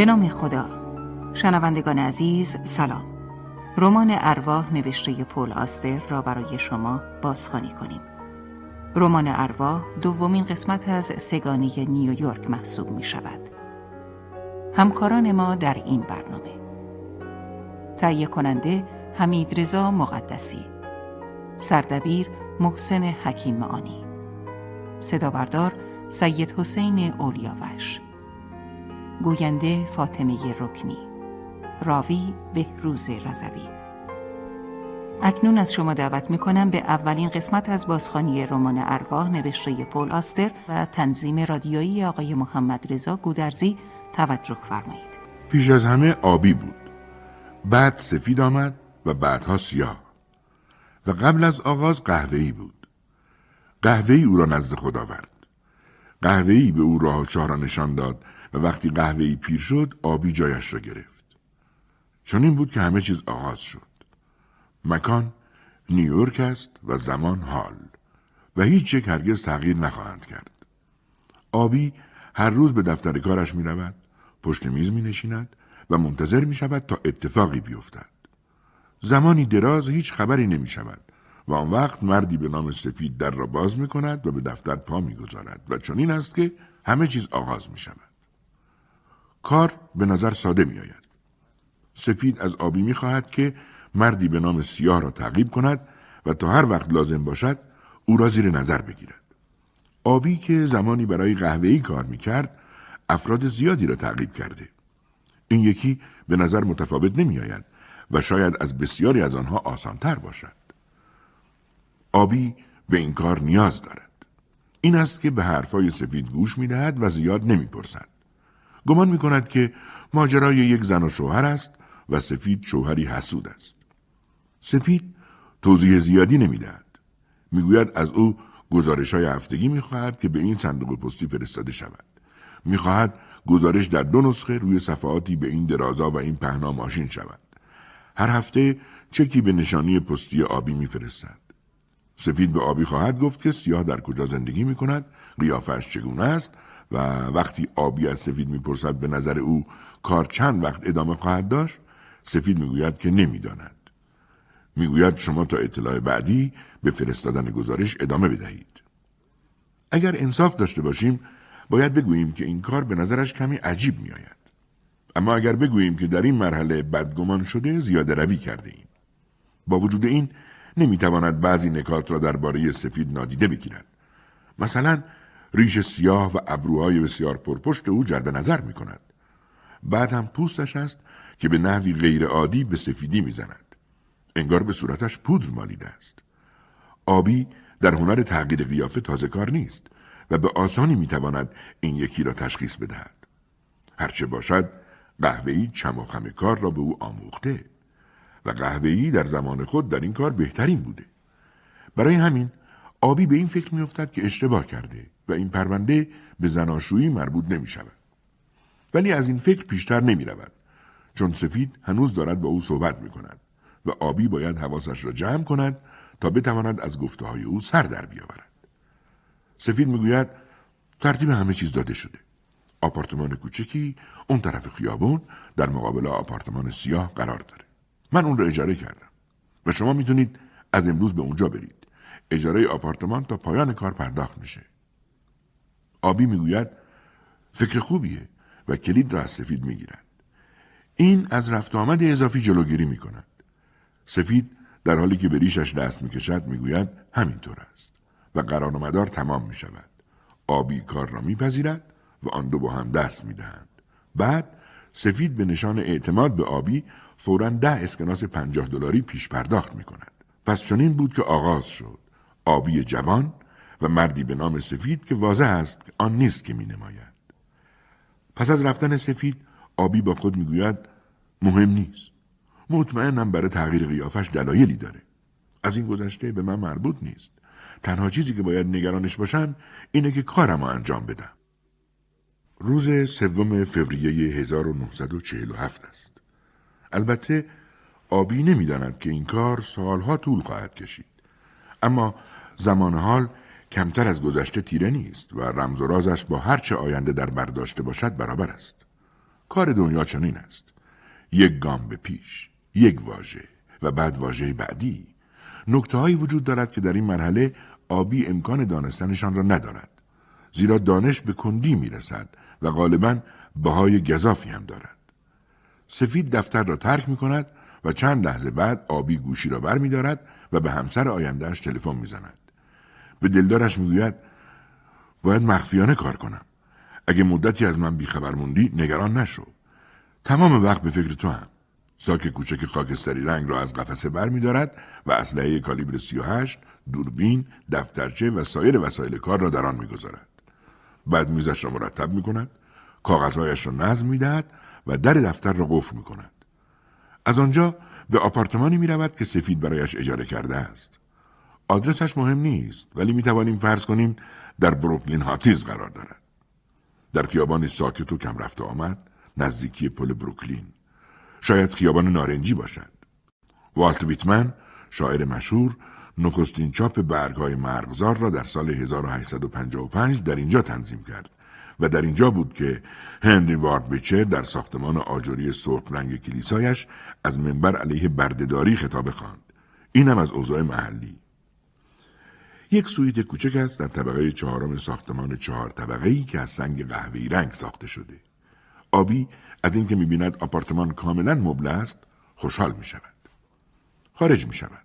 به نام خدا. شنوندگان عزیز سلام. رمان ارواح نوشته پول آستر را برای شما بازخوانی کنیم. رمان ارواح دومین قسمت از سگانی نیویورک محسوب می شود. همکاران ما در این برنامه. تهیه کننده حمید رضا مقدسی. سردبیر محسن حکیم معانی صدا بردار سید حسین اولیاوش. گوینده فاطمه رکنی. راوی بهروز رزوی اکنون از شما دعوت می کنم به اولین قسمت از بازخانی رمان ارواح نوشته پول آستر و تنظیم رادیویی آقای محمد رضا گودرزی توجه فرمایید. پیش از همه آبی بود. بعد سفید آمد و بعدها سیاه. و قبل از آغاز قهوه‌ای بود. قهوه‌ای او را نزد خدا آورد قهوه‌ای به او راه را نشان داد و وقتی قهوه‌ای پیر شد آبی جایش را گرفت. چون این بود که همه چیز آغاز شد. مکان نیویورک است و زمان حال و هیچ یک هرگز تغییر نخواهند کرد. آبی هر روز به دفتر کارش می رود پشت میز می نشیند و منتظر می شود تا اتفاقی بیفتد. زمانی دراز هیچ خبری نمی شود و آن وقت مردی به نام سفید در را باز می کند و به دفتر پا می گذارد و چنین است که همه چیز آغاز می شود. کار به نظر ساده می آید. سفید از آبی می خواهد که مردی به نام سیاه را تعقیب کند و تا هر وقت لازم باشد او را زیر نظر بگیرد. آبی که زمانی برای قهوه‌ای کار می کرد افراد زیادی را تعقیب کرده. این یکی به نظر متفاوت نمی آید و شاید از بسیاری از آنها آسانتر باشد. آبی به این کار نیاز دارد. این است که به حرفای سفید گوش می دهد و زیاد نمی پرسد. گمان می کند که ماجرای یک زن و شوهر است و سفید شوهری حسود است. سفید توضیح زیادی نمی دهد. می گوید از او گزارش های هفتگی می خواهد که به این صندوق پستی فرستاده شود. می خواهد گزارش در دو نسخه روی صفحاتی به این درازا و این پهنا ماشین شود. هر هفته چکی به نشانی پستی آبی میفرستد. سفید به آبی خواهد گفت که سیاه در کجا زندگی می کند، قیافش چگونه است و وقتی آبی از سفید می‌پرسد به نظر او کار چند وقت ادامه خواهد داشت سفید می‌گوید که نمی‌داند می‌گوید شما تا اطلاع بعدی به فرستادن گزارش ادامه بدهید اگر انصاف داشته باشیم باید بگوییم که این کار به نظرش کمی عجیب میآید اما اگر بگوییم که در این مرحله بدگمان شده زیاده روی کرده ایم. با وجود این نمی‌تواند بعضی نکات را درباره سفید نادیده بگیرد. مثلا ریش سیاه و ابروهای بسیار پرپشت او جلب نظر می کند. بعد هم پوستش است که به نحوی غیر عادی به سفیدی می‌زند. انگار به صورتش پودر مالیده است. آبی در هنر تغییر قیافه تازه کار نیست و به آسانی می‌تواند این یکی را تشخیص بدهد. هرچه باشد قهوه‌ای چم و خم کار را به او آموخته و قهوه‌ای در زمان خود در این کار بهترین بوده. برای همین آبی به این فکر میافتد که اشتباه کرده و این پرونده به زناشویی مربوط نمی شود. ولی از این فکر پیشتر نمی رود چون سفید هنوز دارد با او صحبت می کند و آبی باید حواسش را جمع کند تا بتواند از گفته های او سر در بیاورد. سفید می‌گوید ترتیب همه چیز داده شده. آپارتمان کوچکی اون طرف خیابون در مقابل آپارتمان سیاه قرار داره. من اون رو اجاره کردم و شما می‌تونید از امروز به اونجا برید. اجاره آپارتمان تا پایان کار پرداخت میشه. آبی می‌گوید فکر خوبیه و کلید را از سفید می‌گیرد. این از رفت آمد اضافی جلوگیری می کند. سفید در حالی که به ریشش دست می کشد می گوید همینطور است و قرار و مدار تمام می شود. آبی کار را میپذیرد و آن دو با هم دست می دهند. بعد سفید به نشان اعتماد به آبی فورا ده اسکناس پنجاه دلاری پیش پرداخت می کند. پس چنین بود که آغاز شد. آبی جوان و مردی به نام سفید که واضح است آن نیست که می نماید. پس از رفتن سفید آبی با خود می‌گوید مهم نیست. مطمئنم برای تغییر قیافش دلایلی داره. از این گذشته به من مربوط نیست. تنها چیزی که باید نگرانش باشم اینه که کارم انجام بدم. روز سوم فوریه 1947 است. البته آبی نمی‌داند که این کار سالها طول خواهد کشید. اما زمان حال کمتر از گذشته تیره نیست و رمز و رازش با هرچه آینده در برداشته باشد برابر است. کار دنیا چنین است یک گام به پیش یک واژه و بعد واژه بعدی نکته هایی وجود دارد که در این مرحله آبی امکان دانستنشان را ندارد زیرا دانش به کندی می رسد و غالبا بهای گذافی هم دارد سفید دفتر را ترک می کند و چند لحظه بعد آبی گوشی را بر می دارد و به همسر آیندهش تلفن می زند. به دلدارش می گوید باید مخفیانه کار کنم. اگه مدتی از من بیخبر موندی نگران نشو. تمام وقت به فکر تو هم. ساک کوچک خاکستری رنگ را از قفسه بر و اسلحه کالیبر 38 دوربین، دفترچه و سایر وسایل کار را در آن می‌گذارد. بعد میزش را مرتب می کند، کاغذهایش را نظم می دهد و در دفتر را قفل می کند. از آنجا به آپارتمانی می رود که سفید برایش اجاره کرده است. آدرسش مهم نیست ولی می توانیم فرض کنیم در بروکلین هاتیز قرار دارد. در خیابان ساکت و کم رفته آمد نزدیکی پل بروکلین. شاید خیابان نارنجی باشد. والت ویتمن شاعر مشهور نخستین چاپ برگهای مرغزار را در سال 1855 در اینجا تنظیم کرد و در اینجا بود که هنری وارد بیچر در ساختمان آجوری سرخ رنگ کلیسایش از منبر علیه بردهداری خطاب خواند. اینم از اوضاع محلی. یک سویت کوچک است در طبقه چهارم ساختمان چهار طبقه ای که از سنگ قهوه‌ای رنگ ساخته شده. آبی از اینکه می‌بیند آپارتمان کاملا مبل است خوشحال می شود. خارج می شود.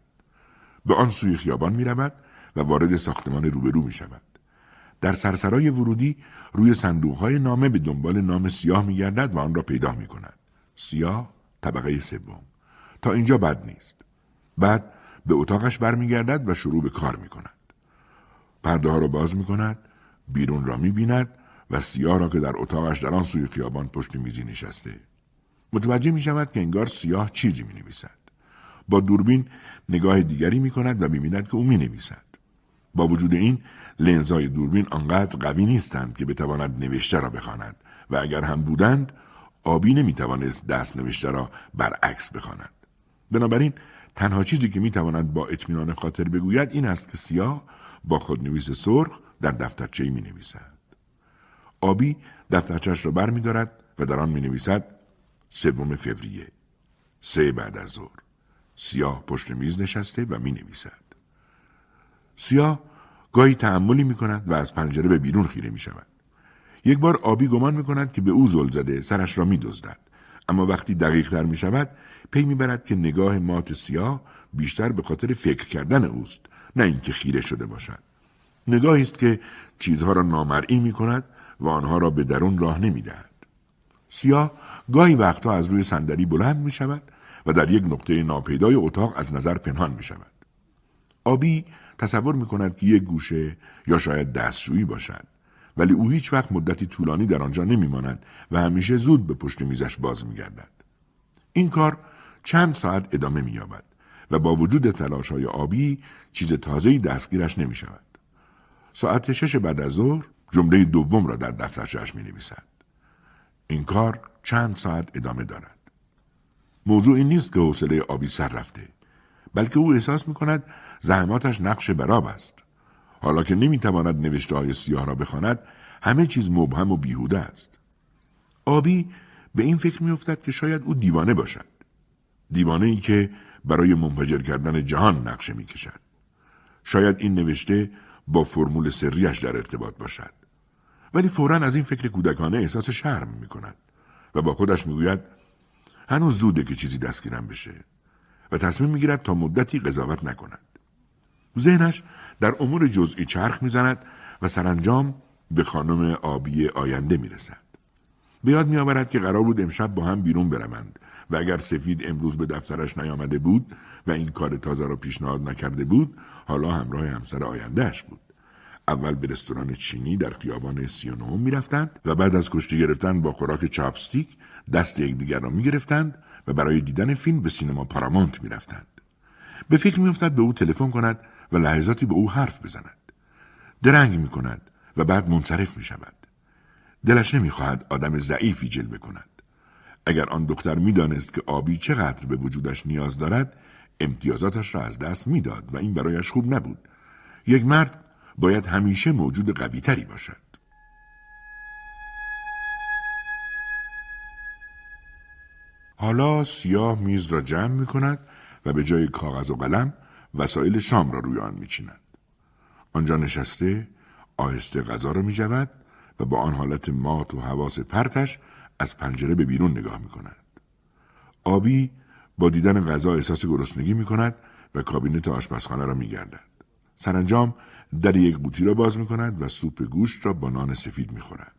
به آن سوی خیابان می رود و وارد ساختمان روبرو می شود. در سرسرای ورودی روی صندوقهای نامه به دنبال نام سیاه می گردد و آن را پیدا می کند. سیاه طبقه سوم. تا اینجا بد نیست. بعد به اتاقش برمیگردد و شروع به کار می کند. پرده ها را باز می کند، بیرون را می بیند و سیاه را که در اتاقش در آن سوی خیابان پشت میزی نشسته. متوجه می شود که انگار سیاه چیزی می نویسد. با دوربین نگاه دیگری می کند و بیند که او می نویسد. با وجود این لنزهای دوربین آنقدر قوی نیستند که بتواند نوشته را بخواند و اگر هم بودند آبی نمی توانست دست نوشته را برعکس بخواند. بنابراین تنها چیزی که می تواند با اطمینان خاطر بگوید این است که سیاه با خودنویس سرخ در دفترچه می نویسد. آبی دفترچش را بر می دارد و در آن می نویسد سوم فوریه سه بعد از ظهر سیاه پشت میز نشسته و می نویسد. سیاه گاهی تحملی می کند و از پنجره به بیرون خیره می شود. یک بار آبی گمان می کند که به او زل زده سرش را می دزدد. اما وقتی دقیق تر می شود پی می برد که نگاه مات سیاه بیشتر به خاطر فکر کردن اوست نه اینکه خیره شده باشد. نگاهی است که چیزها را نامرئی می کند و آنها را به درون راه نمی دهد. سیاه گاهی وقتها از روی صندلی بلند می شود و در یک نقطه ناپیدای اتاق از نظر پنهان می شود. آبی تصور می کند که یک گوشه یا شاید دستشویی باشد ولی او هیچ وقت مدتی طولانی در آنجا نمی ماند و همیشه زود به پشت میزش باز می گردد. این کار چند ساعت ادامه می یابد و با وجود تلاش های آبی چیز تازه‌ای دستگیرش نمی شود. ساعت شش بعد از ظهر جمله دوم را در دفترچهاش می نویسد. این کار چند ساعت ادامه دارد. موضوع این نیست که حوصله آبی سر رفته بلکه او احساس می کند زحماتش نقش براب است حالا که نمی‌تواند نوشته های سیاه را بخواند همه چیز مبهم و بیهوده است آبی به این فکر میافتد که شاید او دیوانه باشد دیوانه ای که برای منفجر کردن جهان نقشه می‌کشد شاید این نوشته با فرمول سریش در ارتباط باشد. ولی فورا از این فکر کودکانه احساس شرم می کند و با خودش می‌گوید هنوز زوده که چیزی دستگیرم بشه و تصمیم می‌گیرد تا مدتی قضاوت نکند. ذهنش در امور جزئی چرخ می‌زند و سرانجام به خانم آبی آینده می‌رسد. به یاد میآورد که قرار بود امشب با هم بیرون بروند و اگر سفید امروز به دفترش نیامده بود و این کار تازه را پیشنهاد نکرده بود حالا همراه همسر آیندهش بود اول به رستوران چینی در خیابان سی و می‌رفتند و بعد از کشتی گرفتن با خوراک چاپستیک دست یکدیگر را می‌گرفتند و برای دیدن فیلم به سینما پارامونت می‌رفتند به فکر میافتد به او تلفن کند و لحظاتی به او حرف بزند. درنگ می کند و بعد منصرف می شود. دلش نمی‌خواهد آدم ضعیفی جلوه کند. اگر آن دختر می‌دانست که آبی چقدر به وجودش نیاز دارد امتیازاتش را از دست می‌داد و این برایش خوب نبود یک مرد باید همیشه موجود قویتری باشد حالا سیاه میز را جمع می کند و به جای کاغذ و قلم وسایل شام را روی آن می چیند. آنجا نشسته آهسته غذا را می جود و با آن حالت مات و حواس پرتش از پنجره به بیرون نگاه می کند. آبی با دیدن غذا احساس گرسنگی می کند و کابینت آشپزخانه را می گردد. سرانجام در یک قوطی را باز می کند و سوپ گوشت را با نان سفید می خورد.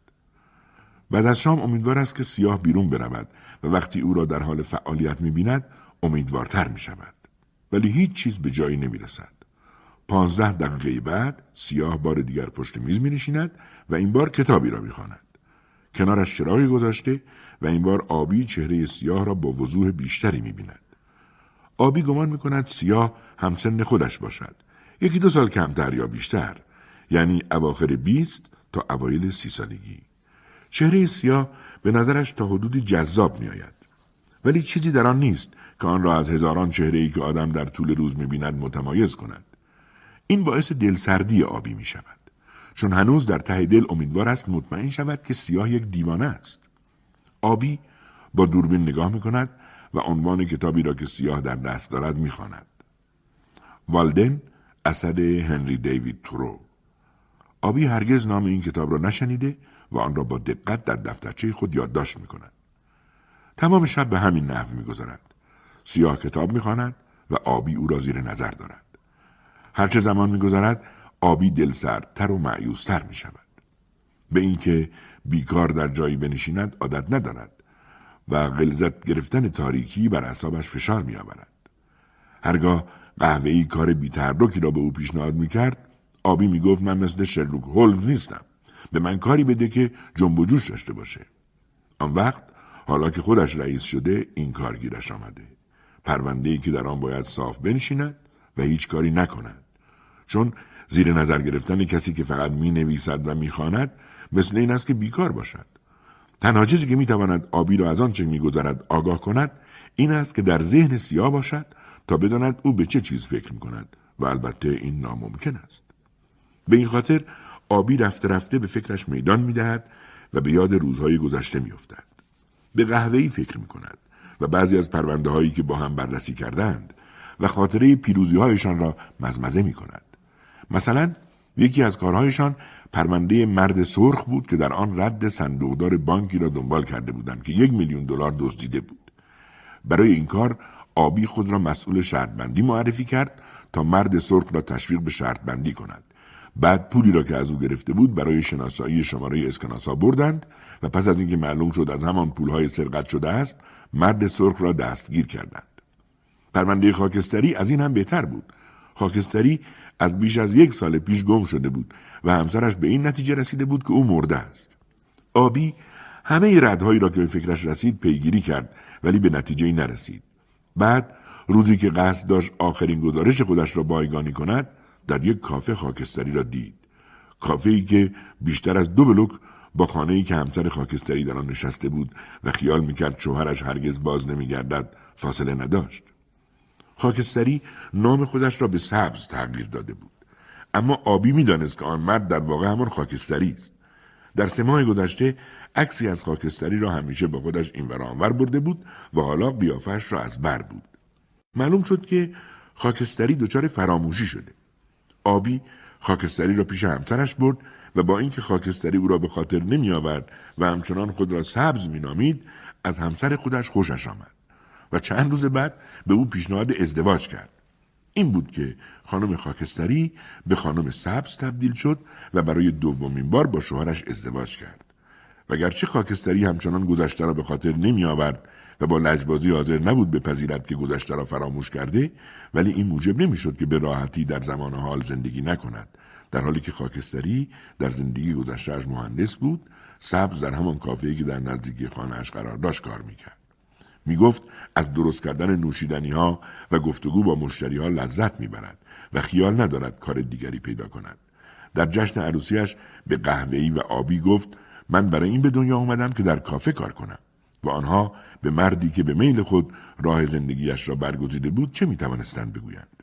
بعد از شام امیدوار است که سیاه بیرون برود و وقتی او را در حال فعالیت می بیند امیدوارتر می شود. ولی هیچ چیز به جایی نمی رسد. پانزده دقیقه بعد سیاه بار دیگر پشت میز می نشیند و این بار کتابی را می خواند. کنارش چراغی گذاشته و این بار آبی چهره سیاه را با وضوح بیشتری می بیند. آبی گمان می کند سیاه همسن خودش باشد. یکی دو سال کمتر یا بیشتر. یعنی اواخر بیست تا اوایل سی سالگی. چهره سیاه به نظرش تا حدودی جذاب می آید. ولی چیزی در آن نیست که آن را از هزاران چهره ای که آدم در طول روز می بیند متمایز کند. این باعث دلسردی آبی می شود. چون هنوز در ته دل امیدوار است مطمئن شود که سیاه یک دیوانه است. آبی با دوربین نگاه می کند و عنوان کتابی را که سیاه در دست دارد می خواند. والدن اثر هنری دیوید تورو آبی هرگز نام این کتاب را نشنیده و آن را با دقت در دفترچه خود یادداشت می کند. تمام شب به همین نحو می گذارد. سیاه کتاب می خواند و آبی او را زیر نظر دارد. هرچه زمان میگذرد آبی دلسردتر و معیوستر می شود. به اینکه بیکار در جایی بنشیند عادت ندارد و غلظت گرفتن تاریکی بر اعصابش فشار می آورد. هرگاه قهوه‌ای کار بیتحرکی را به او پیشنهاد می کرد آبی می گفت من مثل شرلوک هولمز نیستم. به من کاری بده که جنب و جوش داشته باشه. آن وقت حالا که خودش رئیس شده این کار گیرش آمده. پرونده ای که در آن باید صاف بنشیند و هیچ کاری نکند. چون زیر نظر گرفتن کسی که فقط می نویسد و می خاند مثل این است که بیکار باشد. تنها چیزی که می تواند آبی را از آنچه می گذرد آگاه کند این است که در ذهن سیاه باشد تا بداند او به چه چیز فکر می کند و البته این ناممکن است. به این خاطر آبی رفته رفته به فکرش میدان می دهد و به یاد روزهای گذشته می افتد. به قهوه‌ای فکر می کند و بعضی از پرونده هایی که با هم بررسی کردند و خاطره پیروزی هایشان را مزمزه می کند. مثلا یکی از کارهایشان پرونده مرد سرخ بود که در آن رد صندوقدار بانکی را دنبال کرده بودند که یک میلیون دلار دزدیده بود. برای این کار آبی خود را مسئول شرطبندی معرفی کرد تا مرد سرخ را تشویق به شرط بندی کند. بعد پولی را که از او گرفته بود برای شناسایی شماره اسکناسا بردند و پس از اینکه معلوم شد از همان پولهای سرقت شده است مرد سرخ را دستگیر کردند. پرونده خاکستری از این هم بهتر بود. خاکستری از بیش از یک سال پیش گم شده بود و همسرش به این نتیجه رسیده بود که او مرده است. آبی همه ردهایی را که به فکرش رسید پیگیری کرد ولی به نتیجه نرسید. بعد روزی که قصد داشت آخرین گزارش خودش را بایگانی کند در یک کافه خاکستری را دید. کافه ای که بیشتر از دو بلوک با خانه ای که همسر خاکستری در آن نشسته بود و خیال می‌کرد شوهرش هرگز باز نمیگردد فاصله نداشت. خاکستری نام خودش را به سبز تغییر داده بود. اما آبی می‌دانست که آن مرد در واقع همان خاکستری است. در سه ماه گذشته عکسی از خاکستری را همیشه با خودش این آنور برده بود و حالا قیافش را از بر بود. معلوم شد که خاکستری دچار فراموشی شده. آبی خاکستری را پیش همسرش برد و با اینکه خاکستری او را به خاطر نمی آورد و همچنان خود را سبز می نامید از همسر خودش خوشش آمد. و چند روز بعد به او پیشنهاد ازدواج کرد. این بود که خانم خاکستری به خانم سبز تبدیل شد و برای دومین بار با شوهرش ازدواج کرد. وگرچه خاکستری همچنان گذشته را به خاطر نمی آورد و با لجبازی حاضر نبود بپذیرد که گذشته را فراموش کرده ولی این موجب نمی‌شد که به راحتی در زمان حال زندگی نکند در حالی که خاکستری در زندگی گذشتهاش مهندس بود سبز در همان کافه‌ای که در نزدیکی خانهاش قرار داشت کار می‌کرد می گفت از درست کردن نوشیدنی ها و گفتگو با مشتری ها لذت می برد و خیال ندارد کار دیگری پیدا کند. در جشن عروسیش به قهوه‌ای و آبی گفت من برای این به دنیا آمدم که در کافه کار کنم و آنها به مردی که به میل خود راه زندگیش را برگزیده بود چه می توانستند بگویند.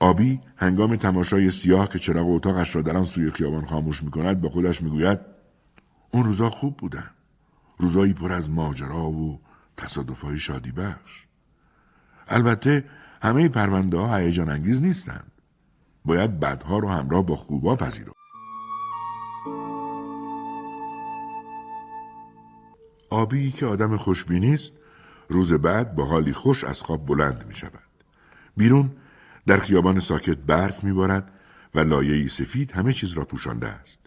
آبی هنگام تماشای سیاه که چراغ اتاقش را در آن سوی خیابان خاموش می کند با خودش می گوید اون روزا خوب بودن. روزایی پر از ماجرا و تصادف شادی بخش البته همه پرونده ها هیجان انگیز نیستند باید بدها رو همراه با خوبا پذیرو آبی که آدم خوشبینی است روز بعد با حالی خوش از خواب بلند می شود. بیرون در خیابان ساکت برف می بارد و لایه سفید همه چیز را پوشانده است.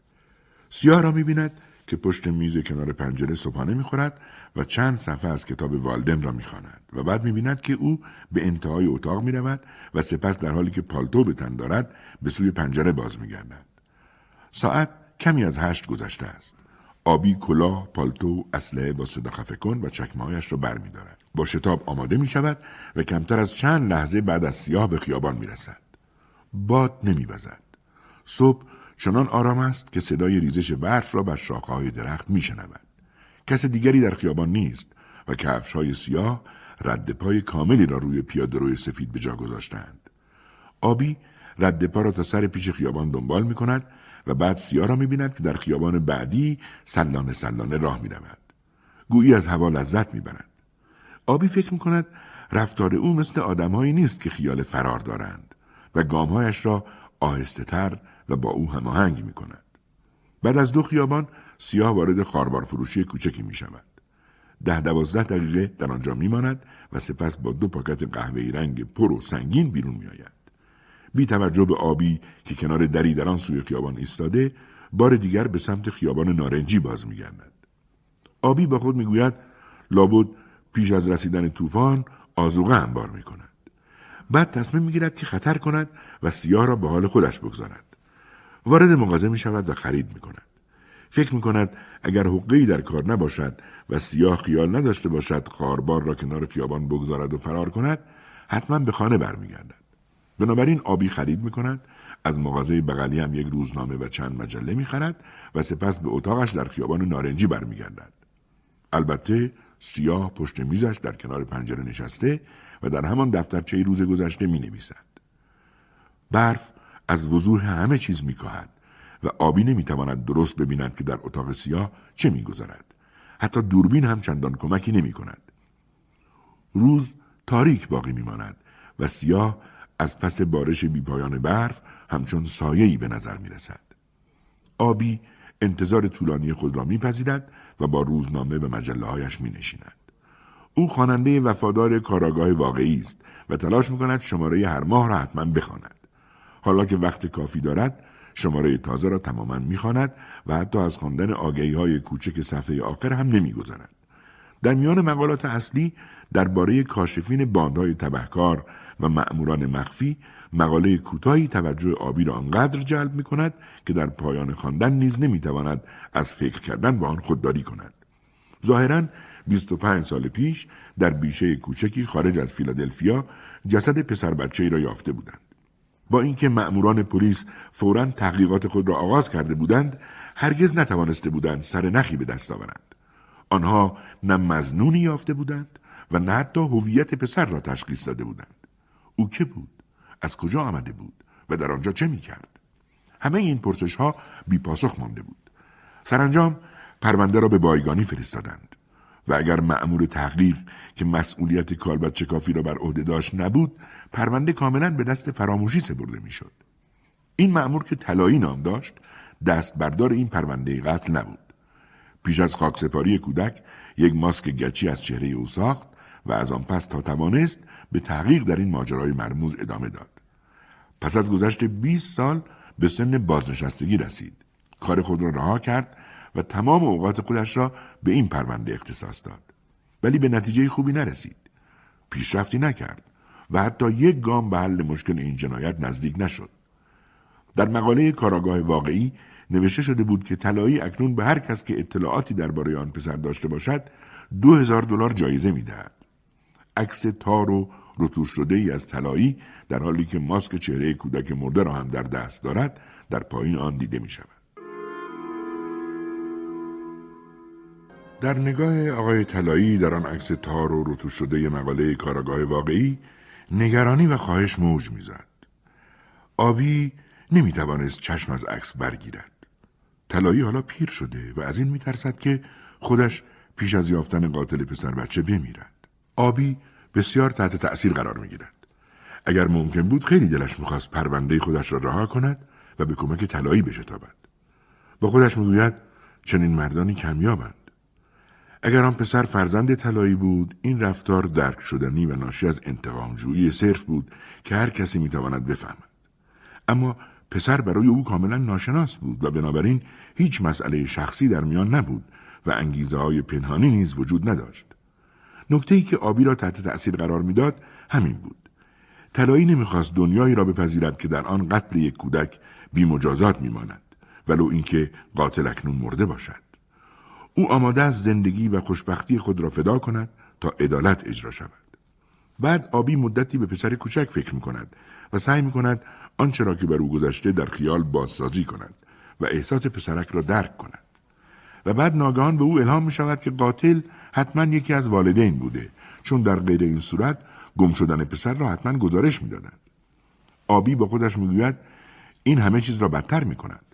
سیاه را می بیند که پشت میز کنار پنجره صبحانه می خورد و چند صفحه از کتاب والدن را می خواند و بعد می بیند که او به انتهای اتاق می رود و سپس در حالی که پالتو به تن دارد به سوی پنجره باز می گردد. ساعت کمی از هشت گذشته است. آبی کلاه، پالتو، اسلحه با صدا خفه کن و چکمهایش را بر می دارد. با شتاب آماده می شود و کمتر از چند لحظه بعد از سیاه به خیابان می رسد. باد نمی وزد. صبح چنان آرام است که صدای ریزش برف را بر های درخت می شنود. کس دیگری در خیابان نیست و کفش های سیاه رد پای کاملی را روی روی سفید به جا گذاشتند. آبی رد پا را تا سر پیش خیابان دنبال می کند و بعد سیاه را می بیند که در خیابان بعدی سلانه سلانه راه می رود. گویی از هوا لذت می برند. آبی فکر می کند رفتار او مثل آدمهایی نیست که خیال فرار دارند و گامهایش را آهسته تر و با او هماهنگ می کند. بعد از دو خیابان سیاه وارد خاربار فروشی کوچکی می شود. ده دوازده دقیقه در آنجا می ماند و سپس با دو پاکت قهوه‌ای رنگ پر و سنگین بیرون می آید. بی توجه به آبی که کنار دری در آن سوی خیابان ایستاده بار دیگر به سمت خیابان نارنجی باز می گردد. آبی با خود می‌گوید لابد پیش از رسیدن طوفان آزوغه انبار می کند. بعد تصمیم می‌گیرد که خطر کند و سیاه را به حال خودش بگذارد. وارد مغازه می شود و خرید می کند. فکر می کند اگر حقی در کار نباشد و سیاه خیال نداشته باشد خاربار را کنار خیابان بگذارد و فرار کند حتما به خانه برمیگردد. بنابراین آبی خرید می کند از مغازه بغلی هم یک روزنامه و چند مجله می خرد و سپس به اتاقش در خیابان نارنجی برمیگردد. البته سیاه پشت میزش در کنار پنجره نشسته و در همان دفترچه روز گذشته می نویسد. برف از وضوح همه چیز میکاهد و آبی نمی‌تواند درست ببیند که در اتاق سیاه چه میگذرد حتی دوربین هم چندان کمکی نمی کند. روز تاریک باقی میماند و سیاه از پس بارش بیپایان برف همچون سایه‌ای به نظر می رسد. آبی انتظار طولانی خود را میپذیرد و با روزنامه و مجله هایش می نشیند. او خواننده وفادار کاراگاه واقعی است و تلاش می کند شماره هر ماه را حتما بخواند. حالا که وقت کافی دارد شماره تازه را تماما می‌خواند و حتی از خواندن آگهی های کوچک صفحه آخر هم نمیگذرد. در میان مقالات اصلی درباره کاشفین باندهای تبهکار و مأموران مخفی مقاله کوتاهی توجه آبی را آنقدر جلب می کند که در پایان خواندن نیز نمی‌تواند از فکر کردن به آن خودداری کند. ظاهرا 25 سال پیش در بیشه کوچکی خارج از فیلادلفیا جسد پسر بچه را یافته بودند. با اینکه مأموران پلیس فورا تحقیقات خود را آغاز کرده بودند هرگز نتوانسته بودند سر نخی به دست آورند. آنها نه مزنونی یافته بودند و نه حتی هویت پسر را تشخیص داده بودند. او که بود؟ از کجا آمده بود؟ و در آنجا چه می‌کرد همه این پرسش ها بی پاسخ مانده بود. سرانجام پرونده را به بایگانی فرستادند. و اگر مأمور تحقیق که مسئولیت کالبد کافی را بر عهده داشت نبود پرونده کاملا به دست فراموشی سپرده می‌شد. این مأمور که طلایی نام داشت دست بردار این پرونده قتل نبود. پیش از خاکسپاری کودک یک ماسک گچی از چهره او ساخت و از آن پس تا توانست به تحقیق در این ماجرای مرموز ادامه داد. پس از گذشت 20 سال به سن بازنشستگی رسید. کار خود را رها کرد و تمام اوقات خودش را به این پرونده اختصاص داد. ولی به نتیجه خوبی نرسید. پیشرفتی نکرد و حتی یک گام به حل مشکل این جنایت نزدیک نشد. در مقاله کاراگاه واقعی نوشته شده بود که طلایی اکنون به هر کس که اطلاعاتی درباره آن پسر داشته باشد دو هزار دلار جایزه می‌دهد. عکس تار و رتوش شده ای از طلایی در حالی که ماسک چهره کودک مرده را هم در دست دارد در پایین آن دیده می شود. در نگاه آقای طلایی در آن عکس تار و رتوش شده مقاله کاراگاه واقعی نگرانی و خواهش موج می‌زد. آبی نمی‌توانست چشم از عکس برگیرد. طلایی حالا پیر شده و از این میترسد که خودش پیش از یافتن قاتل پسر بچه بمیرد آبی بسیار تحت تأثیر قرار می گیرد. اگر ممکن بود خیلی دلش می‌خواست پرونده خودش را رها کند و به کمک طلایی بشتابد با خودش می‌گوید چنین مردانی کمیابند اگر آن پسر فرزند طلایی بود این رفتار درک شدنی و ناشی از انتقامجویی صرف بود که هر کسی می‌تواند بفهمد. اما پسر برای او کاملا ناشناس بود و بنابراین هیچ مسئله شخصی در میان نبود و انگیزه های پنهانی نیز وجود نداشت. نکته ای که آبی را تحت تأثیر قرار می‌داد همین بود. طلایی نمی‌خواست دنیایی را بپذیرد که در آن قتل یک کودک بیمجازات میماند ولو اینکه قاتل اکنون مرده باشد. او آماده از زندگی و خوشبختی خود را فدا کند تا عدالت اجرا شود. بعد آبی مدتی به پسر کوچک فکر می کند و سعی می کند آنچه را که بر او گذشته در خیال بازسازی کند و احساس پسرک را درک کند. و بعد ناگهان به او الهام می شود که قاتل حتما یکی از والدین بوده چون در غیر این صورت گم شدن پسر را حتما گزارش می دادند. آبی با خودش می‌گوید این همه چیز را بدتر می کند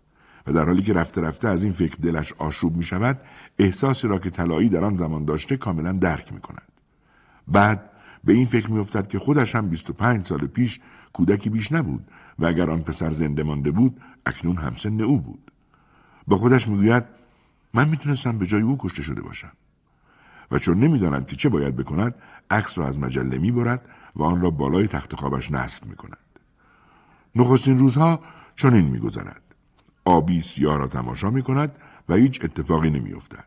و در حالی که رفته رفته از این فکر دلش آشوب می شود احساسی را که طلایی در آن زمان داشته کاملا درک می کند. بعد به این فکر می افتد که خودش هم 25 سال پیش کودکی بیش نبود و اگر آن پسر زنده مانده بود اکنون همسن او بود. با خودش می‌گوید من می‌تونستم به جای او کشته شده باشم. و چون نمی‌داند که چه باید بکند عکس را از مجله می‌برد و آن را بالای تخت خوابش نصب می‌کند نخستین روزها چنین میگذرد آبی سیاه را تماشا می‌کند و هیچ اتفاقی نمیافتد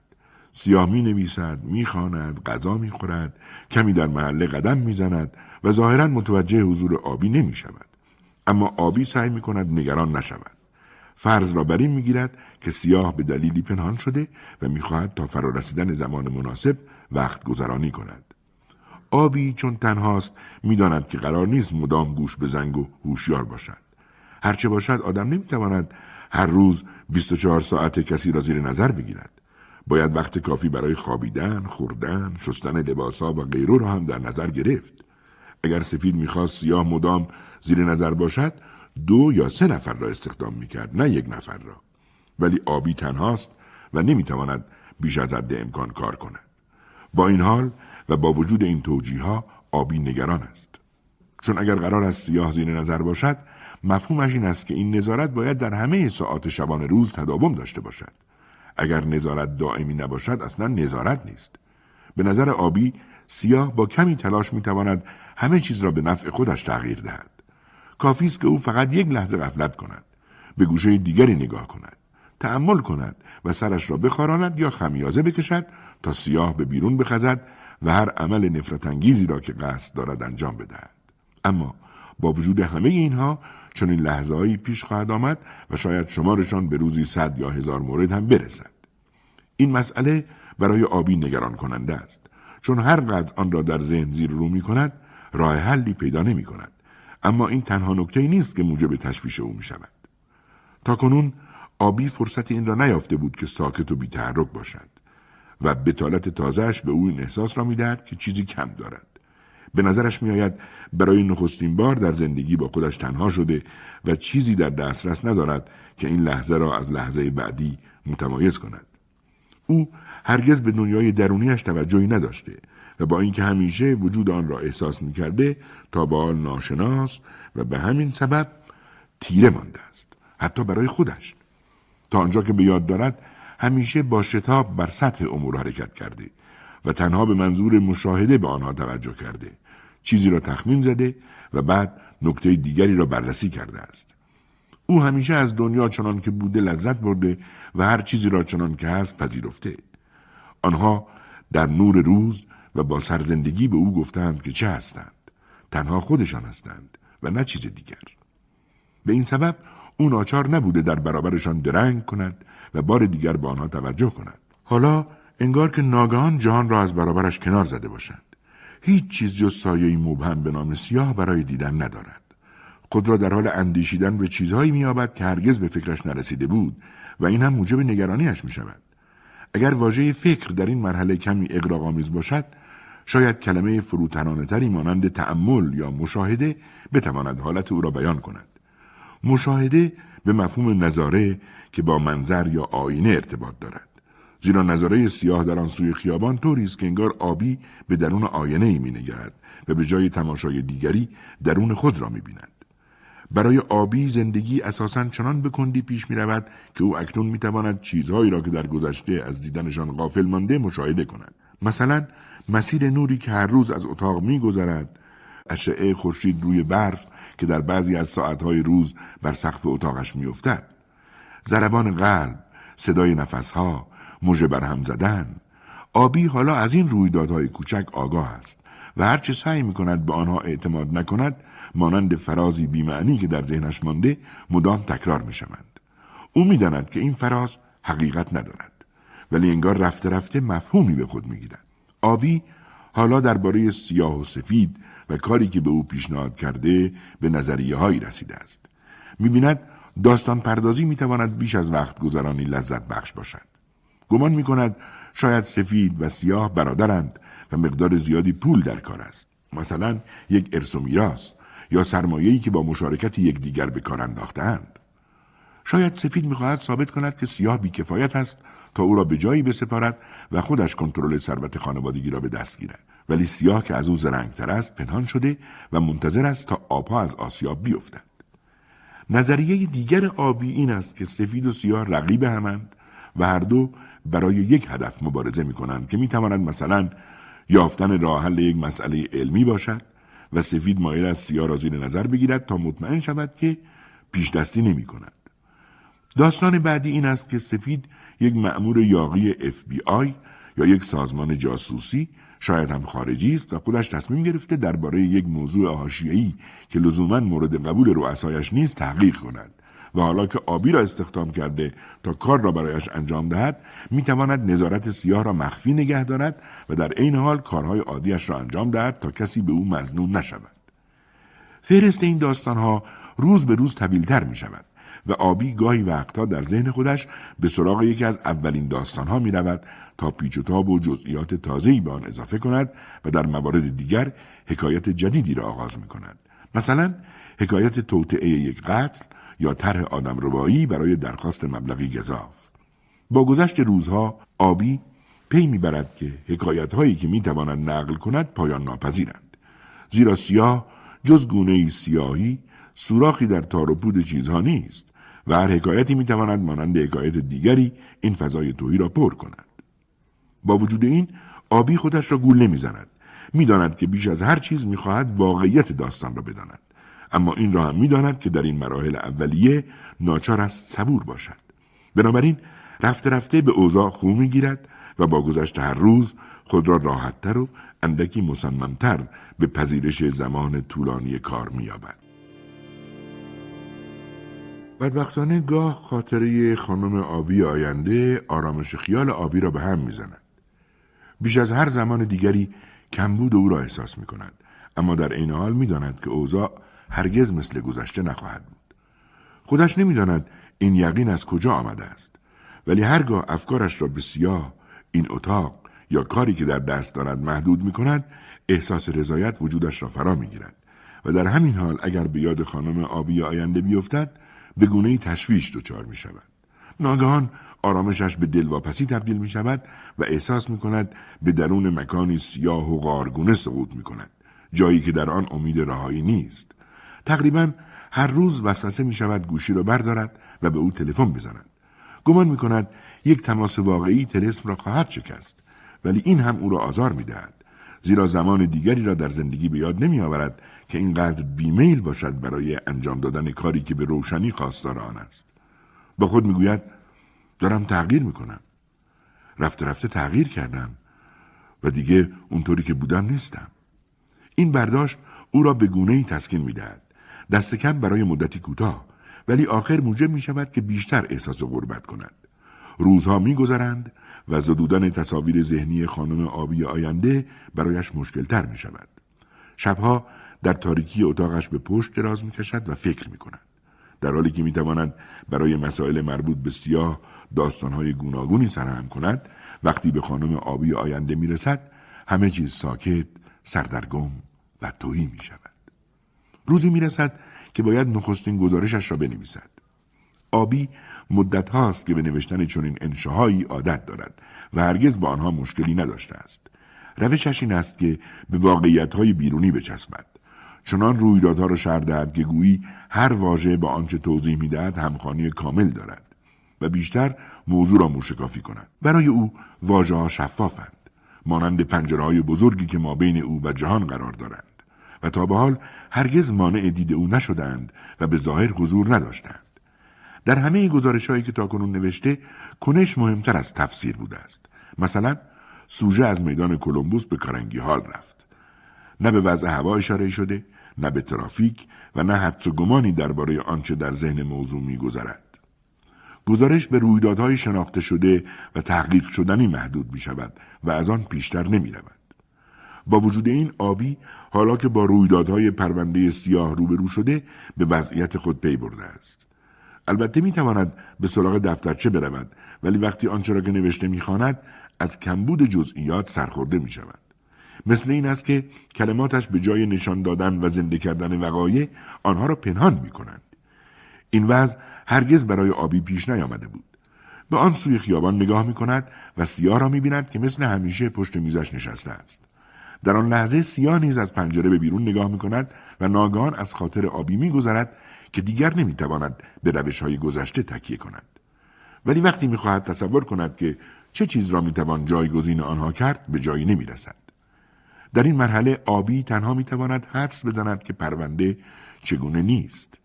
سیاه می نویسد، می خاند، غذا می خورد، کمی در محله قدم می زند و ظاهرا متوجه حضور آبی نمی شود. اما آبی سعی می کند نگران نشود. فرض را بر این می گیرد که سیاه به دلیلی پنهان شده و می خواهد تا فرارسیدن زمان مناسب وقت گذرانی کند. آبی چون تنهاست می‌داند که قرار نیست مدام گوش به زنگ و هوشیار باشد. هرچه باشد آدم نمی‌تواند هر روز 24 ساعت کسی را زیر نظر بگیرد. باید وقت کافی برای خوابیدن، خوردن، شستن لباسها و غیره را هم در نظر گرفت. اگر سفید می‌خواست سیاه مدام زیر نظر باشد، دو یا سه نفر را استخدام می‌کرد، نه یک نفر را. ولی آبی تنهاست و نمی‌تواند بیش از حد امکان کار کند. با این حال و با وجود این توجیه ها آبی نگران است. چون اگر قرار است سیاه زیر نظر باشد مفهومش این است که این نظارت باید در همه ساعات شبان روز تداوم داشته باشد. اگر نظارت دائمی نباشد اصلا نظارت نیست. به نظر آبی سیاه با کمی تلاش می‌تواند همه چیز را به نفع خودش تغییر دهد. کافی است که او فقط یک لحظه غفلت کند. به گوشه دیگری نگاه کند. تأمل کند و سرش را بخاراند یا خمیازه بکشد تا سیاه به بیرون بخزد و هر عمل نفرت انگیزی را که قصد دارد انجام بدهد. اما با وجود همه اینها چون این لحظه هایی پیش خواهد آمد و شاید شمارشان به روزی صد یا هزار مورد هم برسد. این مسئله برای آبی نگران کننده است چون هر قدر آن را در ذهن زیر رو می کند راه حلی پیدا نمی کند. اما این تنها نکته نیست که موجب تشویش او می شود. تا کنون آبی فرصت این را نیافته بود که ساکت و بیتحرک باشد و بتالت تازهش به او این احساس را می‌دهد که چیزی کم دارد. به نظرش میآید برای نخستین بار در زندگی با خودش تنها شده و چیزی در دسترس ندارد که این لحظه را از لحظه بعدی متمایز کند. او هرگز به دنیای درونیش توجهی نداشته و با اینکه همیشه وجود آن را احساس می‌کرده تا با آن ناشناس و به همین سبب تیره مانده است حتی برای خودش تا آنجا که به یاد دارد همیشه با شتاب بر سطح امور حرکت کرده و تنها به منظور مشاهده به آنها توجه کرده چیزی را تخمین زده و بعد نکته دیگری را بررسی کرده است. او همیشه از دنیا چنان که بوده لذت برده و هر چیزی را چنان که هست پذیرفته. آنها در نور روز و با سرزندگی به او گفتند که چه هستند. تنها خودشان هستند و نه چیز دیگر. به این سبب او ناچار نبوده در برابرشان درنگ کند و بار دیگر به آنها توجه کند. حالا انگار که ناگهان جهان را از برابرش کنار زده باشند هیچ چیز جز سایه مبهم به نام سیاه برای دیدن ندارد. خود را در حال اندیشیدن به چیزهایی مییابد که هرگز به فکرش نرسیده بود و این هم موجب نگرانیش می شود. اگر واژه فکر در این مرحله کمی اقراقآمیز باشد شاید کلمه فروتنانه تری مانند تأمل یا مشاهده بتواند حالت او را بیان کند. مشاهده به مفهوم نظاره که با منظر یا آینه ارتباط دارد. زیرا نظاره سیاه در آن سوی خیابان طوری است که انگار آبی به درون آینه ای می نگرد و به جای تماشای دیگری درون خود را می بیند. برای آبی زندگی اساسا چنان به کندی پیش می رود که او اکنون می تواند چیزهایی را که در گذشته از دیدنشان غافل مانده مشاهده کند. مثلا مسیر نوری که هر روز از اتاق می گذرد، اشعه خورشید روی برف که در بعضی از ساعتهای روز بر سقف اتاقش میافتد ضربان قلب صدای نفسها موژه برهم زدن آبی حالا از این رویدادهای کوچک آگاه است و هرچه سعی می کند به آنها اعتماد نکند مانند فرازی بیمعنی که در ذهنش مانده مدام تکرار می شوند. او می داند که این فراز حقیقت ندارد ولی انگار رفته رفته مفهومی به خود می گیرد. آبی حالا درباره سیاه و سفید و کاری که به او پیشنهاد کرده به نظریه هایی رسیده است. می بیند داستان پردازی می تواند بیش از وقت گذرانی لذت بخش باشد. گمان می کند شاید سفید و سیاه برادرند و مقدار زیادی پول در کار است. مثلا یک ارث و میراث یا سرمایه‌ای که با مشارکت یکدیگر به کار انداختند. شاید سفید می‌خواهد ثابت کند که سیاه بیکفایت است تا او را به جایی بسپارد و خودش کنترل ثروت خانوادگی را به دست گیرد ولی سیاه که از او زرنگتر است پنهان شده و منتظر است تا آبها از آسیاب بیفتند نظریه دیگر آبی این است که سفید و سیاه رقیب همند و هر دو برای یک هدف مبارزه می کنند که می تواند مثلا یافتن راه حل یک مسئله علمی باشد و سفید مایل از سیاه را زیر نظر بگیرد تا مطمئن شود که پیش دستی نمی کند. داستان بعدی این است که سفید یک مأمور یاقی FBI یا یک سازمان جاسوسی شاید هم خارجی است و خودش تصمیم گرفته درباره یک موضوع حاشیه‌ای که لزوما مورد قبول رؤسایش نیست تحقیق کند و حالا که آبی را استخدام کرده تا کار را برایش انجام دهد می‌تواند نظارت سیاه را مخفی نگه دارد و در عین حال کارهای عادیش را انجام دهد تا کسی به او مزنون نشود. فهرست این داستانها روز به روز طویلتر می شود و آبی گاهی وقتها در ذهن خودش به سراغ یکی از اولین داستانها می رود تا پیچ و تاب و جزئیات تازه‌ای به آن اضافه کند و در موارد دیگر حکایت جدیدی را آغاز می کند. مثلا حکایت توطعه یک قتل یا طرح آدم ربایی برای درخواست مبلغی گذاف. با گذشت روزها آبی پی می‌برد که حکایت هایی که می‌تواند نقل کند پایان ناپذیرند. زیرا سیاه جز گونه سیاهی سوراخی در تار و پود چیزها نیست و هر حکایتی می‌تواند مانند حکایت دیگری این فضای توهی را پر کند. با وجود این آبی خودش را گول نمی‌زند. می‌داند که بیش از هر چیز می‌خواهد واقعیت داستان را بداند. اما این را هم می‌داند که در این مراحل اولیه ناچار است صبور باشد. بنابراین رفته رفته به اوضاع خو می‌گیرد و با گذشت هر روز خود را راحتتر و اندکی مصممتر به پذیرش زمان طولانی کار مییابد. بدبختانه گاه خاطره خانم آبی آینده آرامش خیال آبی را به هم می‌زند. بیش از هر زمان دیگری کمبود او را احساس می کند اما در عین حال می داند که اوضاع هرگز مثل گذشته نخواهد بود. خودش نمی‌داند این یقین از کجا آمده است. ولی هرگاه افکارش را به سیاه این اتاق یا کاری که در دست دارد محدود می کند احساس رضایت وجودش را فرا می گیرد و در همین حال اگر به یاد خانم آبی آینده بیفتد به گونه تشویش دچار می شود ناگهان آرامشش به دلواپسی تبدیل می شود و احساس می کند به درون مکانی سیاه و غارگونه سقوط می کند. جایی که در آن امید رهایی نیست. تقریبا هر روز وسوسه می شود گوشی را بردارد و به او تلفن بزند. گمان می کند یک تماس واقعی تلسم را خواهد شکست. ولی این هم او را آزار می دهد. زیرا زمان دیگری را در زندگی به یاد نمی آورد که اینقدر بیمیل باشد برای انجام دادن کاری که به روشنی خواستار آن است. با خود می‌گوید دارم تغییر می‌کنم. رفته رفته تغییر کردم و دیگه اونطوری که بودم نیستم. این برداشت او را به گونه ای تسکین می‌دهد. دست کم برای مدتی کوتاه ولی آخر موجب می شود که بیشتر احساس غربت کند. روزها میگذرند و زدودن تصاویر ذهنی خانم آبی آینده برایش مشکلتر می شود شبها در تاریکی اتاقش به پشت دراز می کشد و فکر می کند در حالی که می‌تواند برای مسائل مربوط به سیاه داستانهای گوناگونی سرهم کند وقتی به خانم آبی آینده می‌رسد همه چیز ساکت سردرگم و توهی می شود. روزی می رسد که باید نخستین گزارشش را بنویسد. آبی مدت هاست که به نوشتن چنین انشاهایی عادت دارد و هرگز با آنها مشکلی نداشته است. روشش این است که به واقعیت های بیرونی بچسبد. چنان رویدادها را شهر دهد که گویی هر واژه با آنچه توضیح می‌دهد همخانی کامل دارد و بیشتر موضوع را موشکافی کند. برای او واژه ها شفافند. مانند پنجره بزرگی که ما بین او و جهان قرار دارند. و تا به حال هرگز مانع دید او نشدند و به ظاهر حضور نداشتند. در همه گزارش هایی که تاکنون نوشته کنش مهمتر از تفسیر بوده است. مثلا سوژه از میدان کلمبوس به کارنگی حال رفت. نه به وضع هوا اشاره شده، نه به ترافیک و نه حدس و گمانی درباره آنچه در ذهن موضوع میگذرد. گزارش به رویدادهای شناخته شده و تحقیق شدنی محدود می شود و از آن پیشتر نمی رود. با وجود این آبی حالا که با رویدادهای پرونده سیاه روبرو شده به وضعیت خود پی برده است. البته می تواند به سراغ دفترچه برود ولی وقتی آنچه را که نوشته می‌خواند از کمبود جزئیات سرخورده می شود. مثل این است که کلماتش به جای نشان دادن و زنده کردن وقایع آنها را پنهان می کنند. این وضع هرگز برای آبی پیش نیامده بود. به آن سوی خیابان نگاه می کند و سیاه را می بیند که مثل همیشه پشت میزش نشسته است. در آن لحظه سیاه نیز از پنجره به بیرون نگاه می کند و ناگهان از خاطر آبی می گذرد که دیگر نمی تواند به روش های گذشته تکیه کند. ولی وقتی می خواهد تصور کند که چه چیز را می توان جایگزین آنها کرد به جایی نمی رسد. در این مرحله آبی تنها می تواند حدس بزند که پرونده چگونه نیست.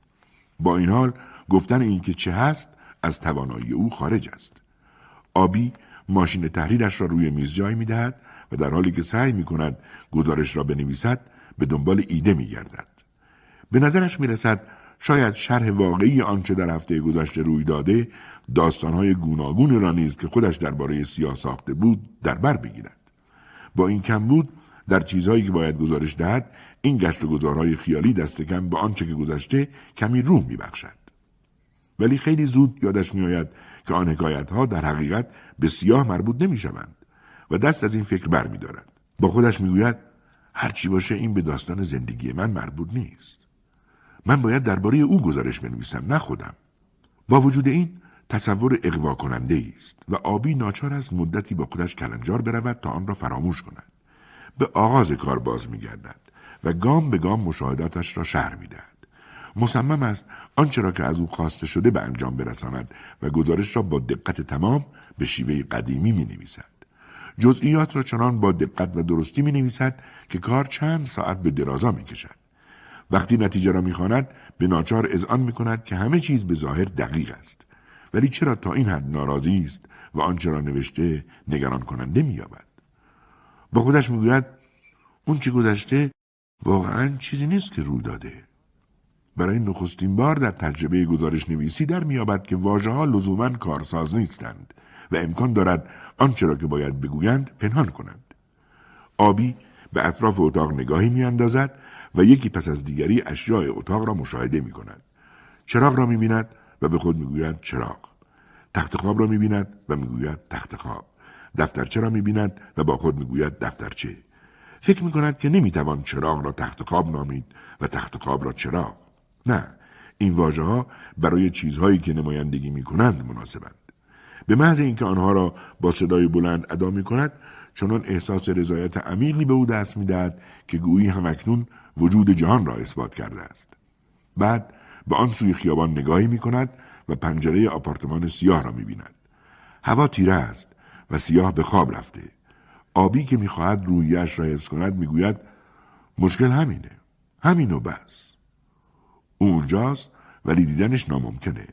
با این حال گفتن اینکه چه هست از توانایی او خارج است. آبی ماشین تحریرش را روی میز جای می دهد و در حالی که سعی می کند گزارش را بنویسد به دنبال ایده می گردد. به نظرش می رسد شاید شرح واقعی آنچه در هفته گذشته روی داده داستانهای گوناگون را نیز که خودش درباره سیاه ساخته بود در بر بگیرد. با این کم بود در چیزهایی که باید گزارش دهد این گشت و گذارهای خیالی دست کم به آنچه که گذشته کمی روح میبخشد. ولی خیلی زود یادش میآید که آن حکایت ها در حقیقت به سیاه مربوط نمی‌شوند و دست از این فکر برمیدارد. با خودش می‌گوید هرچی باشه این به داستان زندگی من مربوط نیست. من باید درباره او گزارش بنویسم نه خودم. با وجود این تصور اقوا کننده است و آبی ناچار است مدتی با خودش کلنجار برود تا آن را فراموش کند. به آغاز کار باز میگردد و گام به گام مشاهداتش را شهر می‌دهد مصمم است آنچه را که از او خواسته شده به انجام برساند و گزارش را با دقت تمام به شیوه قدیمی می نویسد. جزئیات را چنان با دقت و درستی می نویسد که کار چند ساعت به درازا می کشد. وقتی نتیجه را می‌خواند به ناچار اذعان می کند که همه چیز به ظاهر دقیق است. ولی چرا تا این حد ناراضی است و آنچه را نوشته نگران کننده مییابد با خودش می‌گوید اون چی گذشته واقعا چیزی نیست که رو داده برای نخستین بار در تجربه گزارش نویسی در میابد که واژه ها لزوما کارساز نیستند و امکان دارد آنچه را که باید بگویند پنهان کنند آبی به اطراف اتاق نگاهی میاندازد و یکی پس از دیگری اشیاء اتاق را مشاهده می کند. چراغ را می بیند و به خود می‌گوید چراغ. تخت خواب را می بیند و می‌گوید تخت خواب. دفترچه را می بیند و با خود می‌گوید دفترچه. فکر می کند که نمی‌توان چراغ را تخت خواب نامید و تخت خواب را چراغ. نه، این واژه ها برای چیزهایی که نمایندگی می کنند مناسبند. به محض اینکه آنها را با صدای بلند ادا می کند چنان احساس رضایت عمیقی به او دست می‌دهد که گویی همکنون وجود جهان را اثبات کرده است بعد به آن سوی خیابان نگاهی می کند و پنجره آپارتمان سیاه را می بیند. هوا تیره است و سیاه به خواب رفته. آبی که می‌خواهد رویش را حفظ کند می‌گوید مشکل همینه. همین و بس. او اونجاست ولی دیدنش ناممکنه.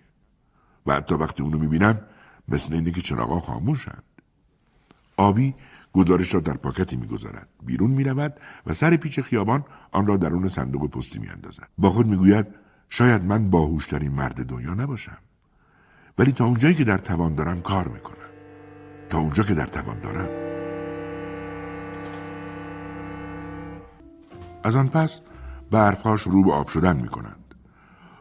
و حتی وقتی اونو می‌بینم مثل اینه که چراغا خاموشند. آبی گزارش را در پاکتی می‌گذارد بیرون می‌رود و سر پیچ خیابان آن را درون صندوق پستی میاندازد با خود می‌گوید شاید من باهوشترین مرد دنیا نباشم ولی تا اونجایی که در توان دارم کار می‌کنم تا اونجا که در توان دارم. از آن پس برفهاش رو به آب شدن می‌کنند.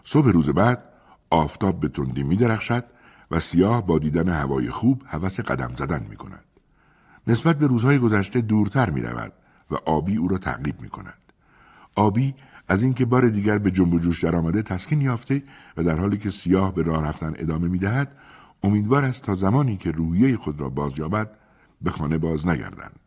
صبح روز بعد آفتاب به تندی میدرخشد و سیاه با دیدن هوای خوب هوس قدم زدن می‌کند. نسبت به روزهای گذشته دورتر می رود و آبی او را تعقیب می کند. آبی از اینکه بار دیگر به جنب و جوش درآمده تسکین یافته و در حالی که سیاه به راه رفتن ادامه می‌دهد امیدوار است تا زمانی که روحیه خود را باز یابد به خانه باز نگردند.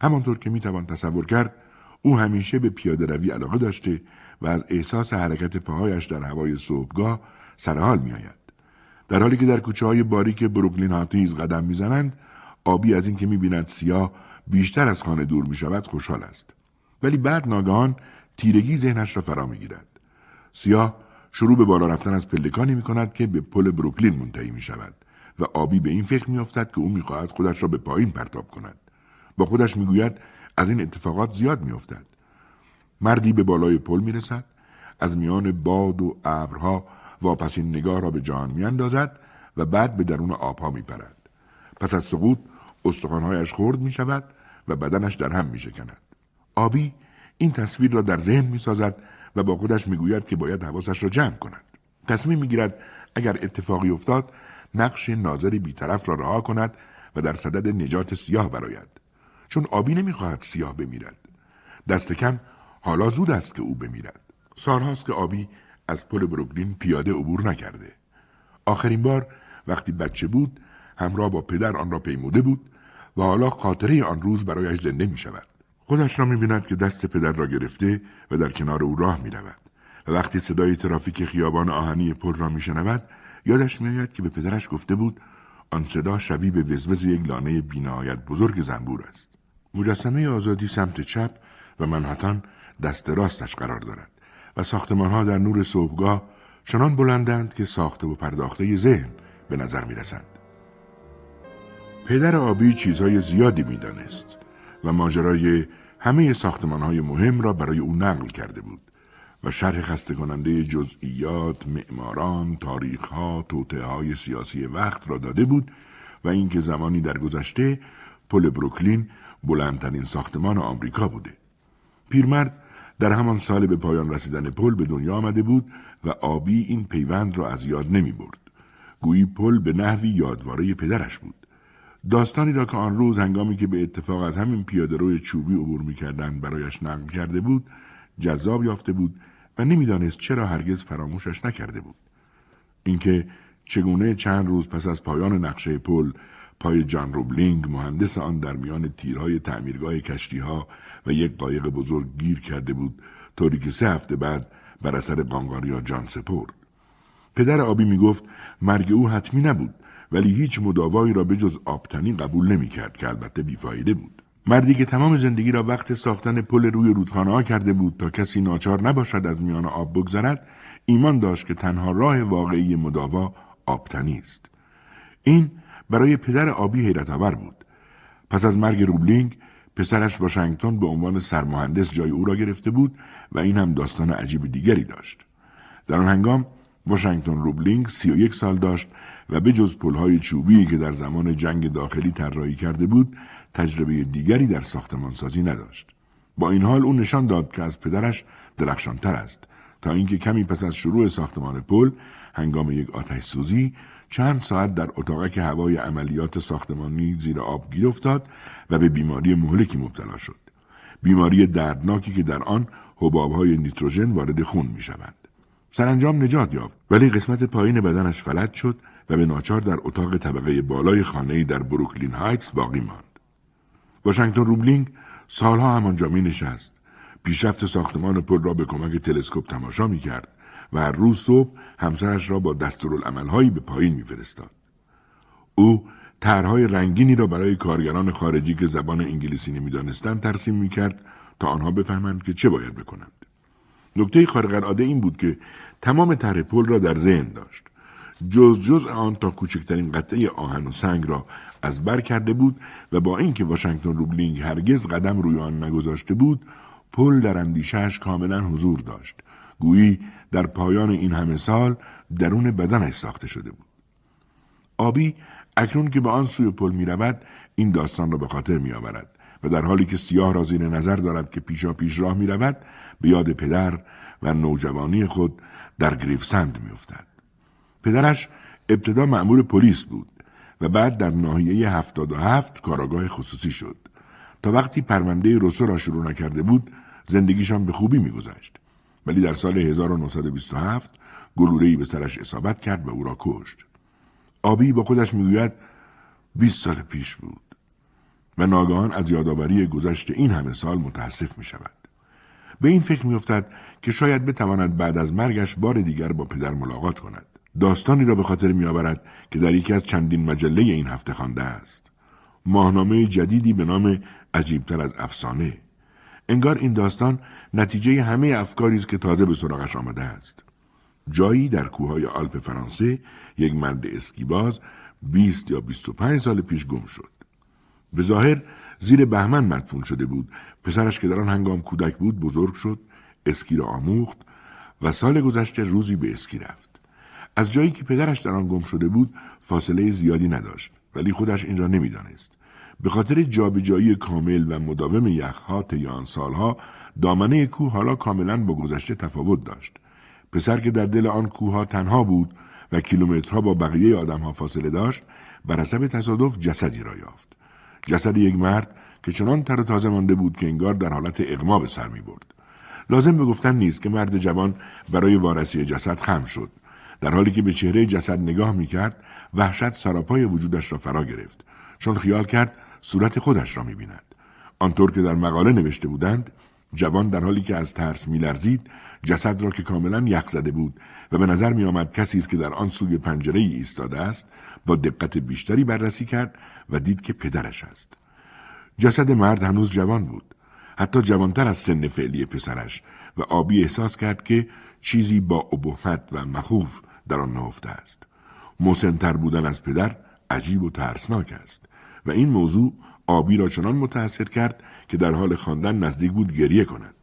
همانطور که می‌توان تصور کرد او همیشه به پیاده روی علاقه داشته و از احساس حرکت پاهایش در هوای صبحگاه سرحال میآید. در حالی که در کوچه های باریک بروکلین هاتیز قدم می‌زنند آبی از اینکه می‌بیند سیاه بیشتر از خانه دور می شود خوشحال است. ولی بعد ناگهان تیرگی ذهنش را فرا می‌گیرد. سیاه شروع به بالا رفتن از پلکانی می کند که به پل بروکلین منتهی می شود و آبی به این فکر می افتد که او می‌خواهد خودش را به پایین پرتاب کند. با خودش می‌گوید از این اتفاقات زیاد میافتد. مردی به بالای پل می رسد از میان باد و ابرها واپسین نگاه را به جان میاندازد و بعد به درون آبها میپرد. پس از سقوط استخوانهایش خرد می شود و بدنش در هم می شکند. آبی این تصویر را در ذهن می سازد و با خودش می گوید که باید حواسش را جمع کند. تصمیم می گیرد اگر اتفاقی افتاد نقش ناظری بیطرف را رها کند و در صدد نجات سیاه براید. چون آبی نمی‌خواهد سیاه بمیرد. دست کم حالا زود است که او بمیرد. سالهاست که آبی از پل بروکلین پیاده عبور نکرده. آخرین بار وقتی بچه بود همراه با پدر آن را پیموده بود و حالا خاطره آن روز برایش زنده می شود. خودش را می بیند که دست پدر را گرفته و در کنار او راه می رود. و وقتی صدای ترافیک خیابان آهنی پل را می شنود یادش می آید که به پدرش گفته بود آن صدا شبیه به وزوز یک لانه بینایت بزرگ زنبور است. مجسمه آزادی سمت چپ و منحتان دست راستش قرار دارد و ساختمانها در نور صبحگاه چنان بلندند که ساخته و پرداخته ذهن به نظر می رسند. پدر آبی چیزهای زیادی می‌دانست و ماجرای همه ساختمان های مهم را برای او نقل کرده بود و شرح خسته کننده جزئیات، معماران، تاریخها، توته های سیاسی وقت را داده بود و اینکه زمانی در گذشته پل بروکلین بلندترین ساختمان آمریکا بوده. پیرمرد در همان سال به پایان رسیدن پل به دنیا آمده بود و آبی این پیوند را از یاد نمی برد. گویی پل به نحوی یادواره پدرش بود. داستانی را که آن روز هنگامی که به اتفاق از همین پیاده روی چوبی عبور می‌کردند برایش نقل کرده بود جذاب یافته بود و نمی‌دانست چرا هرگز فراموشش نکرده بود. اینکه چگونه چند روز پس از پایان نقشه پل پای جان روبلینگ مهندس آن در میان تیرهای تعمیرگاه کشتی ها و یک قایق بزرگ گیر کرده بود طوری که سه هفته بعد بر اثر قانقاریا جان سپرد. پدر آبی می‌گفت مرگ او حتمی نبود. ولی هیچ مداوایی را به جز آبتنی قبول نمی کرد که البته بیفایده بود. مردی که تمام زندگی را وقت ساختن پل روی رودخانه ها کرده بود تا کسی ناچار نباشد از میان آب بگذرد ایمان داشت که تنها راه واقعی مداوا آبتنی است. این برای پدر آبی حیرت آور بود. پس از مرگ روبلینگ پسرش واشنگتن به عنوان سرمهندس جای او را گرفته بود و این هم داستان عجیب دیگری داشت. در آن هنگام واشنگتن روبلینگ سی و یک سال داشت و به جز پلهای چوبی که در زمان جنگ داخلی طراحی کرده بود تجربه دیگری در ساختمانسازی نداشت. با این حال او نشان داد که از پدرش درخشانتر است. تا اینکه کمی پس از شروع ساختمان پل هنگام یک آتش سوزی چند ساعت در اتاقک هوای عملیات ساختمانی زیر آب گیر افتاد و به بیماری مهلکی مبتلا شد. بیماری دردناکی که در آن حبابهای نیتروژن وارد خون می شوند. سرانجام نجات یافت ولی قسمت پایین بدنش فلج شد و به ناچار در اتاق طبقه بالای خانه در بروکلین هایتس باقی ماند. واشنگتن روبلینگ سالها همانجا می نشست. پیشرفت ساختمان پل را به کمک تلسکوپ تماشا می کرد و هر روز صبح همسرش را با دستورالعملهایی به پایین میفرستاد. او طرحهای رنگینی را برای کارگران خارجی که زبان انگلیسی نمی‌دانستند ترسیم می‌کرد تا آنها بفهمند که چه باید بکنند. نکته خارق العاده این بود که تمام طرح پل را در ذهن داشت. جز جز آن تا کوچکترین قطعه آهن و سنگ را از بر کرده بود و با اینکه واشنگتن روبلینگ هرگز قدم روی آن نگذاشته بود پل در اندیشهش کاملا حضور داشت گویی در پایان این همه سال درون بدنش ساخته شده بود آبی اکنون که به آن سوی پل می رود این داستان را به خاطر می آورد و در حالی که سیاه را زیر نظر دارد که پیشا پیش راه می رود به یاد پدر و نوجوانی خود در گریفسند می افتد. پدرش ابتدا مأمور پلیس بود و بعد در ناحیه هفتاد و هفت کاراگاه خصوصی شد تا وقتی پرونده روسو را شروع نکرده بود زندگیشان به خوبی میگذشت ولی در سال 1927 گلوله‌ای به سرش اصابت کرد و او را کشت آبی با خودش می‌گوید 20 سال پیش بود و ناگهان از یادآوری گذشت این همه سال متاسف می شود. به این فکر میافتد که شاید بتواند بعد از مرگش بار دیگر با پدر ملاقات کند. داستانی را به خاطر میآورد که در یکی از چندین مجله این هفته خوانده است. ماهنامه جدیدی به نام عجیبتر از افسانه. انگار این داستان نتیجه همه افکاری است که تازه به سراغش آمده است. جایی در کوههای آلپ فرانسه یک مرد اسکیباز 20 یا 25 سال پیش گم شد. به ظاهر زیر بهمن مدفون شده بود پسرش که در آن هنگام کودک بود بزرگ شد اسکی را آموخت و سال گذشته روزی به اسکی رفت از جایی که پدرش در آن گم شده بود فاصله زیادی نداشت ولی خودش این را نمی‌دانست به خاطر جابجایی کامل و مداوم یخها طی آن سالها دامنه کوه حالا کاملا با گذشته تفاوت داشت پسر که در دل آن کوهها تنها بود و کیلومترها با بقیه آدمها فاصله داشت بر حسب تصادف جسدی را یافت جسد یک مرد که چنان تر تازه مانده بود که انگار در حالت اغما به سر می برد. لازم به گفتن نیست که مرد جوان برای وارسی جسد خم شد. در حالی که به چهره جسد نگاه می کرد وحشت سراپای وجودش را فرا گرفت چون خیال کرد صورت خودش را می بیند. آنطور که در مقاله نوشته بودند جوان در حالی که از ترس میلرزید جسد را که کاملا یخ زده بود و به نظر می آمد کسی است که در آن سوی پنجره ای ایستاده است با دقت بیشتری بررسی کرد و دید که پدرش است. جسد مرد هنوز جوان بود. حتی جوانتر از سن فعلی پسرش و آبی احساس کرد که چیزی با ابهت و مخوف در آن نهفته است. مسنتر بودن از پدر عجیب و ترسناک است و این موضوع آبی را چنان متأثر کرد که در حال خواندن نزدیک بود گریه کند.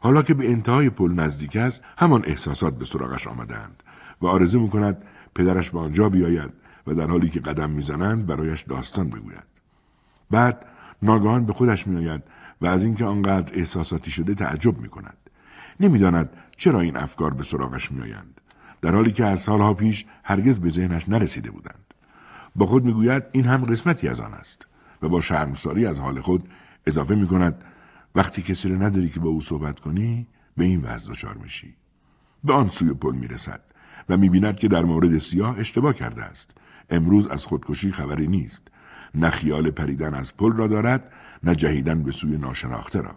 حالا که به انتهای پل نزدیک است همان احساسات به سراغش آمدند و آرزو می‌کند پدرش به آنجا بیاید و در حالی که قدم می‌زنند برایش داستان بگوید بعد ناگهان به خودش میآید و از اینکه آنقدر احساساتی شده تعجب می کند. نمی‌داند چرا این افکار به سراغش میآیند در حالی که از سالها پیش هرگز به ذهنش نرسیده بودند. با خود می‌گوید این هم قسمتی از آن است و با شرمساری از حال خود اضافه می کند وقتی کسی را نداری که با او صحبت کنی به این وضع دچار میشی. به آن سوی پل می‌رسد و می‌بیند که در مورد سیاه اشتباه کرده است. امروز از خودکشی خبری نیست. نه خیال پریدن از پل را دارد نه جهیدن به سوی ناشناخته را.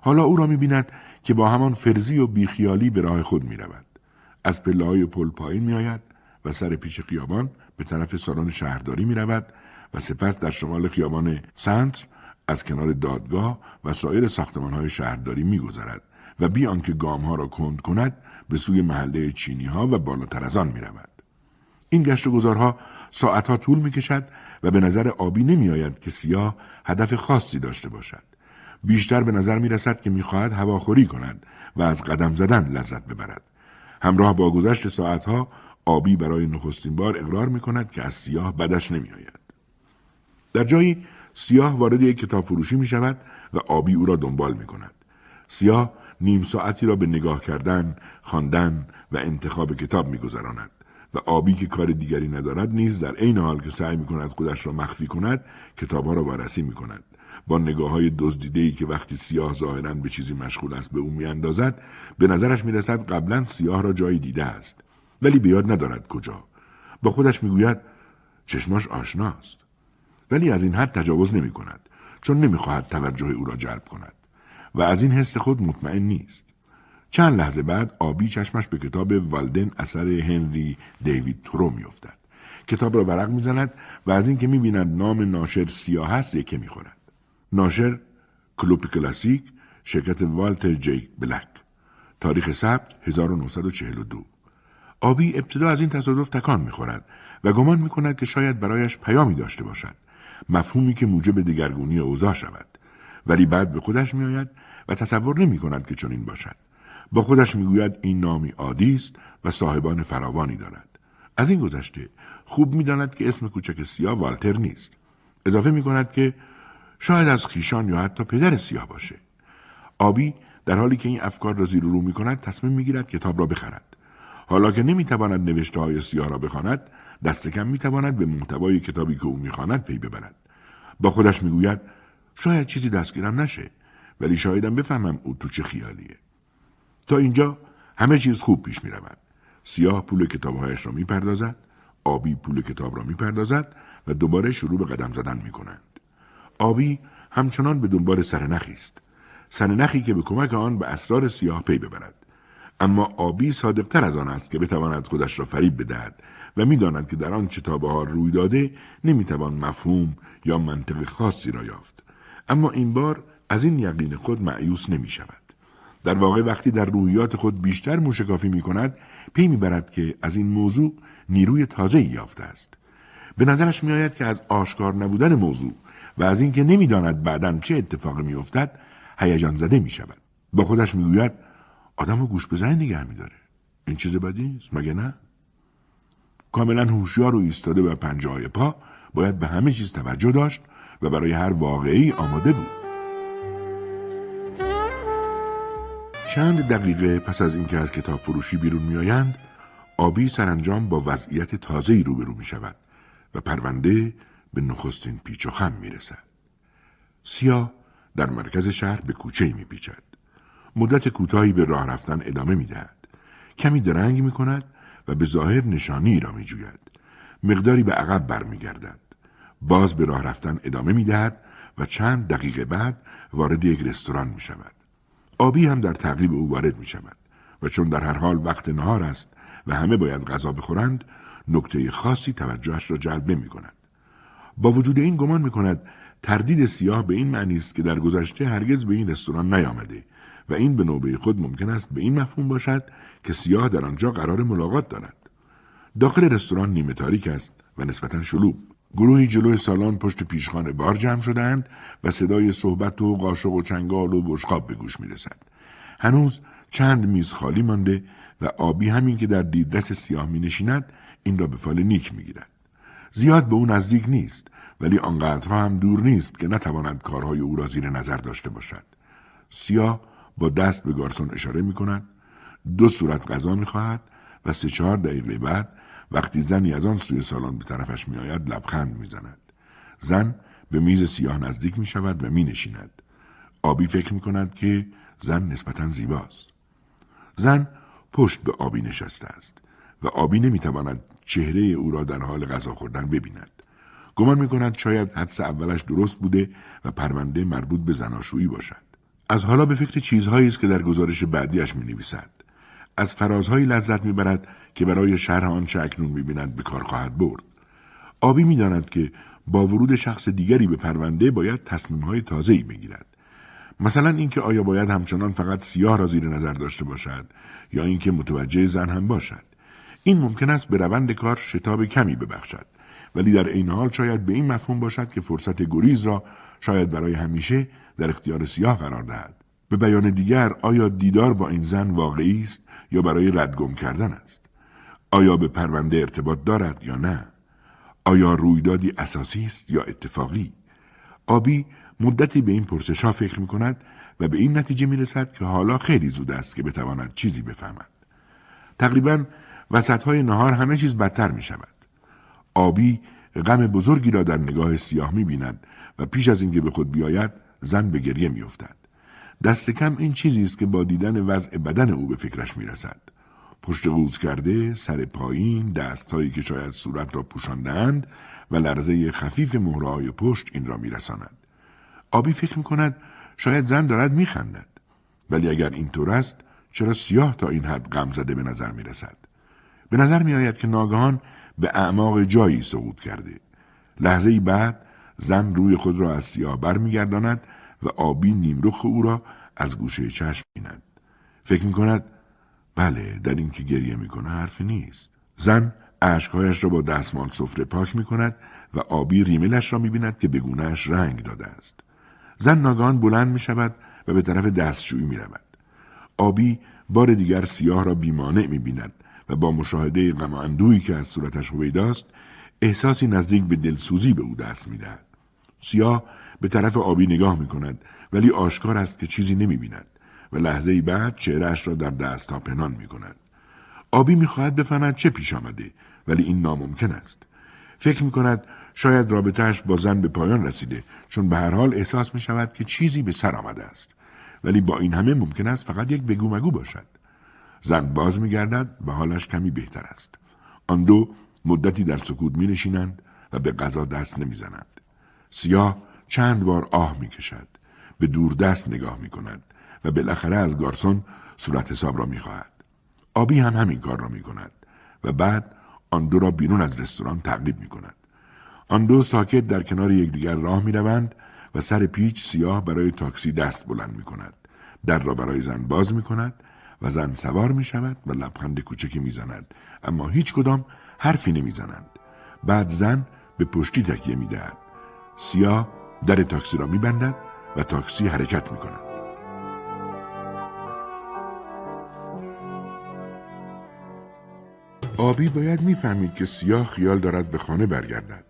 حالا او را می‌بیند که با همان فرزی و بیخیالی به راه خود می‌رود. از پله های پل پایین میآید و سر پیش خیابان به طرف سالن شهرداری می‌رود و سپس در شمال خیابان سنتر از کنار دادگاه و سایر ساختمان های شهرداری میگذرد و بی آنکه گام ها را کند کند به سوی محله چینی ها و بالاتر از آن می رود. این گشت و گذارها ساعتها طول می کشد و به نظر آبی نمی آید که سیاه هدف خاصی داشته باشد. بیشتر به نظر می رسد که می خواهد هواخوری کند و از قدم زدن لذت ببرد. همراه با گذشت ساعتها آبی برای نخستین بار اقرار می کند که از سیاه بدش نمی آید. در جایی سیاه وارد یک کتاب فروشی می شود و آبی او را دنبال می کند. سیاه نیم ساعتی را به نگاه کردن، خواندن و انتخاب کتاب میگذراند و آبی که کار دیگری ندارد نیز در عین حال که سعی می کند خودش را مخفی کند کتابها را وارسی می کند با نگاه های دزدیده که وقتی سیاه ظاهرا به چیزی مشغول است به او میاندازد به نظرش می‌رسد قبلا سیاه را جایی دیده است ولی به یاد ندارد کجا با خودش می‌گوید چشماش آشناست ولی از این حد تجاوز نمی کند چون نمی‌خواهد توجه او را جلب کند و از این حس خود مطمئن نیست. چند لحظه بعد آبی چشمش به کتاب والدن اثر هنری دیوید ترو میافتد. کتاب را ورق می‌زند و از اینکه می‌بیند نام ناشر سیاه است یکه می‌خورد. ناشر کلوپ کلاسیک شرکت والتر جیک بلک تاریخ ثبت 1942 آبی ابتدا از این تصادف تکان می‌خورد و گمان می‌کند که شاید برایش پیامی داشته باشد مفهومی که موجب دگرگونی اوضاع شود ولی بعد به خودش میآید و تصور نمی کند که چنین باشد. با خودش می‌گوید این نامی عادی است و صاحبان فراوانی دارد. از این گذشته خوب می‌داند که اسم کوچک سیاه والتر نیست. اضافه می کند که شاید از خیشان یا حتی پدر سیاه باشه. آبی در حالی که این افکار را زیر رو می کند تصمیم می گیرد کتاب را بخرد. حالا که نمی تواند نوشته های سیاه را بخواند دست کم می تواند به محتوای کتابی که او می‌خواند پی ببرد. با خودش می‌گوید شاید چیزی دستگیرم نشه ولی شایدم بفهمم او تو چه خیالیه تا اینجا همه چیز خوب پیش می رود. سیاه پول کتابهایش را می پردازد آبی پول کتاب را می پردازد و دوباره شروع به قدم زدن می کنند. آبی همچنان به دنبال سرنخی است. سرنخی که به کمک آن به اسرار سیاه پی ببرد. اما آبی صادقتر از آن است که بتواند خودش را فریب بدهد و می‌داند که در آن چتابه ها روی داده نمی‌توان مفهوم یا منطق خاصی را یافت. اما این بار از این یقین خود معیوس نمی شود. در واقع وقتی در روحیات خود بیشتر موشکافی می کند پی می‌برد که از این موضوع نیروی تازه یافته است. به نظرش می آید که از آشکار نبودن موضوع و از اینکه نمی‌داند بعدا چه اتفاقی میافتد هیجان زده می شود. با خودش می‌گوید آدم و گوش بزنی نگه میداره. این چیز بدی نیست مگه نه؟ کاملا هوشیار و ایستاده و پنجه پا باید به همه چیز توجه داشت و برای هر واقعی آماده بود. چند دقیقه پس از اینکه از کتاب فروشی بیرون میآیند آبی سرانجام با وضعیت تازه‌ای روبرو می شود و پرونده به نخستین پیچ و خم می رسد. سیاه در مرکز شهر به کوچه می پیچد. مدت کوتاهی به راه رفتن ادامه می دهد. کمی درنگ می کند و به ظاهر نشانی را می جوید. مقداری به عقب برمیگردد. باز به راه رفتن ادامه می دهد و چند دقیقه بعد وارد یک رستوران می شود. آبی هم در تعقیب او وارد می شود و چون در هر حال وقت نهار است و همه باید غذا بخورند نکته خاصی توجهش را جلب نمی کند. با وجود این گمان می کند تردید سیاه به این معنی است که در گذشته هرگز به این رستوران نیامده و این به نوبه خود ممکن است به این مفهوم باشد که سیاه در آنجا قرار ملاقات دارد. داخل رستوران نیمه تاریک است و نسبتا شلوغ. گروهی جلوی سالن پشت پیشخانه بار جمع شدند و صدای صحبت و قاشق و چنگال و بشقاب به گوش می رسد. هنوز چند میز خالی مانده و آبی همین که در دیدرس سیاه می نشیند این را به فال نیک می گیرد. زیاد به او نزدیک نیست ولی آنقدرها هم دور نیست که نتواند کارهای او را زیر نظر داشته باشد. سیاه با دست به گارسون اشاره می کند دو صورت غذا می خواهد و سه چهار دقیقه بعد وقتی زنی از آن سوی سالن به طرفش می آید لبخند می زند. زن به میز سیاه نزدیک می شود و می نشیند. آبی فکر می کند که زن نسبتا زیباست. زن پشت به آبی نشسته است و آبی نمی تواند چهره او را در حال غذا خوردن ببیند. گمان می کند شاید حدس اولش درست بوده و پرونده مربوط به زناشویی باشد. از حالا به فکر چیزهایی است که در گزارش بعدیش می نویسد. از فرازهایی لذت می برد که برای شرح آنچه اکنون می بیند به کار خواهد برد. آبی می داند که با ورود شخص دیگری به پرونده باید تصمیم های تازه‌ای بگیرد. مثلا اینکه آیا باید همچنان فقط سیاه را زیر نظر داشته باشد یا اینکه متوجه زن هم باشد. این ممکن است به روند کار شتاب کمی ببخشد. ولی در این حال شاید به این مفهوم باشد که فرصت گریز را شاید برای همیشه در اختیار سیاه قرار دهد. به بیان دیگر آیا دیدار با این زن واقعی است یا برای ردگم کردن است؟ آیا به پرونده ارتباط دارد یا نه؟ آیا رویدادی اساسی است یا اتفاقی؟ آبی مدتی به این پرسش ها فکر می کند و به این نتیجه می رسد که حالا خیلی زود است که بتواند چیزی بفهمد. تقریبا وسط های نهار همه چیز بدتر می شود آبی غم بزرگی را در نگاه سیاه می بیند و پیش از اینکه به خود بیاید زن به گریه می افتد. دست کم این چیزی است که با دیدن وضع بدن او به فکرش می رسد. پشت قوز کرده، سر پایین، دستهایی که شاید صورت را پوشاندند و لرزه خفیف مهرهای پشت این را میرساند. آبی فکر می کند شاید زن دارد می خندد. ولی اگر اینطور است چرا سیاه تا این حد غم زده به نظر می رسد؟ به نظر می آید که ناگهان به اعماق جایی سقوط کرده. لحظه بعد زن روی خود را از سیاه برمیگرداند و آبی نیمرخ او را از گوشه چشم بیند. فکر می کند بله در این که گریه می کنه حرفی نیست. زن اشکهایش را با دستمال سفره پاک می کند و آبی ریملش را می بیند که به رنگ داده است. زن ناگهان بلند می شود و به طرف دستشویی می رود. آبی بار دیگر سیاه را بیمانع می بیند و با مشاهده غم و که از صورتش هویداست احساسی نزدیک به دلسوزی به او دست می‌دهد سیاه به طرف آبی نگاه می کند ولی آشکار است که چیزی نمی بیند و لحظه بعد چهرهش را در دست ها پنهان می کند. آبی می خواهد بفهمد چه پیش آمده ولی این ناممکن است. فکر می کند شاید رابطهش با زن به پایان رسیده چون به هر حال احساس می شود که چیزی به سر آمده است ولی با این همه ممکن است فقط یک بگو مگو باشد زن باز میگردد و حالش کمی بهتر است آن دو مدتی در سکوت می نشینند و به غذا دست نمی‌زنند سیاه چند بار آه می کشد به دور دست نگاه می کند و بالاخره از گارسون صورت حساب را می خواهد. آبی هم همین کار را می کند و بعد آن دو را بیرون از رستوران تعقیب می کند. آن دو ساکت در کنار یکدیگر راه می روند و سر پیچ سیاه برای تاکسی دست بلند می کند. در را برای زن باز می کند و زن سوار می شود و لبخند کوچکی می زند. اما هیچ کدام حرفی نمی زنند. بعد زن به پشتی تکیه می دهد. سیاه در تاکسی را می بندد و تاکسی حرکت می کند. آبی باید می‌فهمید که سیاه خیال دارد به خانه برگردد.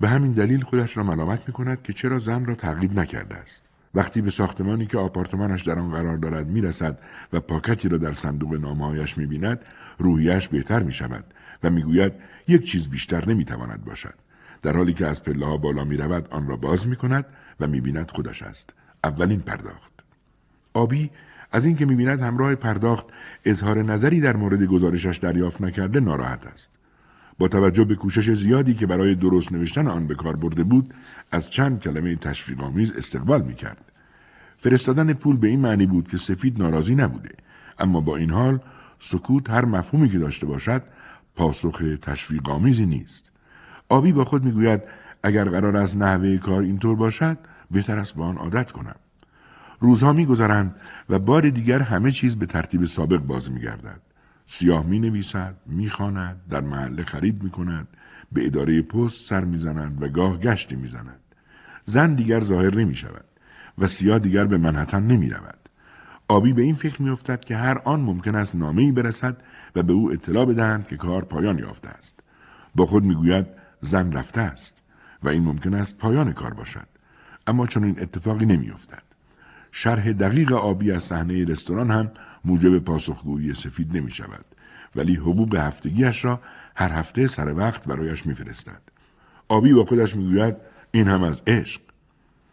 به همین دلیل خودش را ملامت می کند که چرا زن را تعقیب نکرده است. وقتی به ساختمانی که آپارتمانش در آن قرار دارد می‌رسد و پاکتی را در صندوق نامههایش می‌بیند روحیش بهتر می شود و می‌گوید یک چیز بیشتر نمی‌تواند باشد در حالی که از پله ها بالا می رود آن را باز می کند و می بیند خودش است. اولین پرداخت. آبی از اینکه می بیند همراه پرداخت اظهار نظری در مورد گزارشش دریافت نکرده ناراحت است. با توجه به کوشش زیادی که برای درست نوشتن آن به کار برده بود از چند کلمه آمیز استقبال می کرد. فرستادن پول به این معنی بود که سفید ناراضی نبوده اما با این حال سکوت هر مفهومی که داشته باشد پاسخ آمیزی نیست. آبی با خود می‌گوید اگر قرار است نحوه کار اینطور باشد بهتر است با آن عادت کنم. روزها میگذرند و بار دیگر همه چیز به ترتیب سابق باز میگردد. سیاه می نویسد، می خاند، در محله خرید می کند، به اداره پست سر می زند و گاه گشتی می زند. زن دیگر ظاهر نمی شود و سیاه دیگر به منحتن نمی رود. آبی به این فکر می افتد که هر آن ممکن است نامه ای برسد و به او اطلاع بدهند که کار پایان یافته است. با خود می گوید زن رفته است و این ممکن است پایان کار باشد. اما چون این اتفاقی نمی افتد. شرح دقیق آبی از صحنه رستوران هم موجب پاسخگویی سفید نمی شود ولی حقوق هفتگیش را هر هفته سر وقت برایش میفرستد. آبی با خودش می‌گوید این هم از عشق.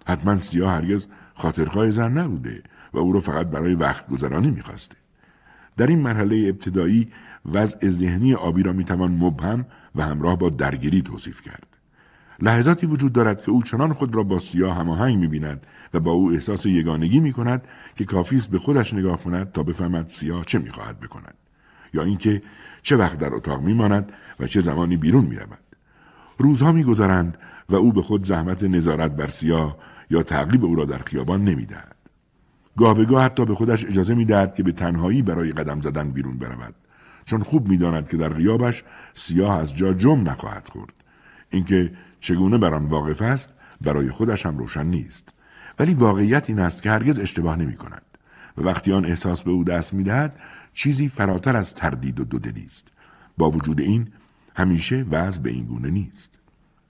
حتما سیاه هرگز خاطرخواه زن نبوده و او را فقط برای وقت گذرانی می‌خواسته. در این مرحله ابتدایی وضع ذهنی آبی را می‌توان مبهم و همراه با درگیری توصیف کرد. لحظاتی وجود دارد که او چنان خود را با سیاه هماهنگ می‌بیند و با او احساس یگانگی می کند که کافی است به خودش نگاه کند تا بفهمد سیاه چه می‌خواهد بکند یا اینکه چه وقت در اتاق میماند و چه زمانی بیرون می‌رود. روزها میگذرند و او به خود زحمت نظارت بر سیاه یا تعقیب او را در خیابان نمی‌دهد. گاه به گاه حتی به خودش اجازه می‌دهد که به تنهایی برای قدم زدن بیرون برود. چون خوب می‌داند که در غیابش سیاه از جا جم نخواهد خورد. اینکه چگونه بر آن واقف است برای خودش هم روشن نیست. ولی واقعیت این است که هرگز اشتباه نمی کند. و وقتی آن احساس به او دست می دهد چیزی فراتر از تردید و دودلی است. با وجود این همیشه وضع به این گونه نیست.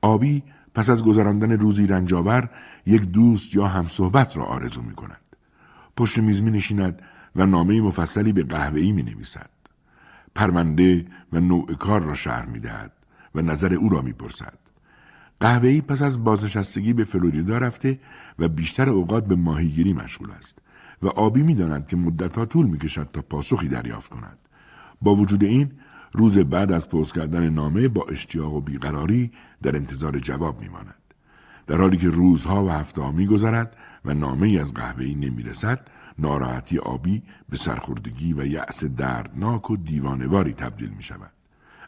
آبی پس از گذراندن روزی رنجاور یک دوست یا همصحبت را آرزو می کند. پشت میز می نشیند و نامه مفصلی به قهوه‌ای می نویسد. پرونده و نوع کار را شهر می دهد و نظر او را می پرسد. قهوه‌ای پس از بازنشستگی به فلوریدا رفته و بیشتر اوقات به ماهیگیری مشغول است و آبی می‌داند که مدتها طول می‌کشد تا پاسخی دریافت کند با وجود این روز بعد از پست کردن نامه با اشتیاق و بیقراری در انتظار جواب میماند در حالی که روزها و هفته میگذرد و نامه ای از قهوه‌ای نمی‌رسد ناراحتی آبی به سرخوردگی و یأس دردناک و دیوانواری تبدیل می شود.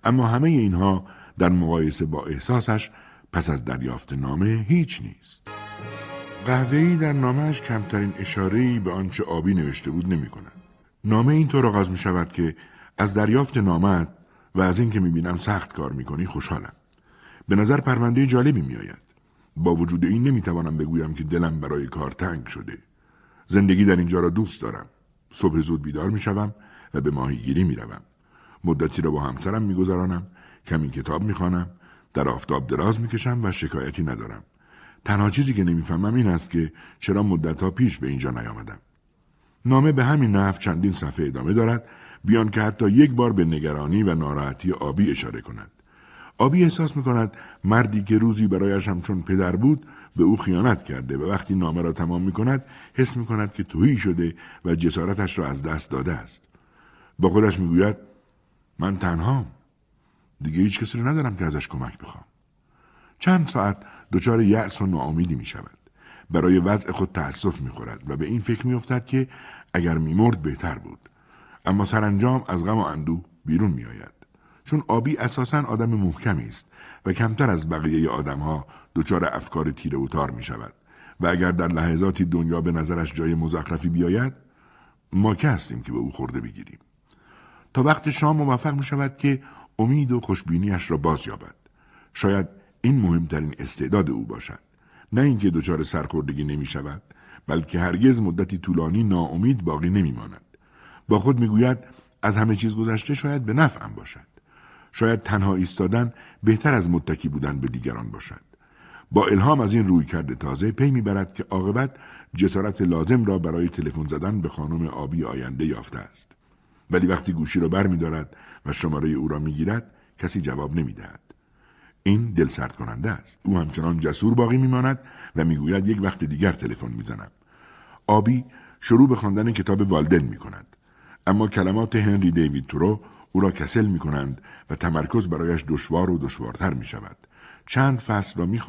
اما همه اینها در مقایسه با احساسش پس از دریافت نامه هیچ نیست. قهوه‌ای در نامهش کمترین اشاره‌ای به آنچه آبی نوشته بود نمی کند. نامه اینطور آغاز می شود که از دریافت نامت و از اینکه می بینم سخت کار می کنی خوشحالم. به نظر پرونده جالبی می آید. با وجود این نمی توانم بگویم که دلم برای کار تنگ شده. زندگی در اینجا را دوست دارم. صبح زود بیدار می شوم و به ماهیگیری می روم. مدتی را با همسرم می گذرانم. کمی کتاب می خوانم. در آفتاب دراز می کشم و شکایتی ندارم. تنها چیزی که نمی‌فهمم این است که چرا مدتها پیش به اینجا نیامدم. نامه به همین نحو چندین صفحه ادامه دارد بیان که حتی یک بار به نگرانی و ناراحتی آبی اشاره کند. آبی احساس می کند مردی که روزی برایش همچون پدر بود به او خیانت کرده و وقتی نامه را تمام می کند حس می کند که توهی شده و جسارتش را از دست داده است. با خودش می گوید من تنهام. دیگه هیچ کسی رو ندارم که ازش کمک بخوام. چند ساعت دچار یأس و ناامیدی می شود. برای وضع خود تأسف می خورد و به این فکر می افتد که اگر می مرد بهتر بود. اما سرانجام از غم و اندوه بیرون می آید. چون آبی اساسا آدم محکمی است و کمتر از بقیه آدمها دچار افکار تیره و تار می شود و اگر در لحظاتی دنیا به نظرش جای مزخرفی بیاید ما که هستیم که به او خورده بگیریم تا وقت شام موفق می شود که امید و خوشبینیش را باز یابد. شاید این مهمترین استعداد او باشد. نه اینکه دچار سرخوردگی نمی شود بلکه هرگز مدتی طولانی ناامید باقی نمی ماند. با خود می‌گوید از همه چیز گذشته شاید به نفعم باشد. شاید تنها ایستادن بهتر از متکی بودن به دیگران باشد. با الهام از این روی کرده تازه پی می‌برد که عاقبت جسارت لازم را برای تلفن زدن به خانم آبی آینده یافته است. ولی وقتی گوشی را بر میدارد و شماره او را می‌گیرد کسی جواب نمی‌دهد این دل سرد کننده است او همچنان جسور باقی میماند و می‌گوید یک وقت دیگر تلفن می‌زنم آبی شروع به خواندن کتاب والدن می کند. اما کلمات هنری دیوید تورو او را کسل می کنند و تمرکز برایش دشوار و دشوارتر می شود. چند فصل را می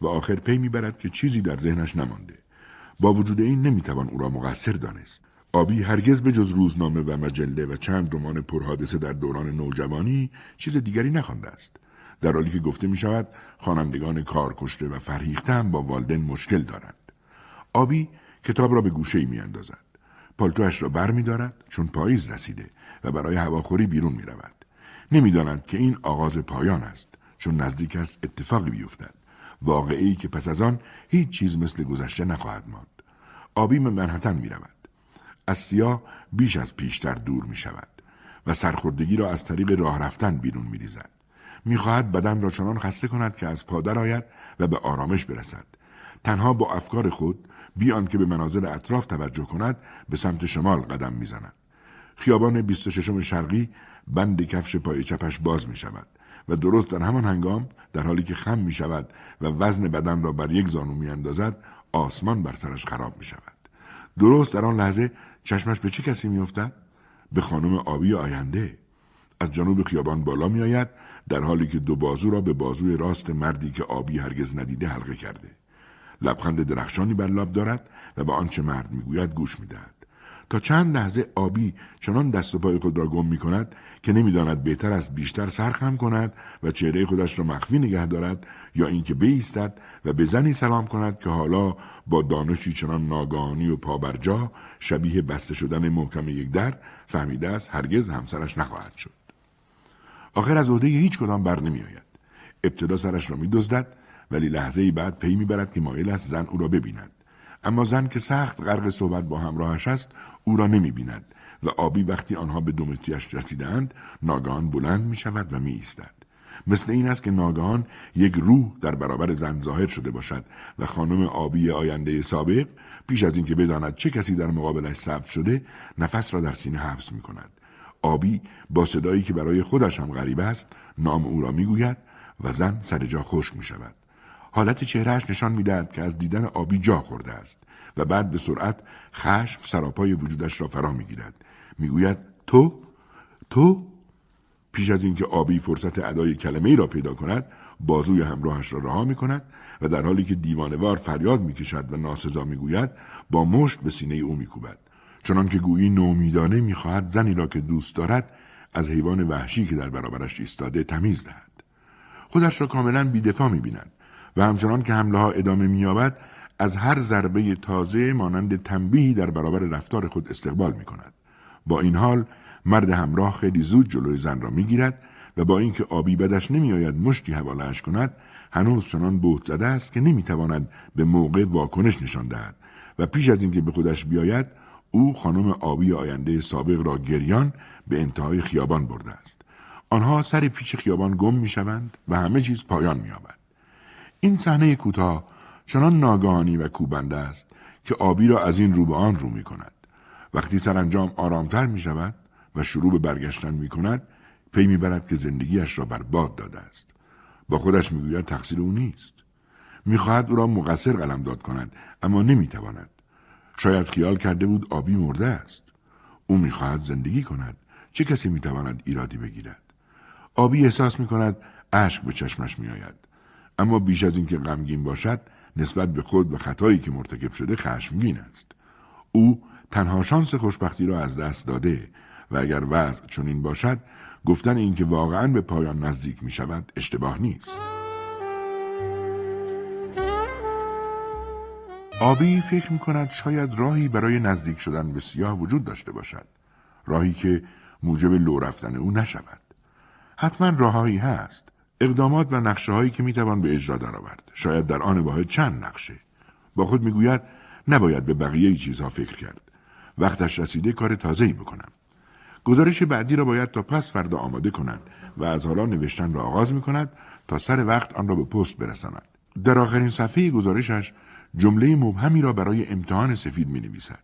و آخر پی می برد که چیزی در ذهنش نمانده. با وجود این نمی‌توان او را مقصر دانست. آبی هرگز به جز روزنامه و مجله و چند رمان پرحادثه در دوران نوجوانی چیز دیگری نخوانده است. در حالی که گفته می شود خوانندگان کارکشته و فرهیخته هم با والدن مشکل دارند. آبی کتاب را به گوشه می اندازد. پالتوش را بر می دارد چون پاییز رسیده و برای هواخوری بیرون می رود. نمی که این آغاز پایان است چون نزدیک است اتفاقی بیفتد. واقعی که پس از آن هیچ چیز مثل گذشته نخواهد ماند. آبی به منحتن می رود. از سیاه بیش از پیشتر دور می شود و سرخوردگی را از طریق راه رفتن بیرون می ریزد. می خواهد بدن را چنان خسته کند که از پادر آید و به آرامش برسد. تنها با افکار خود بیان که به مناظر اطراف توجه کند به سمت شمال قدم می‌زند خیابان 26 شرقی بند کفش پای چپش باز می شود و درست در همان هنگام در حالی که خم می شود و وزن بدن را بر یک زانو می اندازد آسمان بر سرش خراب می شود. درست در آن لحظه چشمش به چه کسی می افتد؟ به خانم آبی آینده. از جنوب خیابان بالا می آید در حالی که دو بازو را به بازوی راست مردی که آبی هرگز ندیده حلقه کرده. لبخند درخشانی بر لب دارد و به آنچه مرد می‌گوید گوش می‌دهد تا چند لحظه آبی چنان دست و پای خود را گم می کند که نمی‌داند بهتر است بیشتر سرخم کند و چهره خودش را مخفی نگه دارد یا اینکه بایستد و به زنی سلام کند که حالا با دانشی چنان ناگهانی و پابرجا شبیه بسته شدن محکم یک در فهمیده است هرگز همسرش نخواهد شد آخر از عهده هیچ کدام بر نمی آید. ابتدا سرش را می دزدد ولی لحظه بعد پی می‌برد که مایل است زن او را ببیند اما زن که سخت غرق صحبت با همراهش است او را نمی بیند و آبی وقتی آنها به دومتریش رسیدند ناگهان بلند می شود و می ایستد. مثل این است که ناگهان یک روح در برابر زن ظاهر شده باشد و خانم آبی آینده سابق پیش از اینکه بداند چه کسی در مقابلش ثبت شده نفس را در سینه حبس می کند. آبی با صدایی که برای خودش هم غریب است نام او را می گوید و زن سر جا خشک می شود. حالت چهرهش نشان می‌دهد که از دیدن آبی جا خورده است و بعد به سرعت خشم سراپای وجودش را فرا می‌گیرد می‌گوید تو تو پیش از اینکه آبی فرصت ادای کلمه ای را پیدا کند بازوی همراهش را رها می کند و در حالی که دیوانوار فریاد می‌کشد و ناسزا می‌گوید با مشت به سینه او میکوبد چنان که گویی نومیدانه می‌خواهد زنی را که دوست دارد از حیوان وحشی که در برابرش ایستاده تمیز دهد خودش را کاملا بیدفاع می‌بیند و همچنان که حمله ها ادامه مییابد از هر ضربه تازه مانند تنبیهی در برابر رفتار خود استقبال می کند. با این حال مرد همراه خیلی زود جلوی زن را می‌گیرد و با اینکه آبی بدش نمیآید مشتی حوالهاش کند هنوز چنان بهت زده است که نمی‌تواند به موقع واکنش نشان دهد و پیش از اینکه به خودش بیاید او خانم آبی آینده سابق را گریان به انتهای خیابان برده است آنها سر پیچ خیابان گم می‌شوند و همه چیز پایان مییابد این صحنه کوتاه چنان ناگهانی و کوبنده است که آبی را از این رو به آن رو می کند. وقتی سرانجام آرامتر می و شروع به برگشتن می کند پی می برد که زندگیش را بر باد داده است. با خودش می‌گوید تقصیر او نیست. می‌خواهد او را مقصر قلمداد کند اما نمی‌تواند. شاید خیال کرده بود آبی مرده است. او می‌خواهد زندگی کند. چه کسی می‌تواند ایرادی بگیرد؟ آبی احساس می‌کند اشک به چشمش میآید. اما بیش از اینکه غمگین باشد نسبت به خود و خطایی که مرتکب شده خشمگین است. او تنها شانس خوشبختی را از دست داده و اگر وضع چنین باشد گفتن اینکه واقعا به پایان نزدیک می شود اشتباه نیست. آبی فکر می کند شاید راهی برای نزدیک شدن به سیاه وجود داشته باشد. راهی که موجب لو رفتن او نشود. حتما راههایی هست. اقدامات و نقشه هایی که می‌توان به اجرا درآورد. شاید در آن واحد چند نقشه. با خود می‌گوید نباید به بقیه چیزها فکر کرد. وقتش رسیده کار تازه‌ای بکنم. گزارش بعدی را باید تا پس فردا آماده کنند و از حالا نوشتن را آغاز می کند تا سر وقت آن را به پست برساند. در آخرین صفحه گزارشش جمله مبهمی را برای امتحان سفید می نویسد.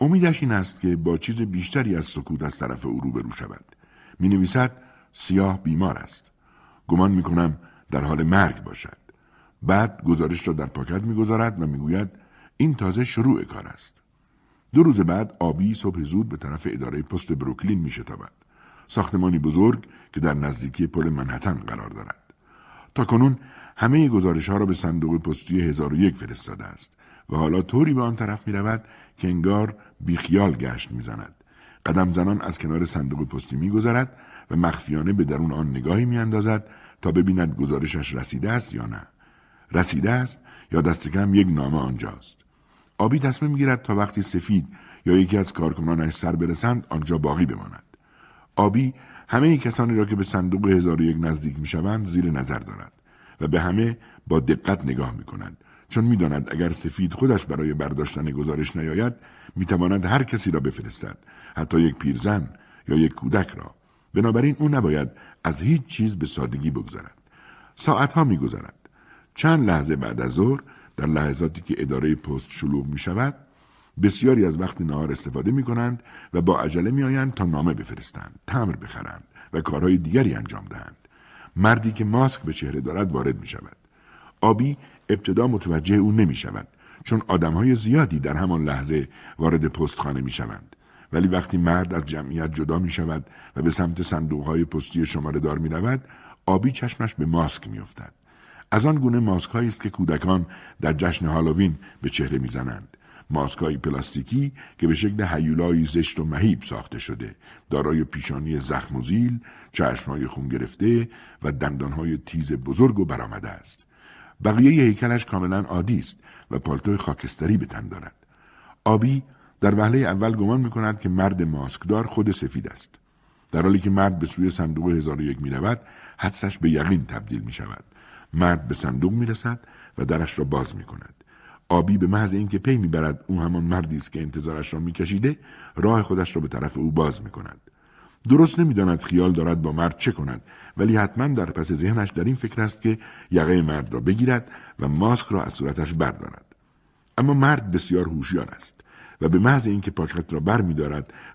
امیدش این است که با چیز بیشتری از سکوت از طرف او روبرو شود. می نویسد سیاه بیمار است. گمان می کنم در حال مرگ باشد. بعد گزارش را در پاکت می‌گذارد و می‌گوید این تازه شروع کار است. دو روز بعد آبی صبح زود به طرف اداره پست بروکلین می شتابد. ساختمانی بزرگ که در نزدیکی پل منحتن قرار دارد. تا کنون همه گزارش ها را به صندوق پستی 1001 فرستاده است و حالا طوری به آن طرف می رود که انگار بیخیال گشت می زند. قدم زنان از کنار صندوق پستی می گذارد و مخفیانه به درون آن نگاهی می اندازد تا ببیند گزارشش رسیده است یا نه. رسیده است یا دست یک نامه آنجاست. آبی تصمیم می‌گیرد تا وقتی سفید یا یکی از کارکنانش سر برسند آنجا باقی بماند. آبی همه کسانی را که به صندوق هزار یک نزدیک می‌شوند زیر نظر دارد و به همه با دقت نگاه می کند چون می‌داند اگر سفید خودش برای برداشتن گزارش نیاید می‌تواند هر کسی را بفرستد حتی یک پیرزن یا یک کودک را. بنابراین او نباید از هیچ چیز به سادگی بگذارد ساعتها میگذرد. چند لحظه بعد از ظهر در لحظاتی که اداره پست شلوغ می شود بسیاری از وقت نهار استفاده می کنند و با عجله می آیند تا نامه بفرستند، تمر بخرند و کارهای دیگری انجام دهند. مردی که ماسک به چهره دارد وارد می شود. آبی ابتدا متوجه او نمی شود چون آدمهای زیادی در همان لحظه وارد پستخانه می شوند. ولی وقتی مرد از جمعیت جدا می شود و به سمت صندوق پستی شماره دار می رود، آبی چشمش به ماسک می افتد. از آن گونه ماسک است که کودکان در جشن هالووین به چهره می‌زنند. ماسک پلاستیکی که به شکل هیولایی زشت و مهیب ساخته شده. دارای پیشانی زخم و زیل چشمهای خون گرفته و دندانهای تیز بزرگ و برآمده است. بقیه هیکلش کاملا عادی است و پالتوی خاکستری به تن دارد. آبی در وهله اول گمان می کند که مرد ماسکدار خود سفید است. در حالی که مرد به سوی صندوق هزار و یک می رود حدسش به یقین تبدیل می شود مرد به صندوق می رسد و درش را باز می کند. آبی به محض اینکه پی می‌برد او همان مردی است که انتظارش را میکشیده راه خودش را به طرف او باز می کند. درست نمی‌داند خیال دارد با مرد چه کند ولی حتما در پس ذهنش در این فکر است که یقه مرد را بگیرد و ماسک را از صورتش بردارد اما مرد بسیار هوشیار است و به محض اینکه پاکت را بر می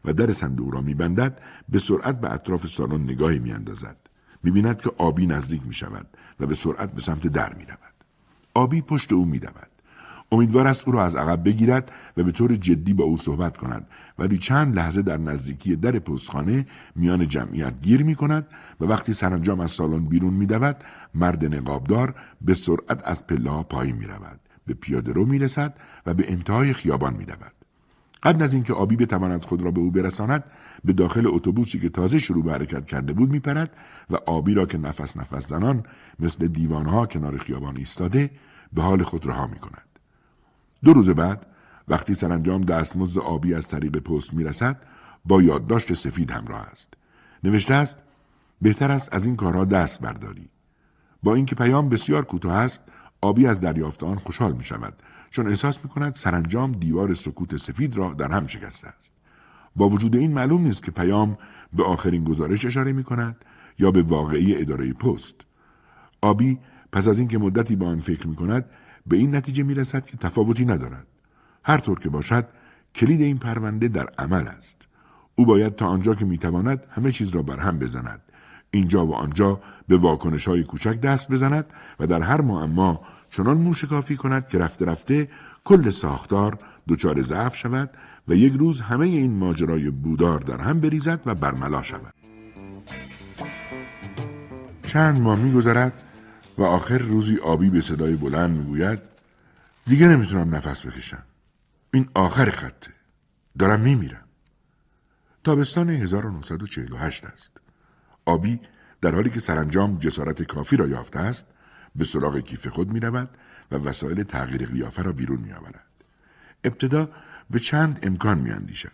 و در صندوق را میبندد به سرعت به اطراف سالن نگاهی میاندازد می‌بیند که آبی نزدیک می شود و به سرعت به سمت در می رود. آبی پشت او می رود. امیدوار است او را از عقب بگیرد و به طور جدی با او صحبت کند ولی چند لحظه در نزدیکی در پستخانه میان جمعیت گیر می کند و وقتی سرانجام از سالن بیرون می دود مرد نقابدار به سرعت از پله ها پایین می رود. به پیاده رو می رسد و به انتهای خیابان می دود. قبل از اینکه آبی بتواند خود را به او برساند به داخل اتوبوسی که تازه شروع به حرکت کرده بود میپرد و آبی را که نفس نفس زنان مثل دیوانها کنار خیابان ایستاده به حال خود رها می کند. دو روز بعد وقتی سرانجام دستمزد آبی از طریق پست می‌رسد با یادداشت سفید همراه است نوشته است بهتر است از این کارها دست برداری با اینکه پیام بسیار کوتاه است آبی از دریافت آن خوشحال می شود چون احساس می کند سرانجام دیوار سکوت سفید را در هم شکسته است. با وجود این معلوم نیست که پیام به آخرین گزارش اشاره می کند یا به واقعی اداره پست. آبی پس از اینکه مدتی با آن فکر می کند به این نتیجه می رسد که تفاوتی ندارد. هر طور که باشد کلید این پرونده در عمل است. او باید تا آنجا که می تواند همه چیز را بر هم بزند. اینجا و آنجا به واکنش های کوچک دست بزند و در هر معما چنان موشکافی کند که رفته رفته کل ساختار دچار ضعف شود و یک روز همه این ماجرای بودار در هم بریزد و برملا شود. چند ماه میگذرد و آخر روزی آبی به صدای بلند می‌گوید دیگه نمی‌تونم نفس بکشم. این آخر خطه. دارم میمیرم. تابستان 1948 است. آبی در حالی که سرانجام جسارت کافی را یافته است به سراغ کیف خود می رود و وسایل تغییر قیافه را بیرون می آورد. ابتدا به چند امکان می اندیشد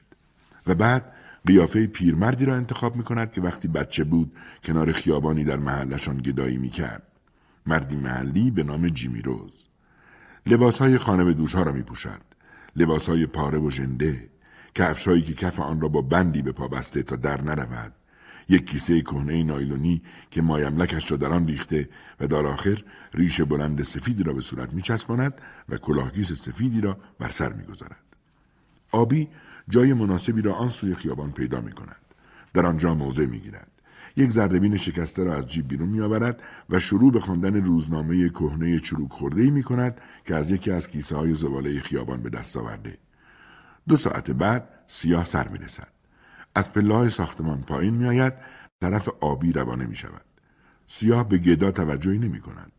و بعد قیافه پیرمردی را انتخاب می کند که وقتی بچه بود کنار خیابانی در محلشان گدایی می کرد. مردی محلی به نام جیمی روز. لباس های خانه به دوش ها را می پوشد. لباس های پاره و ژنده. کفشهایی که کف آن را با بندی به پا بسته تا در نرود. یک کیسه کهنه نایلونی که مایملکش را در آن ریخته و در آخر ریش بلند سفیدی را به صورت میچسباند و کلاهگیس سفیدی را بر سر می‌گذارد آبی جای مناسبی را آن سوی خیابان پیدا می کند. در آنجا موضع می گیرد. یک زردبین شکسته را از جیب بیرون می آورد و شروع به خواندن روزنامه کهنه چروک خورده می کند که از یکی از کیسه های زباله خیابان به دست آورده. دو ساعت بعد سیاه سر می رسد. از پله ساختمان پایین می آید طرف آبی روانه می شود. سیاه به گدا توجهی نمی کند.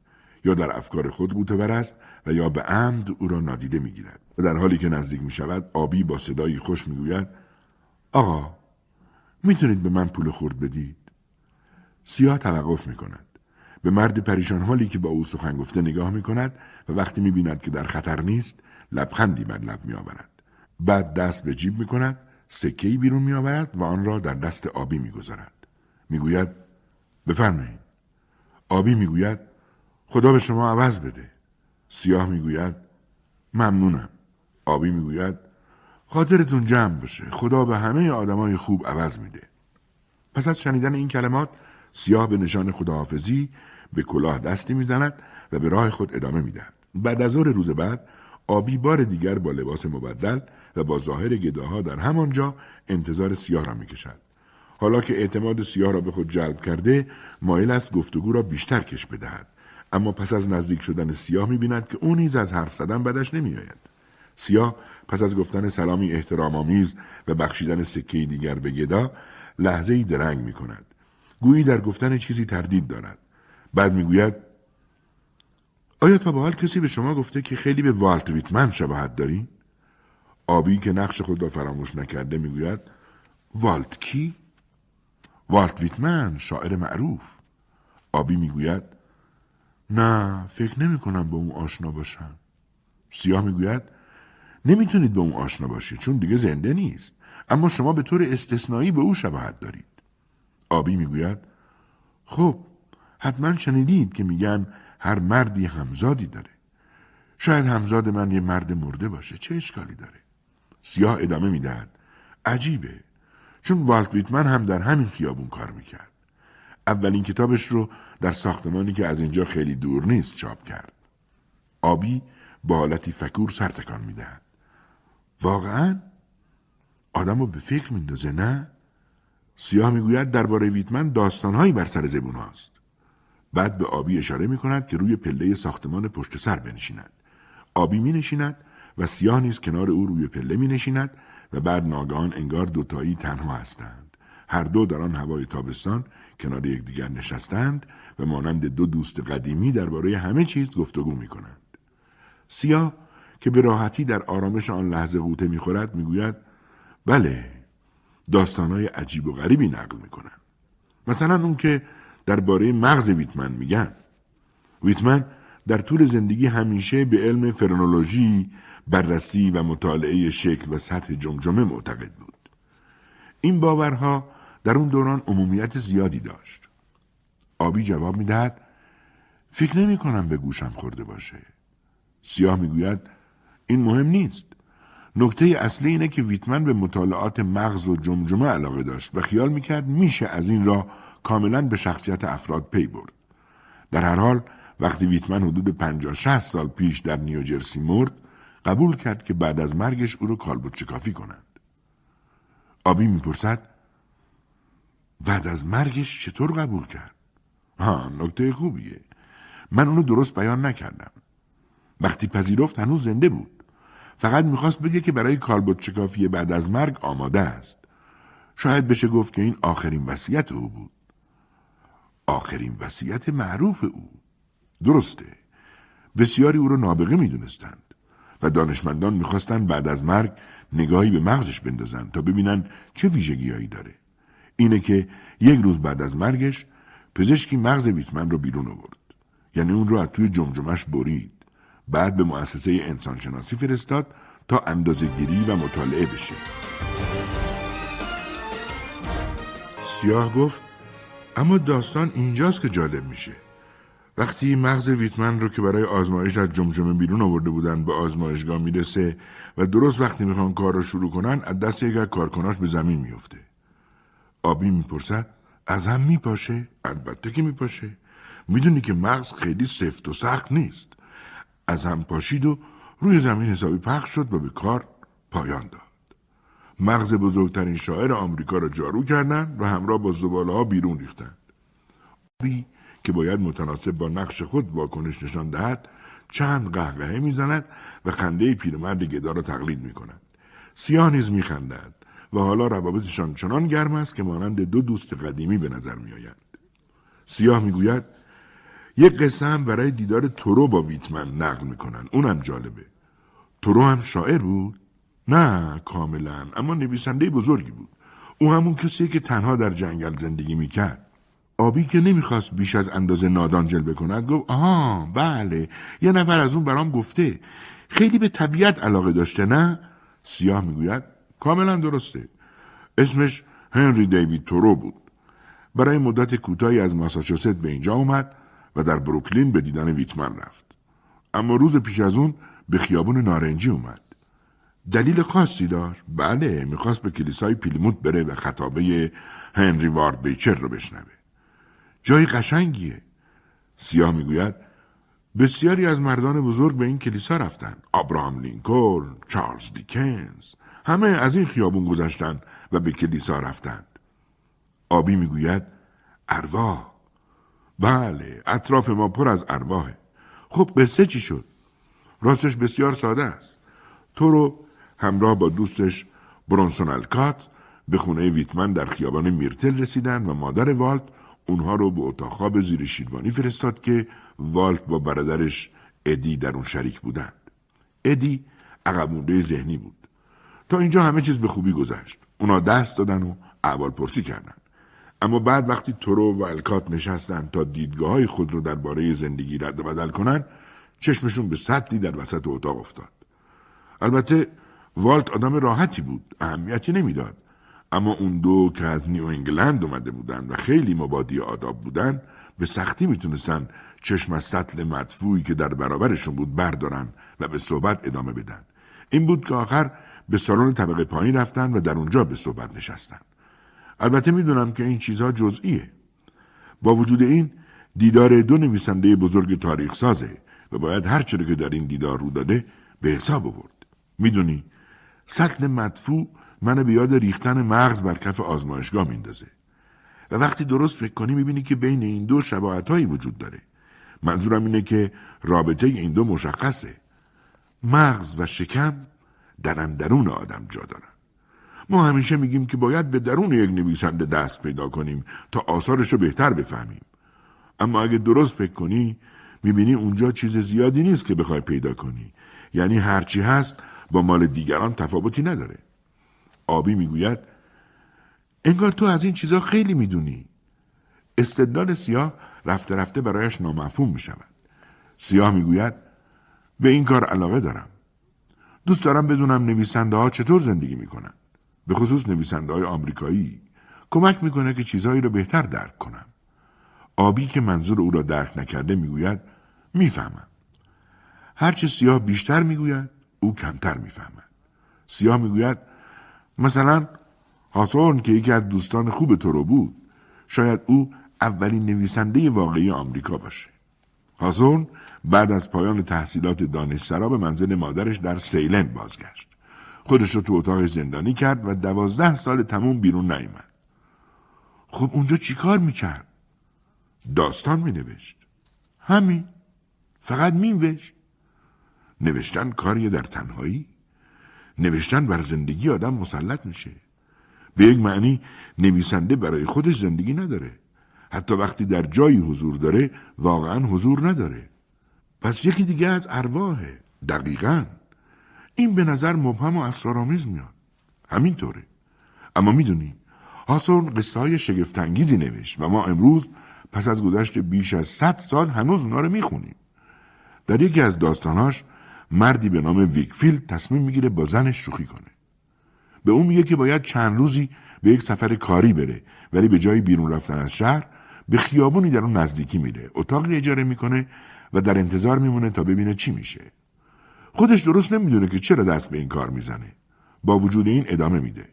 یا در افکار خود قوتور است و یا به عمد او را نادیده می گیرد. در حالی که نزدیک می شود آبی با صدایی خوش می گوید آقا می‌تونید به من پول خورد بدید؟ سیاه توقف می کند. به مرد پریشان حالی که با او سخن گفته نگاه می کند و وقتی می بیند که در خطر نیست لبخندی بر لب می آورد. بعد دست به جیب می کند سکهی بیرون می آورد و آن را در دست آبی می گذارد. می گوید بفرمایید. آبی می گوید خدا به شما عوض بده. سیاه می گوید ممنونم. آبی می گوید خاطرتون جمع بشه. خدا به همه آدمای خوب عوض میده. پس از شنیدن این کلمات سیاه به نشان خداحافظی به کلاه دستی می‌زند و به راه خود ادامه می‌دهد. بعد از روز بعد آبی بار دیگر با لباس مبدل و با ظاهر گداها در همانجا انتظار سیاه را می‌کشد حالا که اعتماد سیاه را به خود جلب کرده مایل است گفتگو را بیشتر کش بدهد اما پس از نزدیک شدن سیاه می‌بیند که او نیز از حرف زدن بدش نمیآید سیاه پس از گفتن سلامی احترام آمیز و بخشیدن سکه دیگر به گدا لحظه ای درنگ می کند. گویی در گفتن چیزی تردید دارد. بعد می‌گوید آیا تا به حال کسی به شما گفته که خیلی به والت ویتمن شباهت داری؟ آبی که نقش خود را فراموش نکرده می‌گوید والت کی؟ والت ویتمن شاعر معروف آبی می‌گوید نه فکر نمی کنم به اون آشنا باشم سیاه می‌گوید نمی‌تونید به اون آشنا باشید چون دیگه زنده نیست. اما شما به طور استثنایی به او شباهت دارید. آبی می‌گوید خب حتما شنیدید که میگن هر مردی همزادی داره. شاید همزاد من یه مرد مرده باشه چه اشکالی داره؟ سیاه ادامه می‌دهد. عجیبه. چون والت ویتمن هم در همین خیابون کار می‌کرد. اولین کتابش رو در ساختمانی که از اینجا خیلی دور نیست چاپ کرد. آبی با حالتی فکور سرتکان می‌دهد. واقعا آدم رو به فکر میندازه نه سیاه می‌گوید درباره ویتمن داستانهایی بر سر زبون هاست بعد به آبی اشاره می کند که روی پله ساختمان پشت سر بنشیند. آبی می نشیند و سیاه نیز کنار او روی پله می نشیند و بعد ناگهان انگار دوتایی تنها هستند. هر دو در آن هوای تابستان کنار یکدیگر نشستند و مانند دو دوست قدیمی درباره همه چیز گفتگو می کنند. سیاه که به راحتی در آرامش آن لحظه قوطه می‌خورد می‌گوید بله داستانهای عجیب و غریبی نقل می‌کنند. مثلا اون که درباره مغز ویتمن میگن. ویتمن در طول زندگی همیشه به علم فرنولوژی بررسی و مطالعه شکل و سطح جمجمه معتقد بود. این باورها در اون دوران عمومیت زیادی داشت. آبی جواب می‌دهد فکر نمی کنم به گوشم خورده باشه. سیاه می‌گوید این مهم نیست نکته اصلی اینه که ویتمن به مطالعات مغز و جمجمه علاقه داشت و خیال می‌کرد میشه از این راه کاملا به شخصیت افراد پی برد. در هر حال وقتی ویتمن حدود 50 60 سال پیش در نیوجرسی مرد قبول کرد که بعد از مرگش او رو کالبد چکافی کنند. آبی می‌پرسد بعد از مرگش چطور قبول کرد؟ ها نکته خوبیه من اونو درست بیان نکردم وقتی پذیرفت هنوز زنده بود فقط می‌خواست بگه که برای کالبوت شکافی بعد از مرگ آماده است. شاید بشه گفت که این آخرین وصیت او بود. آخرین وصیت معروف او. درسته. بسیاری او را نابغه می‌دونستند و دانشمندان می‌خواستند بعد از مرگ نگاهی به مغزش بندازند تا ببینن چه ویژگیهایی داره. اینه که یک روز بعد از مرگش پزشکی مغز ویتمن رو بیرون آورد. یعنی اون رو از توی جمجمش برید. بعد به مؤسسه انسانشناسی فرستاد تا اندازه گیری و مطالعه بشه. سیاه گفت اما داستان اینجاست که جالب میشه. وقتی مغز ویتمن رو که برای آزمایش از جمجمه بیرون آورده بودن به آزمایشگاه می‌رسه و درست وقتی می‌خوان کار رو شروع کنن از دست یک کارکناش به زمین میفته. آبی می‌پرسد از هم میپاشه؟ البته که میپاشه. می‌دونی که مغز خیلی سفت و سخت نیست. از هم پاشید و روی زمین حسابی پخش شد و به کار پایان داد. مغز بزرگترین شاعر آمریکا را جارو کردند و همراه با زباله ها بیرون ریختند. آبی که باید متناسب با نقش خود واکنش نشان دهد چند قهقهه می‌زند و خنده پیرمرد گدا را تقلید می کند. سیاه نیز میخندد و حالا روابطشان چنان گرم است که مانند دو دوست قدیمی به نظر میآیند سیاه می‌گوید یک قصه هم برای دیدار تورو با ویتمن نقل می‌کنن. اونم جالبه. تورو هم شاعر بود؟ نه کاملا. اما نویسنده بزرگی بود. او همون کسیه که تنها در جنگل زندگی می‌کرد. آبی که نمی‌خواست بیش از اندازه نادان جلوه کند گفت آها بله. یه نفر از اون برام گفته. خیلی به طبیعت علاقه داشته نه؟ سیاه می‌گوید کاملا درسته. اسمش هنری دیوید تورو بود. برای مدت کوتاهی از ماساچوست به اینجا اومد. و در بروکلین به دیدن ویتمن رفت. اما روز پیش از اون به خیابون نارنجی اومد. دلیل خاصی داشت؟ بله می‌خواست به کلیسای پیلموت بره و خطابه هنری وارد بیچر رو بشنوه. جای قشنگیه. سیاه می‌گوید بسیاری از مردان بزرگ به این کلیسا رفتن. آبراهام لینکلن چارلز دیکنز همه از این خیابون گذشتن و به کلیسا رفتند آبی می‌گوید ارواح. بله اطراف ما پر از ارواحه خب قصه چی شد راستش بسیار ساده است تو رو همراه با دوستش برونسون الکات به خونه ویتمن در خیابان میرتل رسیدن و مادر والت اونها رو به اتاق خواب زیر شیروانی فرستاد که والت با برادرش ادی در اون شریک بودند. ادی عقب ذهنی بود. تا اینجا همه چیز به خوبی گذشت. اونا دست دادن و احوال پرسی کردن. اما بعد وقتی تورو و الکات نشستن تا دیدگاه های خود رو درباره زندگی رد و بدل کنن چشمشون به سطلی در وسط اتاق افتاد. البته والت آدم راحتی بود اهمیتی نمی‌داد. اما اون دو که از نیو انگلند اومده بودن و خیلی مبادی آداب بودن به سختی می‌تونستن چشم از سطل مدفوعی که در برابرشون بود بردارن و به صحبت ادامه بدن. این بود که آخر به سالن طبقه پایین رفتن و در اونجا به صحبت نشستن. البته می‌دونم که این چیزها جزئیه. با وجود این دیدار دو نویسنده بزرگ تاریخ سازه و باید هر چرا که در این دیدار رو داده به حساب آورد. می‌دونی سطل مدفوع منو به یاد ریختن مغز بر کف آزمایشگاه میندازه. و وقتی درست فکر کنی می‌بینی که بین این دو شباهتهایی وجود داره. منظورم اینه که رابطه این دو مشخصه. مغز و شکم در اندرون آدم جا دارن. ما همیشه میگیم که باید به درون یک نویسنده دست پیدا کنیم تا آثارش رو بهتر بفهمیم اما اگه درست فکر کنی می‌بینی اونجا چیز زیادی نیست که بخوای پیدا کنی یعنی هرچی هست با مال دیگران تفاوتی نداره آبی می‌گوید انگار تو از این چیزا خیلی می‌دونی استدلال سیاه رفته رفته برایش نامفهوم می شود. سیاه می‌گوید به این کار علاقه دارم. دوست دارم بدونم نویسنده ها چطور زندگی می‌کنن. به خصوص نویسنده های آمریکایی کمک می‌کنه که چیزهایی رو بهتر درک کنم. آبی که منظور او را درک نکرده می‌گوید می‌فهمم. هرچه سیاه بیشتر می‌گوید او کمتر می‌فهمد. سیاه می‌گوید مثلا هاسون که یکی از دوستان خوب تو رو بود شاید او اولین نویسنده واقعی آمریکا باشه. هاسون بعد از پایان تحصیلات دانشسرا به منزل مادرش در سیلن بازگشت. خودش رو تو اتاق زندانی کرد و دوازده سال تموم بیرون نیامد. خب اونجا چیکار می‌کرد؟ داستان مینوشت. همین. فقط مینوشت. نوشتن کاری در تنهایی. نوشتن بر زندگی آدم مسلط میشه. به یک معنی نویسنده برای خودش زندگی نداره. حتی وقتی در جایی حضور داره واقعا حضور نداره. پس یکی دیگه از ارواحه. دقیقا. این به نظر مبهم و اسرارآمیز میاد. همینطوره. اما می‌دونی هاسون قصه های شگفتانگیزی نوشت و ما امروز پس از گذشت بیش از صد سال هنوز اونا رو می‌خونیم. در یکی از داستاناش مردی به نام ویکفیلد تصمیم می‌گیره با زنش شوخی کنه. به اون میگه که باید چند روزی به یک سفر کاری بره ولی به جای بیرون رفتن از شهر به خیابونی در اون نزدیکی میره. اتاقی اجاره می‌کنه و در انتظار میمونه تا ببینه چی میشه. خودش درست نمی‌دونه که چرا دست به این کار می‌زنه. با وجود این ادامه میده.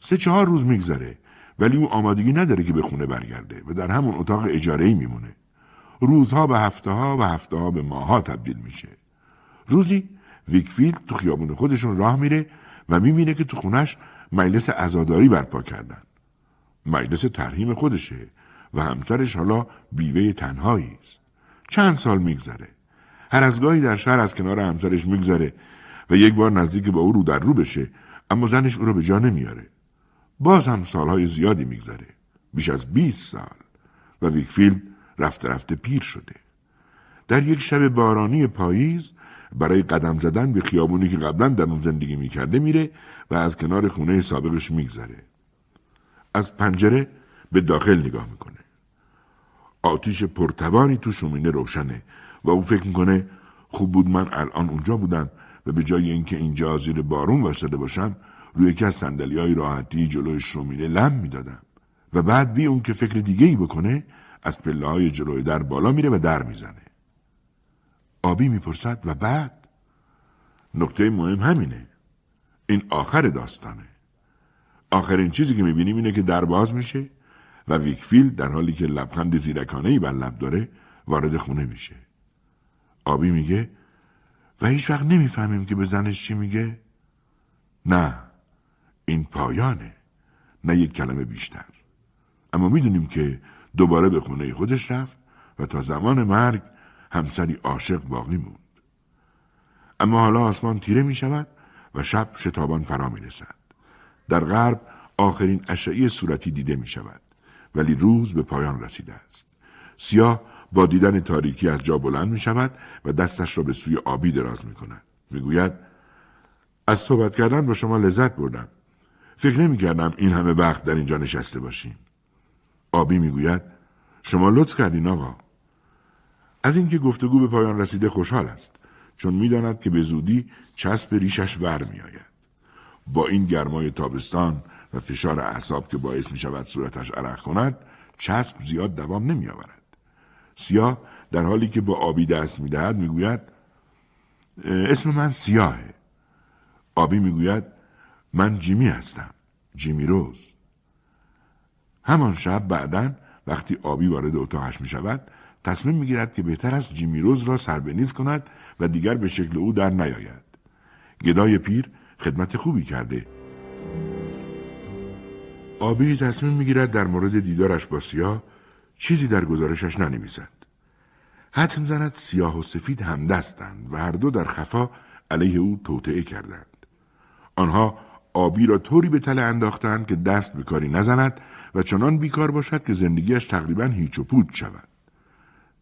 سه چهار روز میگذره ولی او آمادگی نداره که به خونه برگرده و در همون اتاق اجاره ای میمونه. روزها به هفته ها و هفته ها به ماها تبدیل میشه. روزی ویکفیلد تو خیابون خودشون راه میره و می‌بینه که تو خونش مجلس عزاداری برپا کردن. مجلس ترهیم خودشه و همسرش حالا بیوه تنهایی است چند سال میگذره. هر از گاهی در شهر از کنار همسرش میگذره و یک بار نزدیک با او رو در رو بشه اما زنش او رو به جا نمیاره. باز هم سالهای زیادی میگذره بیش از 20 سال و ویکفیلد رفته رفته پیر شده. در یک شب بارانی پاییز برای قدم زدن به خیابونی که قبلا در اون زندگی می‌کرده میره و از کنار خونه سابقش میگذره. از پنجره به داخل نگاه می‌کنه. آتیش پرتوانی تو شومینه روشنه. و او فکر می‌کنه خوب بود من الان اونجا بودم و به جای اینکه اینجا زیر بارون واسطه باشم روی یکی از صندلی های راحتی جلوی شومینه لم می‌دادم. و بعد بی اون که فکر دیگه ای بکنه از پله های جلوی در بالا میره و در می‌زنه. آبی می‌پرسد و بعد؟ نکته مهم همینه. این آخر داستانه. آخرین چیزی که می‌بینیم اینه که در باز میشه و ویکفیل در حالی که لبخند زیرکانه ای بر لب داره وارد خونه میشه. آبی میگه و هیچ وقت نمی‌فهمیم که به زنش چی میگه نه این پایانه نه یک کلمه بیشتر اما می‌دونیم که دوباره به خونه خودش رفت و تا زمان مرگ همسری عاشق باقی موند اما حالا آسمان تیره می شود و شب شتابان فرا می رسد. در غرب آخرین اشعی صورتی دیده می شود ولی روز به پایان رسیده است. سیاه با دیدن تاریکی از جا بلند می شود و دستش را به سوی آبی دراز می کند. می گوید از صحبت کردن با شما لذت بردم. فکر نمی کردم این همه وقت در اینجا نشسته باشیم. آبی می گوید شما لطف کردین آقا. از اینکه گفتگو به پایان رسیده خوشحال است چون می‌داند که به زودی چسب ریشش ور می آید. با این گرمای تابستان و فشار اعصاب که باعث می شود صورتش عرق کند چسب زیاد دوام نمی آورد. سیاه در حالی که با آبی دست می دهد می گوید اسم من سیاهه. آبی می گوید من جیمی هستم. جیمی روز. همان شب بعدا وقتی آبی وارد اتاقش می شود تصمیم می گیرد که بهتر است جیمی روز را سربنیز کند و دیگر به شکل او در نیاید. گدای پیر خدمت خوبی کرده آبی تصمیم می‌گیرد در مورد دیدارش با سیاه چیزی در گزارشش ننویسد. حد می‌زند سیاه و سفید همدستند و هر دو در خفا علیه او توطعه کردند. آنها آبی را طوری به تله انداختند که دست به کاری نزند و چنان بیکار باشد که زندگیش تقریبا هیچ و پود شود.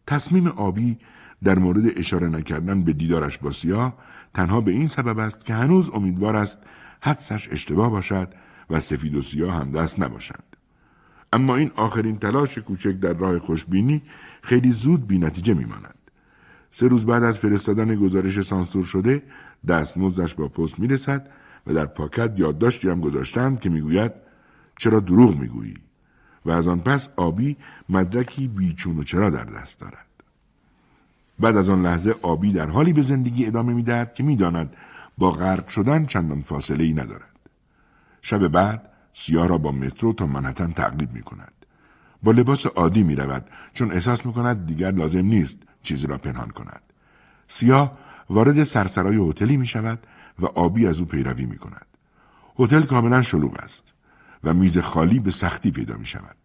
تصمیم آبی در مورد اشاره نکردن به دیدارش با سیاه تنها به این سبب است که هنوز امیدوار است حدسش اشتباه باشد و سفید و سیاه هم دست نباشند. اما این آخرین تلاش کوچک در راه خوشبینی خیلی زود بی نتیجه می ماند. سه روز بعد از فرستادن گزارش سانسور شده دستمزدش با پست می رسد و در پاکت یادداشتی هم گذاشتند که می‌گوید چرا دروغ می‌گویی و از آن پس آبی مدرکی بیچون و چرا در دست دارد. بعد از آن لحظه آبی در حالی به زندگی ادامه می‌دهد که می‌داند با غرق شدن چندان فاصله ای ندارد. شب بعد سیاه را با مترو تا منحتن تعقیب می کند. با لباس عادی می رود چون احساس می کند دیگر لازم نیست چیزی را پنهان کند. سیاه وارد سرسرای هتلی می شود و آبی از او پیروی می کند. هتل کاملا شلوغ است و میز خالی به سختی پیدا می شود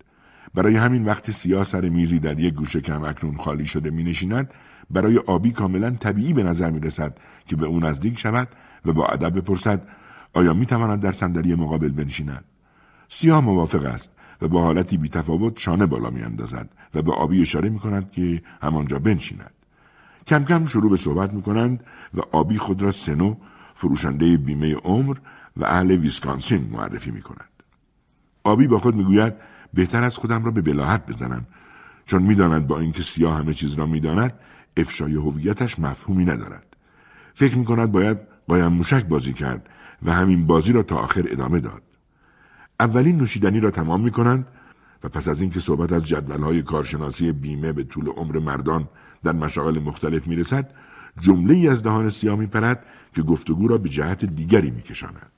برای همین وقت سیاه سر میزی در یک گوشه کم اکنون خالی شده می نشیند برای آبی کاملا طبیعی به نظر می رسد که به او نزدیک شود و با ادب بپرسد آیا می تواند در صندلی مقابل بنشیند سیاه موافق است و با حالتی بیتفاوت شانه بالا می اندازد و به آبی اشاره می کند که همانجا بنشیند. کم کم شروع به صحبت می کنند و آبی خود را سنو فروشنده بیمه عمر و اهل ویسکانسین معرفی می کند. آبی با خود می‌گوید بهتر از خودم را به بلاحت بزنم چون می‌داند با اینکه سیاه همه چیز را می‌داند افشای هویتش مفهومی ندارد. فکر می کند باید قایم موشک بازی کرد و همین بازی را تا آخر ادامه داد. اولین نوشیدنی را تمام می کنند و پس از اینکه صحبت از جدولهای کارشناسی بیمه به طول عمر مردان در مشاغل مختلف می رسد جمله ای از دهان سیاه می پرد که گفتگو را به جهت دیگری می کشاند.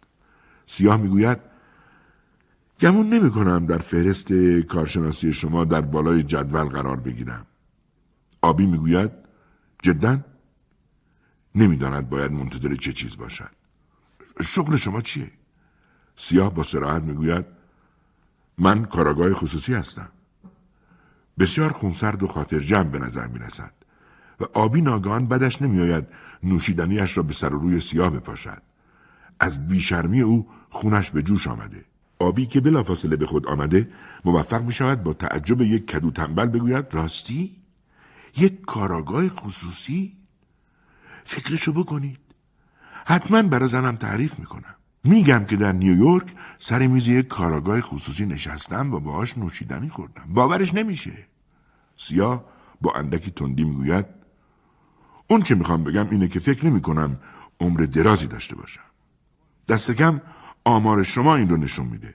سیاه می گوید گمون نمی کنم در فهرست کارشناسی شما در بالای جدول قرار بگیرم. آبی می گوید جدا نمی‌داند باید منتظر چه چیز باشد. شغل شما چیه؟ سیاه با سراحت می‌گوید من کاراگاه خصوصی هستم. بسیار خونسرد و خاطر جمع به نظر می رسد و آبی ناگهان بدش نمیآید نوشیدنیش را به سر و روی سیاه بپاشد. از بیشرمی او خونش به جوش آمده. آبی که بلافاصله به خود آمده موفق می شود با تعجب یک کدو تنبل بگوید راستی؟ یک کاراگاه خصوصی؟ فکرشو بکنید. حتما برای زنم تعریف می‌کنم. میگم که در نیویورک سر میز یک کاراگاه خصوصی نشستم و باهاش نوشیدنی خوردم. باورش نمیشه. سیاه با اندکی تندی می‌گوید اون چه می‌خوام بگم اینه که فکر نمی کنم عمر درازی داشته باشم. دست کم آمار شما این رو نشون میده.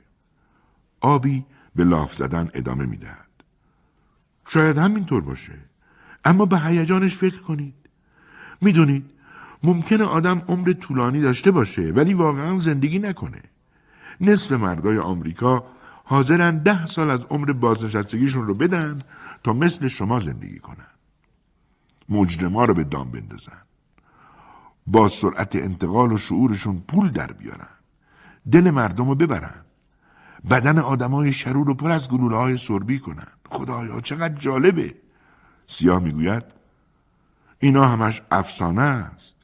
آبی به لاف زدن ادامه می‌دهد. شاید همینطور باشه. اما به هیجانش فکر کنید. می‌دونید ممکنه آدم عمر طولانی داشته باشه ولی واقعا زندگی نکنه. نصف مردای آمریکا حاضرن ده سال از عمر بازنشستگیشون رو بدن تا مثل شما زندگی کنن. مجرما رو به دام بندازن. با سرعت انتقال و شعورشون پول در بیارن. دل مردم رو ببرن. بدن آدمای شرور رو پر از گلوله های سربی کنن. خدایا چقدر جالبه. سیاه می‌گوید اینا همش افسانه است.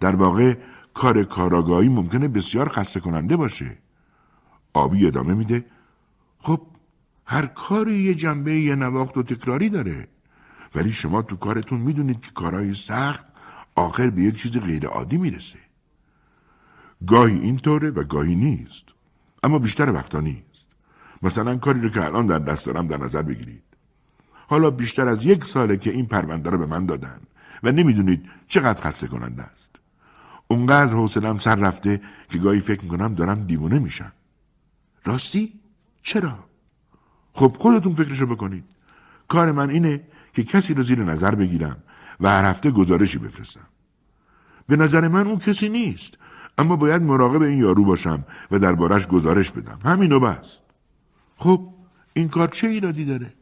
در واقع کار کاراگاهی ممکنه بسیار خسته کننده باشه. آبی ادامه میده خب هر کاری یه جنبه یه نواخت و تکراری داره. ولی شما تو کارتون می‌دونید که کارهای سخت آخر به یک چیز غیر عادی می‌رسه. گاهی اینطوره و گاهی نیست. اما بیشتر وقتا نیست. مثلا کاری رو که الان در دست دارم در نظر بگیرید. حالا بیشتر از یک ساله که این پرونده رو به من دادن و نمی‌دونید چقدر خسته کننده است. اونقدر حوصلم سر رفته که گاهی فکر می‌کنم دارم دیوونه میشم. راستی؟ چرا؟ خب خودتون فکرشو بکنید. کار من اینه که کسی رو زیر نظر بگیرم و هر هفته گزارشی بفرستم. به نظر من اون کسی نیست. اما باید مراقب این یارو باشم و دربارش گزارش بدم. همینو بست. خب این کار چه ایرادی داره؟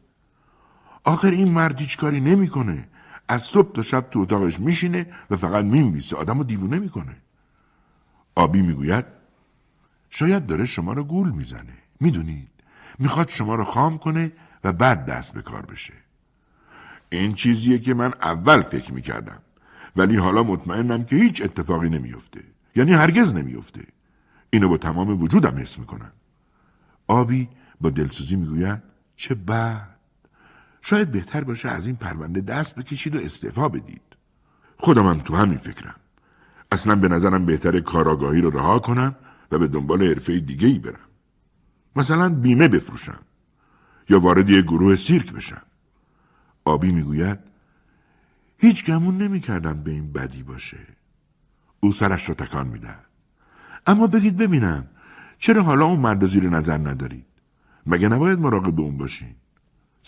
آخر این مرد هیچ کاری نمی‌کنه. از صبح تا شب تو اتاقش میشینه و فقط می‌نویسه آدمو دیوونه می‌کنه. آبی می‌گوید شاید داره شما رو گول می‌زنه. می‌دونید می‌خواد شما رو خام کنه و بعد دست به کار بشه. این چیزیه که من اول فکر می‌کردم ولی حالا مطمئنم که هیچ اتفاقی نمیفته. یعنی هرگز نمیفته. اینو با تمام وجودم حس می‌کنم. آبی با دلسوزی می‌گوید چه بد. شاید بهتر باشه از این پرونده دست بکشید و استعفا بدید. خودم تو همین فکرم. اصلا به نظرم بهتر کاراگاهی رو رها کنم و به دنبال حرفه دیگه ای برم. مثلا بیمه بفروشم. یا وارد یه گروه سیرک بشم. آبی می‌گوید هیچ گمون نمی‌کردم به این بدی باشه. او سرش را تکان می‌دهد. اما بگید ببینم چرا حالا اون مرد زیر نظر ندارید؟ مگه نباید مراقب اون باشین؟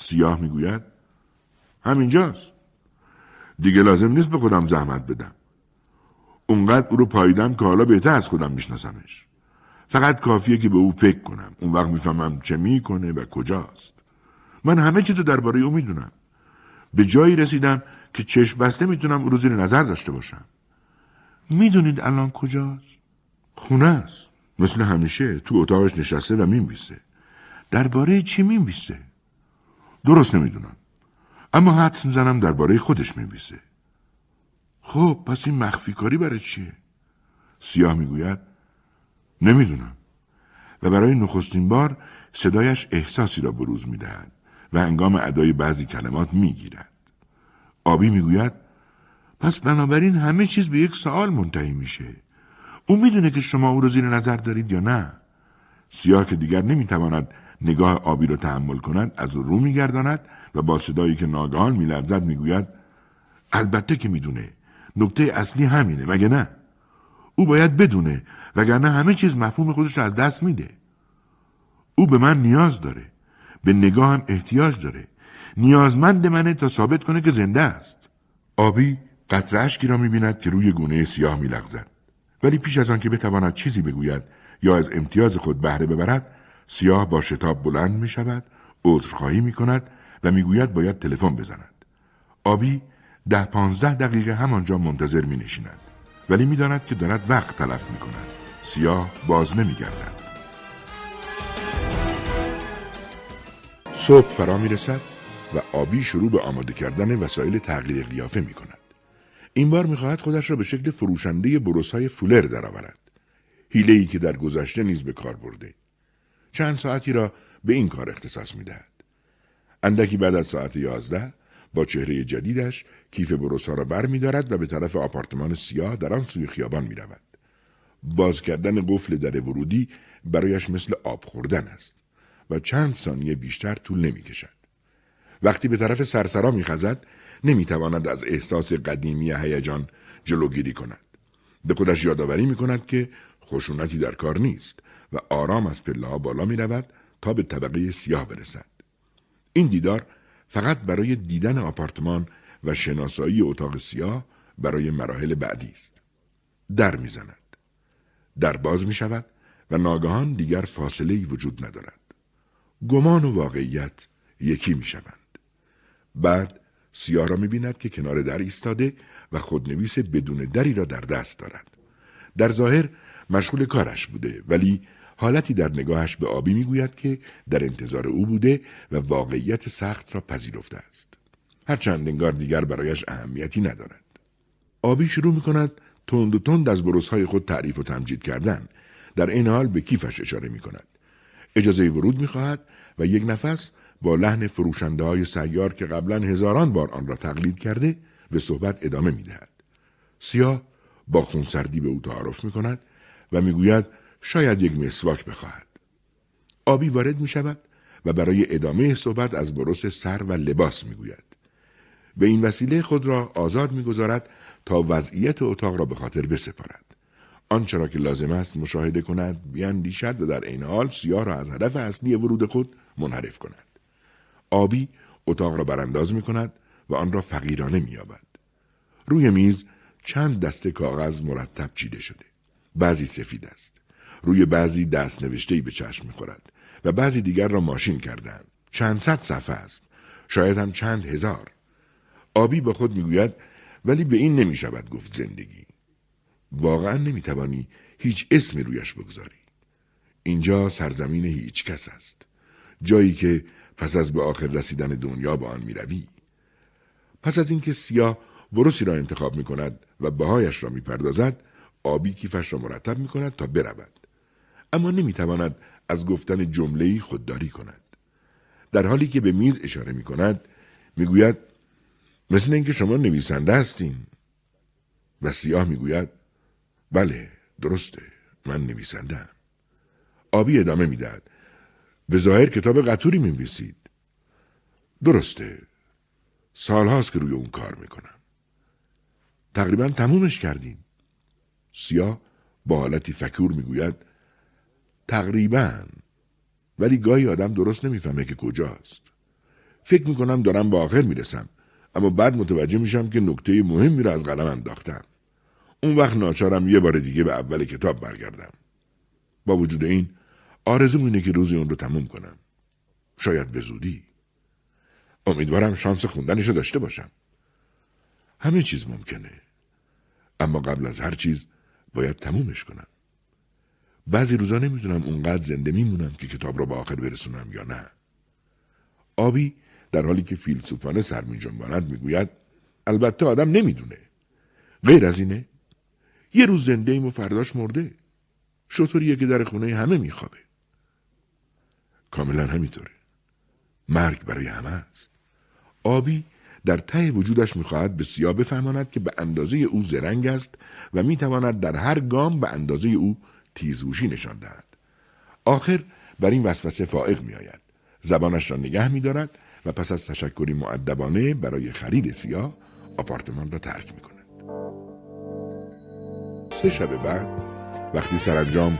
سیاه می‌گوید همینجاست. دیگه لازم نیست به خودم زحمت بدم. اونقدر او رو پاییدم که حالا بهتر از خودم میشناسمش. فقط کافیه که به او فکر کنم. اون وقت می‌فهمم چه می‌کنه و کجاست. من همه چیزو درباره او می‌دونم. به جایی رسیدم که چشم بسته می‌تونم او رو زیر نظر داشته باشم. می‌دونید الان کجاست؟ خونه است. مثل همیشه تو اتاقش نشسته و می‌نویسه. درباره چی می‌نویسه؟ درست نمی‌دونم. اما حدس می‌زنم درباره خودش میویسه خب پس این مخفی کاری برای چیه؟ سیاه می‌گوید نمی‌دونم. و برای نخستین بار صدایش احساسی را بروز می‌دهد و انگام ادای بعضی کلمات می‌گیرد. آبی می‌گوید پس بنابراین همه چیز به یک سوال منتهی میشه. او می‌دونه که شما او رو زیر نظر دارید یا نه. سیاه که دیگر نمی‌تواند نگاه آبی را تحمل کند از رو میگرداند و با صدایی که ناگهان میلرزد می‌گوید البته که می‌دونه. نکته اصلی همینه مگه نه؟ او باید بدونه وگرنه همه چیز مفهوم خودش از دست میده. او به من نیاز داره به نگاه هم احتیاج داره. نیازمند منه تا ثابت کنه که زنده است. آبی قطره اشکی را می‌بیند که روی گونه سیاه میلغزد. ولی پیش از آن که بتواند چیزی بگوید یا از امتیاز خود بهره ببرد سیاه با شتاب بلند می شود عذرخواهی می کند و می‌گوید باید تلفن بزند آبی ده پانزده دقیقه همانجا منتظر می نشیند ولی می‌داند که دارد وقت تلف می کند سیاه باز نمی گردد صبح فرا می رسد و آبی شروع به آماده کردن وسایل تغییر قیافه می کند. این بار می‌خواهد خودش را به شکل فروشنده بروس های فولر درآورد. حیله ای که در گذشته نیز به کار برده. چند ساعتی را به این کار اختصاص می دهد. اندکی بعد از ساعت یازده با چهره جدیدش کیف بروس ها را بر می دارد و به طرف آپارتمان سیاه در آن سوی خیابان می رود. باز کردن قفل در ورودی برایش مثل آب خوردن است و چند ثانیه بیشتر طول نمی کشد. وقتی به طرف سرسرا می خزد نمی تواند از احساس قدیمی هیجان جلوگیری کند. به خودش یادآوری می کند که خشونتی در کار نیست و آرام از پله بالا می رود تا به طبقه سیاه برسد. این دیدار فقط برای دیدن آپارتمان و شناسایی اتاق سیاه برای مراحل بعدی است. در می‌زند. در باز می شود و ناگهان دیگر فاصله ای وجود ندارد. گمان و واقعیت یکی می شوند. بعد سیاه را می بیند که کنار در ایستاده و خودنویس بدون دری را در دست دارد. در ظاهر مشغول کارش بوده ولی حالتی در نگاهش به آبی می‌گوید که در انتظار او بوده و واقعیت سخت را پذیرفته است. هرچند انگار دیگر برایش اهمیتی ندارد. آبی شروع می کند تند و تند از های خود تعریف و تمجید کردن در این حال به کیفش اشاره می کند. اجازه ورود می خواهد و یک نفس با لحن فروشنده های سیار که قبلا هزاران بار آن را تقلید کرده به صحبت ادامه می دهد. سیاه با خونسردی به او تعارف می کند و می‌گوید شاید یک مسواک بخواهد. آبی وارد می شود و برای ادامه صحبت از بروس سر و لباس می گوید. به این وسیله خود را آزاد می‌گذارد تا وضعیت اتاق را به خاطر بسپارد. آنچه را که لازم است مشاهده کند بیاندیشد و در این حال سیاه را از هدف اصلی ورود خود منحرف کند. آبی اتاق را برانداز می کند و آن را فقیرانه می یابد. روی میز چند دسته کاغذ مرتب چیده شده. بعضی سفید است. روی بعضی دست نوشته به چشم می خورد و بعضی دیگر را ماشین کردند. چند صد صفحه است. شاید هم چند هزار. آبی با خود می‌گوید ولی به این نمی شود گفت زندگی. واقعا نمی توانی هیچ اسمی رویش بگذاری. اینجا سرزمین هیچ کس است. جایی که پس از به آخر رسیدن دنیا به آن می روی. پس از اینکه سیاه بروسی را انتخاب می کند و بهایش را می پردازد آبی کیفش را مرتب می کند تا برود. اما نمی تواند از گفتن جمله خودداری کند. در حالی که به میز اشاره می کند می گوید مثل اینکه شما نویسنده هستین. و سیاه می‌گوید بله درسته من نویسنده آبی ادامه می‌دهد به ظاهر کتاب قطوری می‌نویسید. درسته سالهاست که روی اون کار می‌کنم. تقریبا تمومش کردیم سیاه با حالتی فکور می‌گوید تقریبا. ولی گاهی آدم درست نمی‌فهمه که کجاست. فکر می‌کنم دارم با آخر می‌رسم. اما بعد متوجه میشم که نکته مهمی را از قلم انداختم. اون وقت ناچارم یه بار دیگه به اول کتاب برگردم. با وجود این آرزوم اینه که روزی اون رو تموم کنم. شاید به زودی. امیدوارم شانس خوندنش رو داشته باشم. همه چیز ممکنه. اما قبل از هر چیز باید تمومش کنم. بعضی روزا نمی‌دونم اونقدر زنده میمونم که کتاب را به آخر برسونم یا نه. آبی در حالی که فیلسوفانه سر می جنباند می‌گوید البته آدم نمی‌دونه. غیر از اینه یه روز زنده ایم و فرداش مرده. شطوریه که در خونه همه میخوابه. کاملا همینطوره. مرگ برای همه است. آبی در ته وجودش می‌خواهد به سیاه بفهماند که به اندازه او زرنگ است و می‌تواند در هر گام به اندازه او تیزهوشی نشان دهد آخر بر این وسوسه فائق میآید زبانش را نگه میدارد و پس از تشکری معدبانه برای خرید سیاه آپارتمان را ترک می کند. سه شب بعد وقتی سرانجام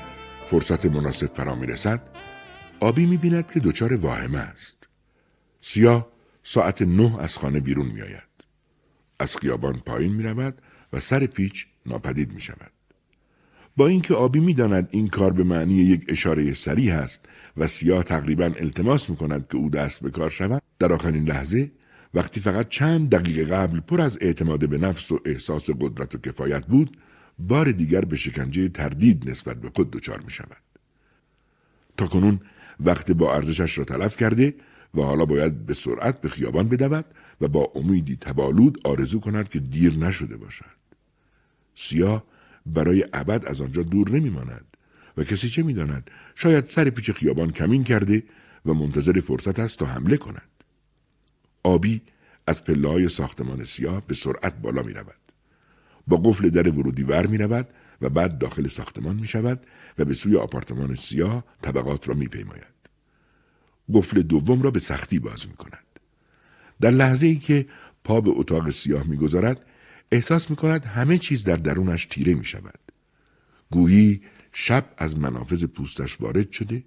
فرصت مناسب فرا می رسد آبی می بیند که دچار واهمه است. سیاه ساعت نه از خانه بیرون می آید. از خیابان پایین می رود و سر پیچ ناپدید می شود. با اینکه آبی می‌داند این کار به معنی یک اشاره سریع است و سیاه تقریبا التماس می کند که او دست به کار شود در آخرین لحظه وقتی فقط چند دقیقه قبل پر از اعتماد به نفس و احساس قدرت و کفایت بود بار دیگر به شکنجه تردید نسبت به خود دچار می شود. تا کنون وقت با ارزشش را تلف کرده و حالا باید به سرعت به خیابان بدود و با امیدی تبالود آرزو کند که دیر نشده باشد. سیاه برای ابد از آنجا دور نمیماند و کسی چه می‌داند شاید سر پیچ خیابان کمین کرده و منتظر فرصت است تا حمله کند. آبی از پله های ساختمان سیاه به سرعت بالا می رود. با قفل در ورودی ور می رود و بعد داخل ساختمان می شود و به سوی آپارتمان سیاه طبقات را می پیماید. قفل دوم را به سختی باز می کند. در لحظه ای که پا به اتاق سیاه می گذارد احساس می کند همه چیز در درونش تیره می شود. گویی شب از منافذ پوستش وارد شده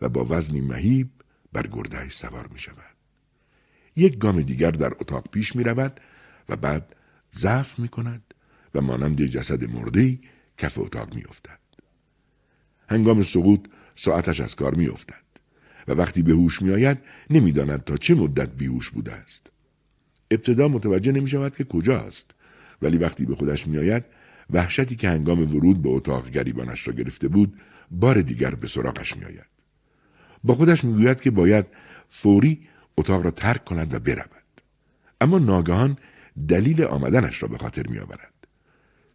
و با وزنی مهیب بر گردهش سوار می شود. یک گام دیگر در اتاق پیش می رود و بعد ضعف می کند و مانند جسد مرده کف اتاق می افتد. هنگام سقوط ساعتش از کار می افتد و وقتی به هوش می آید نمی داند تا چه مدت بیهوش بوده است. ابتدا متوجه نمی شود که کجاست ولی وقتی به خودش می آید وحشتی که هنگام ورود به اتاق گریبانش را گرفته بود بار دیگر به سراغش می آید. با خودش می گوید که باید فوری اتاق را ترک کند و برود اما ناگهان دلیل آمدنش را به خاطر می آورد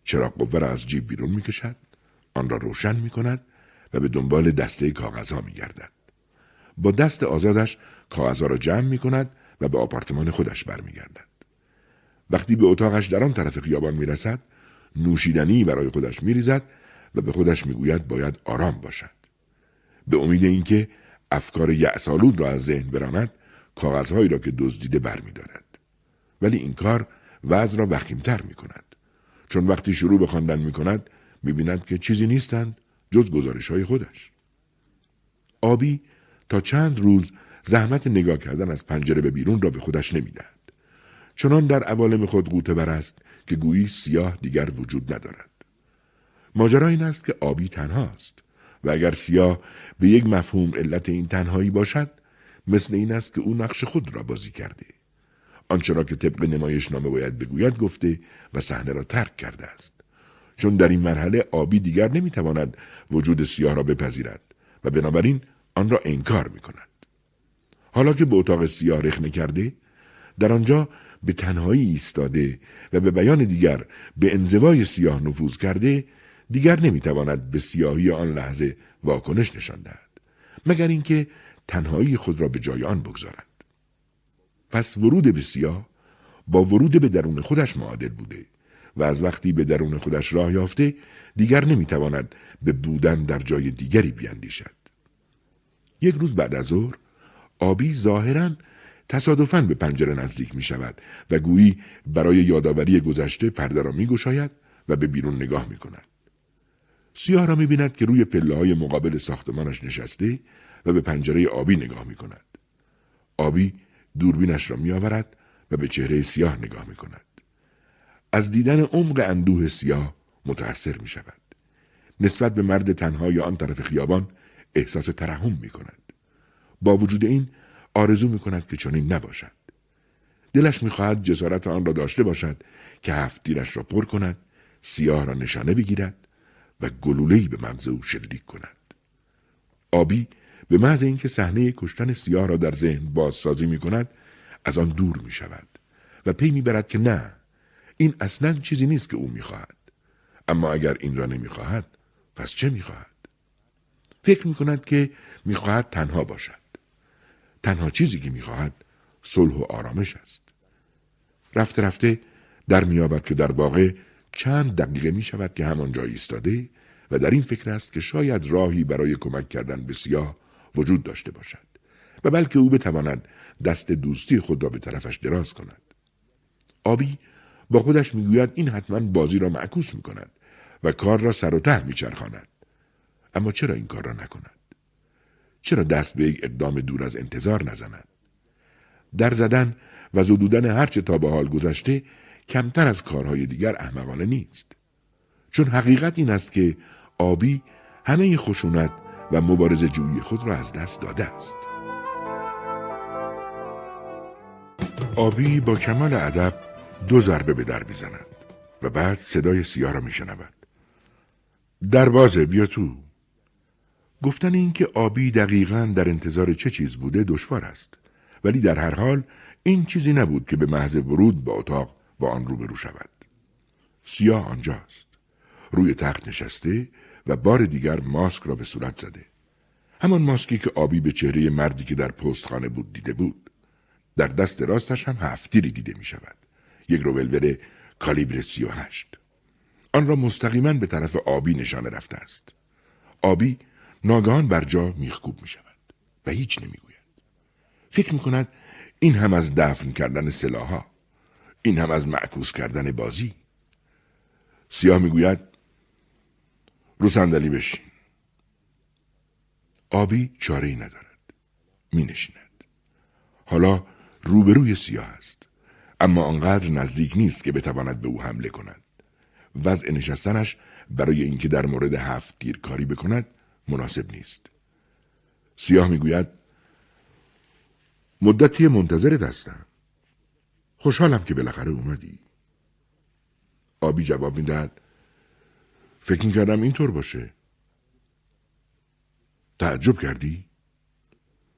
چراغ قوه را از جیب بیرون می کشد آن را روشن می کند و به دنبال دسته کاغذها می گردد. با دست آزادش کاغذها را جمع می کند و به آپارتمان خودش برمیگردد. وقتی به اتاقش در آن طرف خیابان می رسد نوشیدنی برای خودش می ریزد و به خودش می گوید باید آرام باشد. به امید اینکه افکار یعسالود را از ذهن براند کاغذهایی را که دزدیده برمیدارد. ولی این کار وضع را وخیمتر می کند چون وقتی شروع به خواندن می کند می بیند که چیزی نیستند جز گزارش های خودش. آبی تا چند روز زحمت نگاه کردن از پنجره به بیرون را به خودش نمی‌دهد. چنان در عوالم خود قوطه بر است که گویی سیاه دیگر وجود ندارد. ماجرا این است که آبی تنهاست و اگر سیاه به یک مفهوم علت این تنهایی باشد مثل این است که او نقش خود را بازی کرده. آنچه را که طبق نمایش نامه باید بگوید گفته و صحنه را ترک کرده است. چون در این مرحله آبی دیگر نمی‌تواند وجود سیاه را بپذیرد و بنابراین آن را انکار می کند. حالا که به اتاق سیاه رخنه کرده در آنجا به تنهایی ایستاده و به بیان دیگر به انزوای سیاه نفوذ کرده دیگر نمی‌تواند به سیاهی آن لحظه واکنش نشان دهد مگر اینکه تنهایی خود را به جای آن بگذارد. پس ورود به سیاه با ورود به درون خودش معادل بوده و از وقتی به درون خودش راه یافته دیگر نمی‌تواند به بودن در جای دیگری بیاندیشد یک روز بعد از ظهر آبی ظاهرا تصادفاً به پنجره نزدیک می شود و گویی برای یادآوری گذشته پرده را می گشاید و به بیرون نگاه می کند. سیاه را می بیند که روی پله های مقابل ساختمانش نشسته و به پنجره آبی نگاه می کند. آبی دوربینش را می آورد و به چهره سیاه نگاه می کند. از دیدن عمق اندوه سیاه متأثر می شود. نسبت به مرد تنهای آن طرف خیابان احساس ترحم می کند. با وجود این آرزو می کند که چنین نباشد. دلش می‌خواهد جسارت آن را داشته باشد که هفتیرش را پر کند سیاه را نشانه بگیرد و گلولهی به مغز او شلیک کند آبی به محض اینکه صحنه کشتن سیاه را در ذهن بازسازی می کند از آن دور می شود و پی می برد که نه این اصلا چیزی نیست که او می خواهد. اما اگر این را نمی خواهد پس چه می خواهد؟ فکر می کند که می خواهد تنها باشد. تنها چیزی که می خواهد صلح و آرامش است. رفته رفته در میابد که در واقع چند دقیقه می شود که همانجا ایستاده و در این فکر است که شاید راهی برای کمک کردن به سیاه وجود داشته باشد و بلکه او بتواند دست دوستی خود را به طرفش دراز کند. آبی با خودش می‌گوید این حتما بازی را معکوس می کند و کار را سر و ته میچرخاند. اما چرا این کار را نکند؟ چرا دست به یک اقدام دور از انتظار نزند؟ در زدن و زدودن هرچه تا به حال گذشته کمتر از کارهای دیگر احمقانه نیست. چون حقیقت این است که آبی همه خشونت و مبارز جویی خود را از دست داده است. آبی با کمال ادب دو ضربه به در می‌زند و بعد صدای سیاه را میشنود. بازه بیا تو. گفتن این که آبی دقیقا در انتظار چه چیز بوده دشوار است ولی در هر حال این چیزی نبود که به محض ورود به اتاق با آن روبرو شود. سیاه آنجاست. روی تخت نشسته و بار دیگر ماسک را به صورت زده. همان ماسکی که آبی به چهره مردی که در پستخانه بود دیده بود. در دست راستش هم هفتیری دیده می شود. یک روولور کالیبر سی و هشت. آن را مستقیما به طرف آبی نشانه رفته است. آبی ناگهان بر جا میخکوب می شود و هیچ نمی‌گوید. فکر می کند این هم از دفن کردن سلاحا این هم از معکوس کردن بازی. سیاه می‌گوید رو صندلی بشین. آبی چاره ای ندارد می نشیند حالا روبروی سیاه است اما آنقدر نزدیک نیست که بتواند به او حمله کند. وضع نشستنش برای اینکه در مورد هفت تیر کاری بکند مناسب نیست. سیاه می‌گوید مدتی منتظرت هستم. خوشحالم که بالاخره اومدی. آبی جواب می‌دهد فکر می‌کردم اینطور باشه. تعجب کردی؟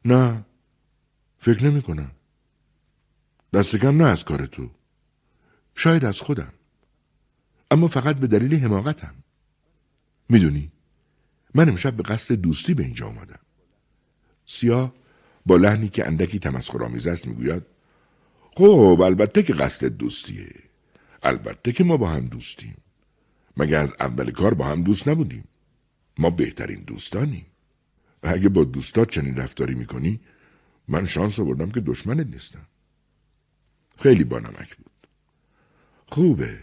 نه فکر نمی کنم دست کم نه از کار تو. شاید از خودم. اما فقط به دلیل حماقتم. می‌دونی؟ من امشب به قصد دوستی به اینجا آمدم. سیاه با لحنی که اندکی تمسخرآمیز است می‌گوید خب البته که قصد دوستیه. البته که ما با هم دوستیم. مگه از اول کار با هم دوست نبودیم؟ ما بهترین دوستانیم. و اگه با دوستات چنین رفتاری می‌کنی من شانس آوردم که دشمنت نیستم. خیلی با نمک بود. خوبه.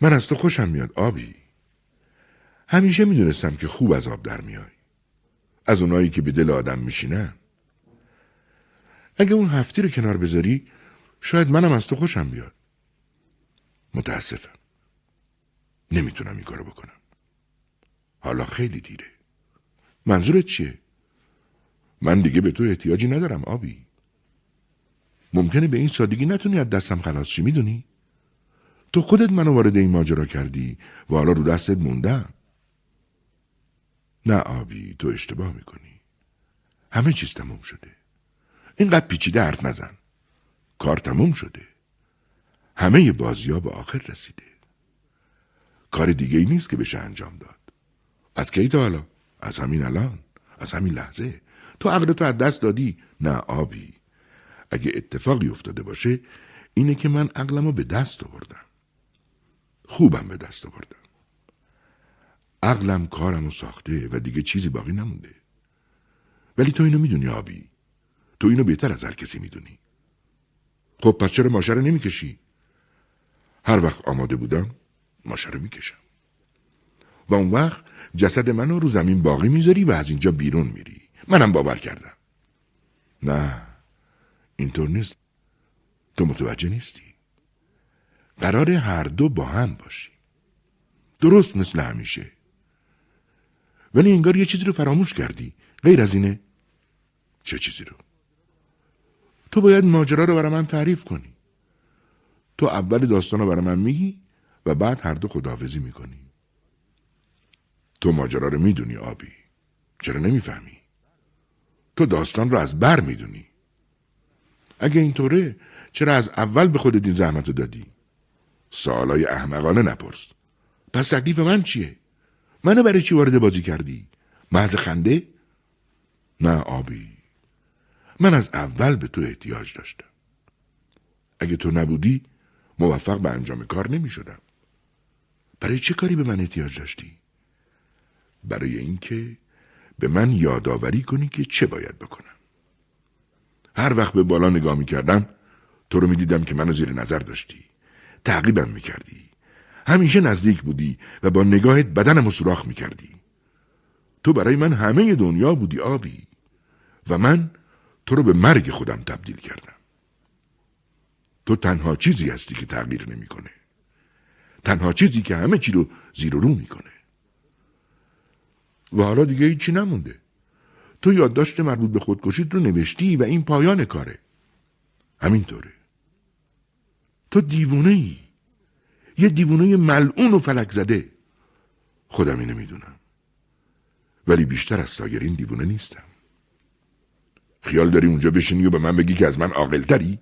من از تو خوشم میاد آبی. همیشه می‌دونستم که خوب از آب در میای از اونایی که به دل آدم میشینن. اگه اون هفتی رو کنار بذاری شاید منم از تو خوشم بیاد. متاسفم. نمی‌تونم این کارو بکنم. حالا خیلی دیره. منظورت چیه؟ من دیگه به تو احتیاجی ندارم آبی. ممکنه به این سادگی نتونی از دستم خلاص چی می‌دونی؟ تو خودت منو وارد این ماجرا کردی و حالا رو دستت موندم. نه آبی تو اشتباه می‌کنی. همه چیز تموم شده. اینقدر پیچیده حرف نزن. کار تموم شده. همه بازی ها به آخر رسیده. کار دیگه ای نیست که بشه انجام داد. از کی تا حالا؟ از همین الان. از همین لحظه. تو عقل تو از دست دادی. نه آبی. اگه اتفاقی افتاده باشه اینه که من عقلمو به دست آوردم. خوبم به دست آوردم. عقلم کارمو ساخته و دیگه چیزی باقی نمونده. ولی تو اینو می‌دونی آبی. تو اینو بهتر از هر کسی می‌دونی. خب پس چرا ماشه رو نمی‌کشی؟ هر وقت آماده بودم ماشه رو می‌کشم. و اون وقت جسد منو رو زمین باقی می‌ذاری و از اینجا بیرون میری. منم باور کردم. نه اینطور نیست. تو متوجه نیستی. قرار هر دو با هم باشی درست مثل همیشه. ولی انگار یه چیزی رو فراموش کردی. غیر از اینه. چه چیزی رو؟ تو باید ماجرا رو برای من تعریف کنی. تو اول داستان رو برای من میگی و بعد هر دو خداحافظی می‌کنی. تو ماجرا رو می‌دونی آبی. چرا نمی‌فهمی؟ تو داستان رو از بر می‌دونی. اگه اینطوره چرا از اول به خودت این زحمت دادی؟ سوالای احمقانه نپرس. پس تکلیف من چیه؟ منو برای چی وارد بازی کردی محض خنده نه آبی من از اول به تو احتیاج داشتم اگه تو نبودی موفق به انجام کار نمی شدم. برای چه کاری به من احتیاج داشتی؟ برای اینکه به من یادآوری کنی که چه باید بکنم. هر وقت به بالا نگاه می کردم تو رو می دیدم که منو زیر نظر داشتی. تعقیبم می کردی. همیشه نزدیک بودی و با نگاهت بدنم سوراخ می کردی. تو برای من همه دنیا بودی آبی و من تو رو به مرگ خودم تبدیل کردم. تو تنها چیزی هستی که تغییر نمی‌کنه. تنها چیزی که همه چی رو زیر و رو می‌کنه. و حالا دیگه هیچی نمونده. تو یادداشت مربوط به خودکشید رو نوشتی و این پایان کاره. همینطوره. تو دیوونه ای. یه دیوونه ملعون و فلک زده. خودم اینو می‌دونم. ولی بیشتر از سایرین دیوونه نیستم. خیال داری اونجا بشینی و به من بگی که از من عاقلتری؟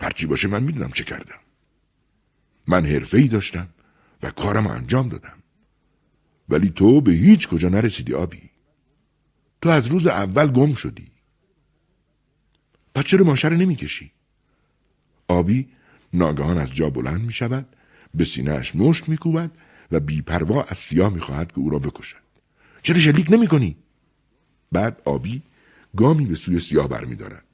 هرچی باشه من می‌دونم چه کردم من حرفه ای داشتم و کارم انجام دادم ولی تو به هیچ کجا نرسیدی آبی تو از روز اول گم شدی پس چرا ماشه رو نمی‌کشی آبی ناگهان از جا بلند می شود به سینهش مشت می کوبد و بیپروا از سیاه می خواهد که او را بکشد چرا شلیک نمی کنی؟ بعد آبی گامی به سوی سیاه برمیدارد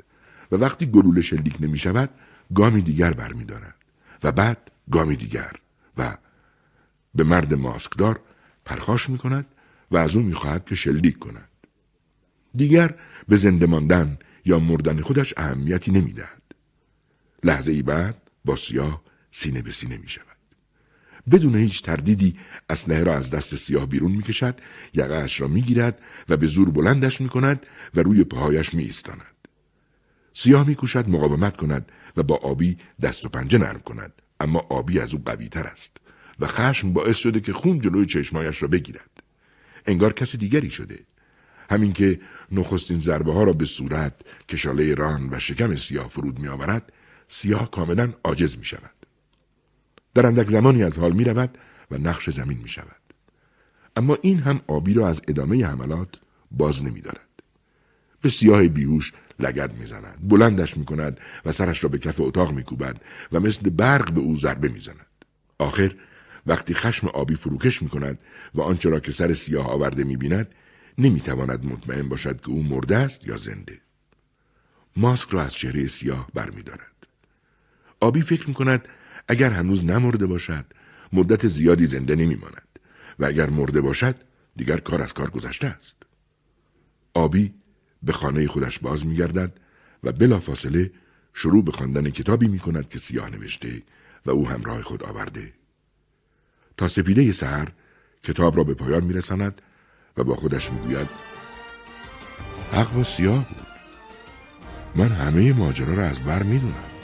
و وقتی گلوله شلیک نمی شود گامی دیگر برمیدارد و بعد گامی دیگر و به مرد ماسکدار پرخاش می کند و از او می‌خواهد که شلیک کند. دیگر به زنده ماندن یا مردن خودش اهمیتی نمی‌دهد. لحظه ای بعد با سیاه سینه به سینه می شود. بدون هیچ تردیدی اسلحه را از دست سیاه بیرون می کشد، یقهش را می گیرد و به زور بلندش می کند و روی پاهایش می ایستاند. سیاه می کوشد مقاومت کند و با آبی دست و پنجه نرم کند اما آبی از او قوی تر است و خشم باعث شده که خون جلوی چشمایش را بگیرد انگار کسی دیگری شده همین که نخستین ضربه ها را به صورت کشاله ران و شکم سیاه فرود می آورد سیاه کاملا عاجز می شود در اندک زمانی از حال می رود و نقش زمین می شود اما این هم آبی را از ادامه حملات باز نمی دارد. به سیاه بیهوش لگد می‌زند بلندش می‌کند و سرش را به کف اتاق میکوبد و مثل برق به او ضربه می‌زند. آخر وقتی خشم آبی فروکش می‌کند و آنچه را که سر سیاه آورده می‌بیند نمی‌تواند مطمئن باشد که او مرده است یا زنده. ماسک را از چهره سیاه برمیدارد. آبی فکر می‌کند اگر هنوز نمرده باشد مدت زیادی زنده نمیماند و اگر مرده باشد دیگر کار از کار گذشته است. آبی به خانه خودش باز میگردد و بلافاصله شروع به خواندن کتابی می کند که سیاه نوشته و او همراه خود آورده. تا سپیده سهر کتاب را به پایان میرساند و با خودش می‌گوید حق با سیاه بود. من همه ماجرا را از بر می‌دونم.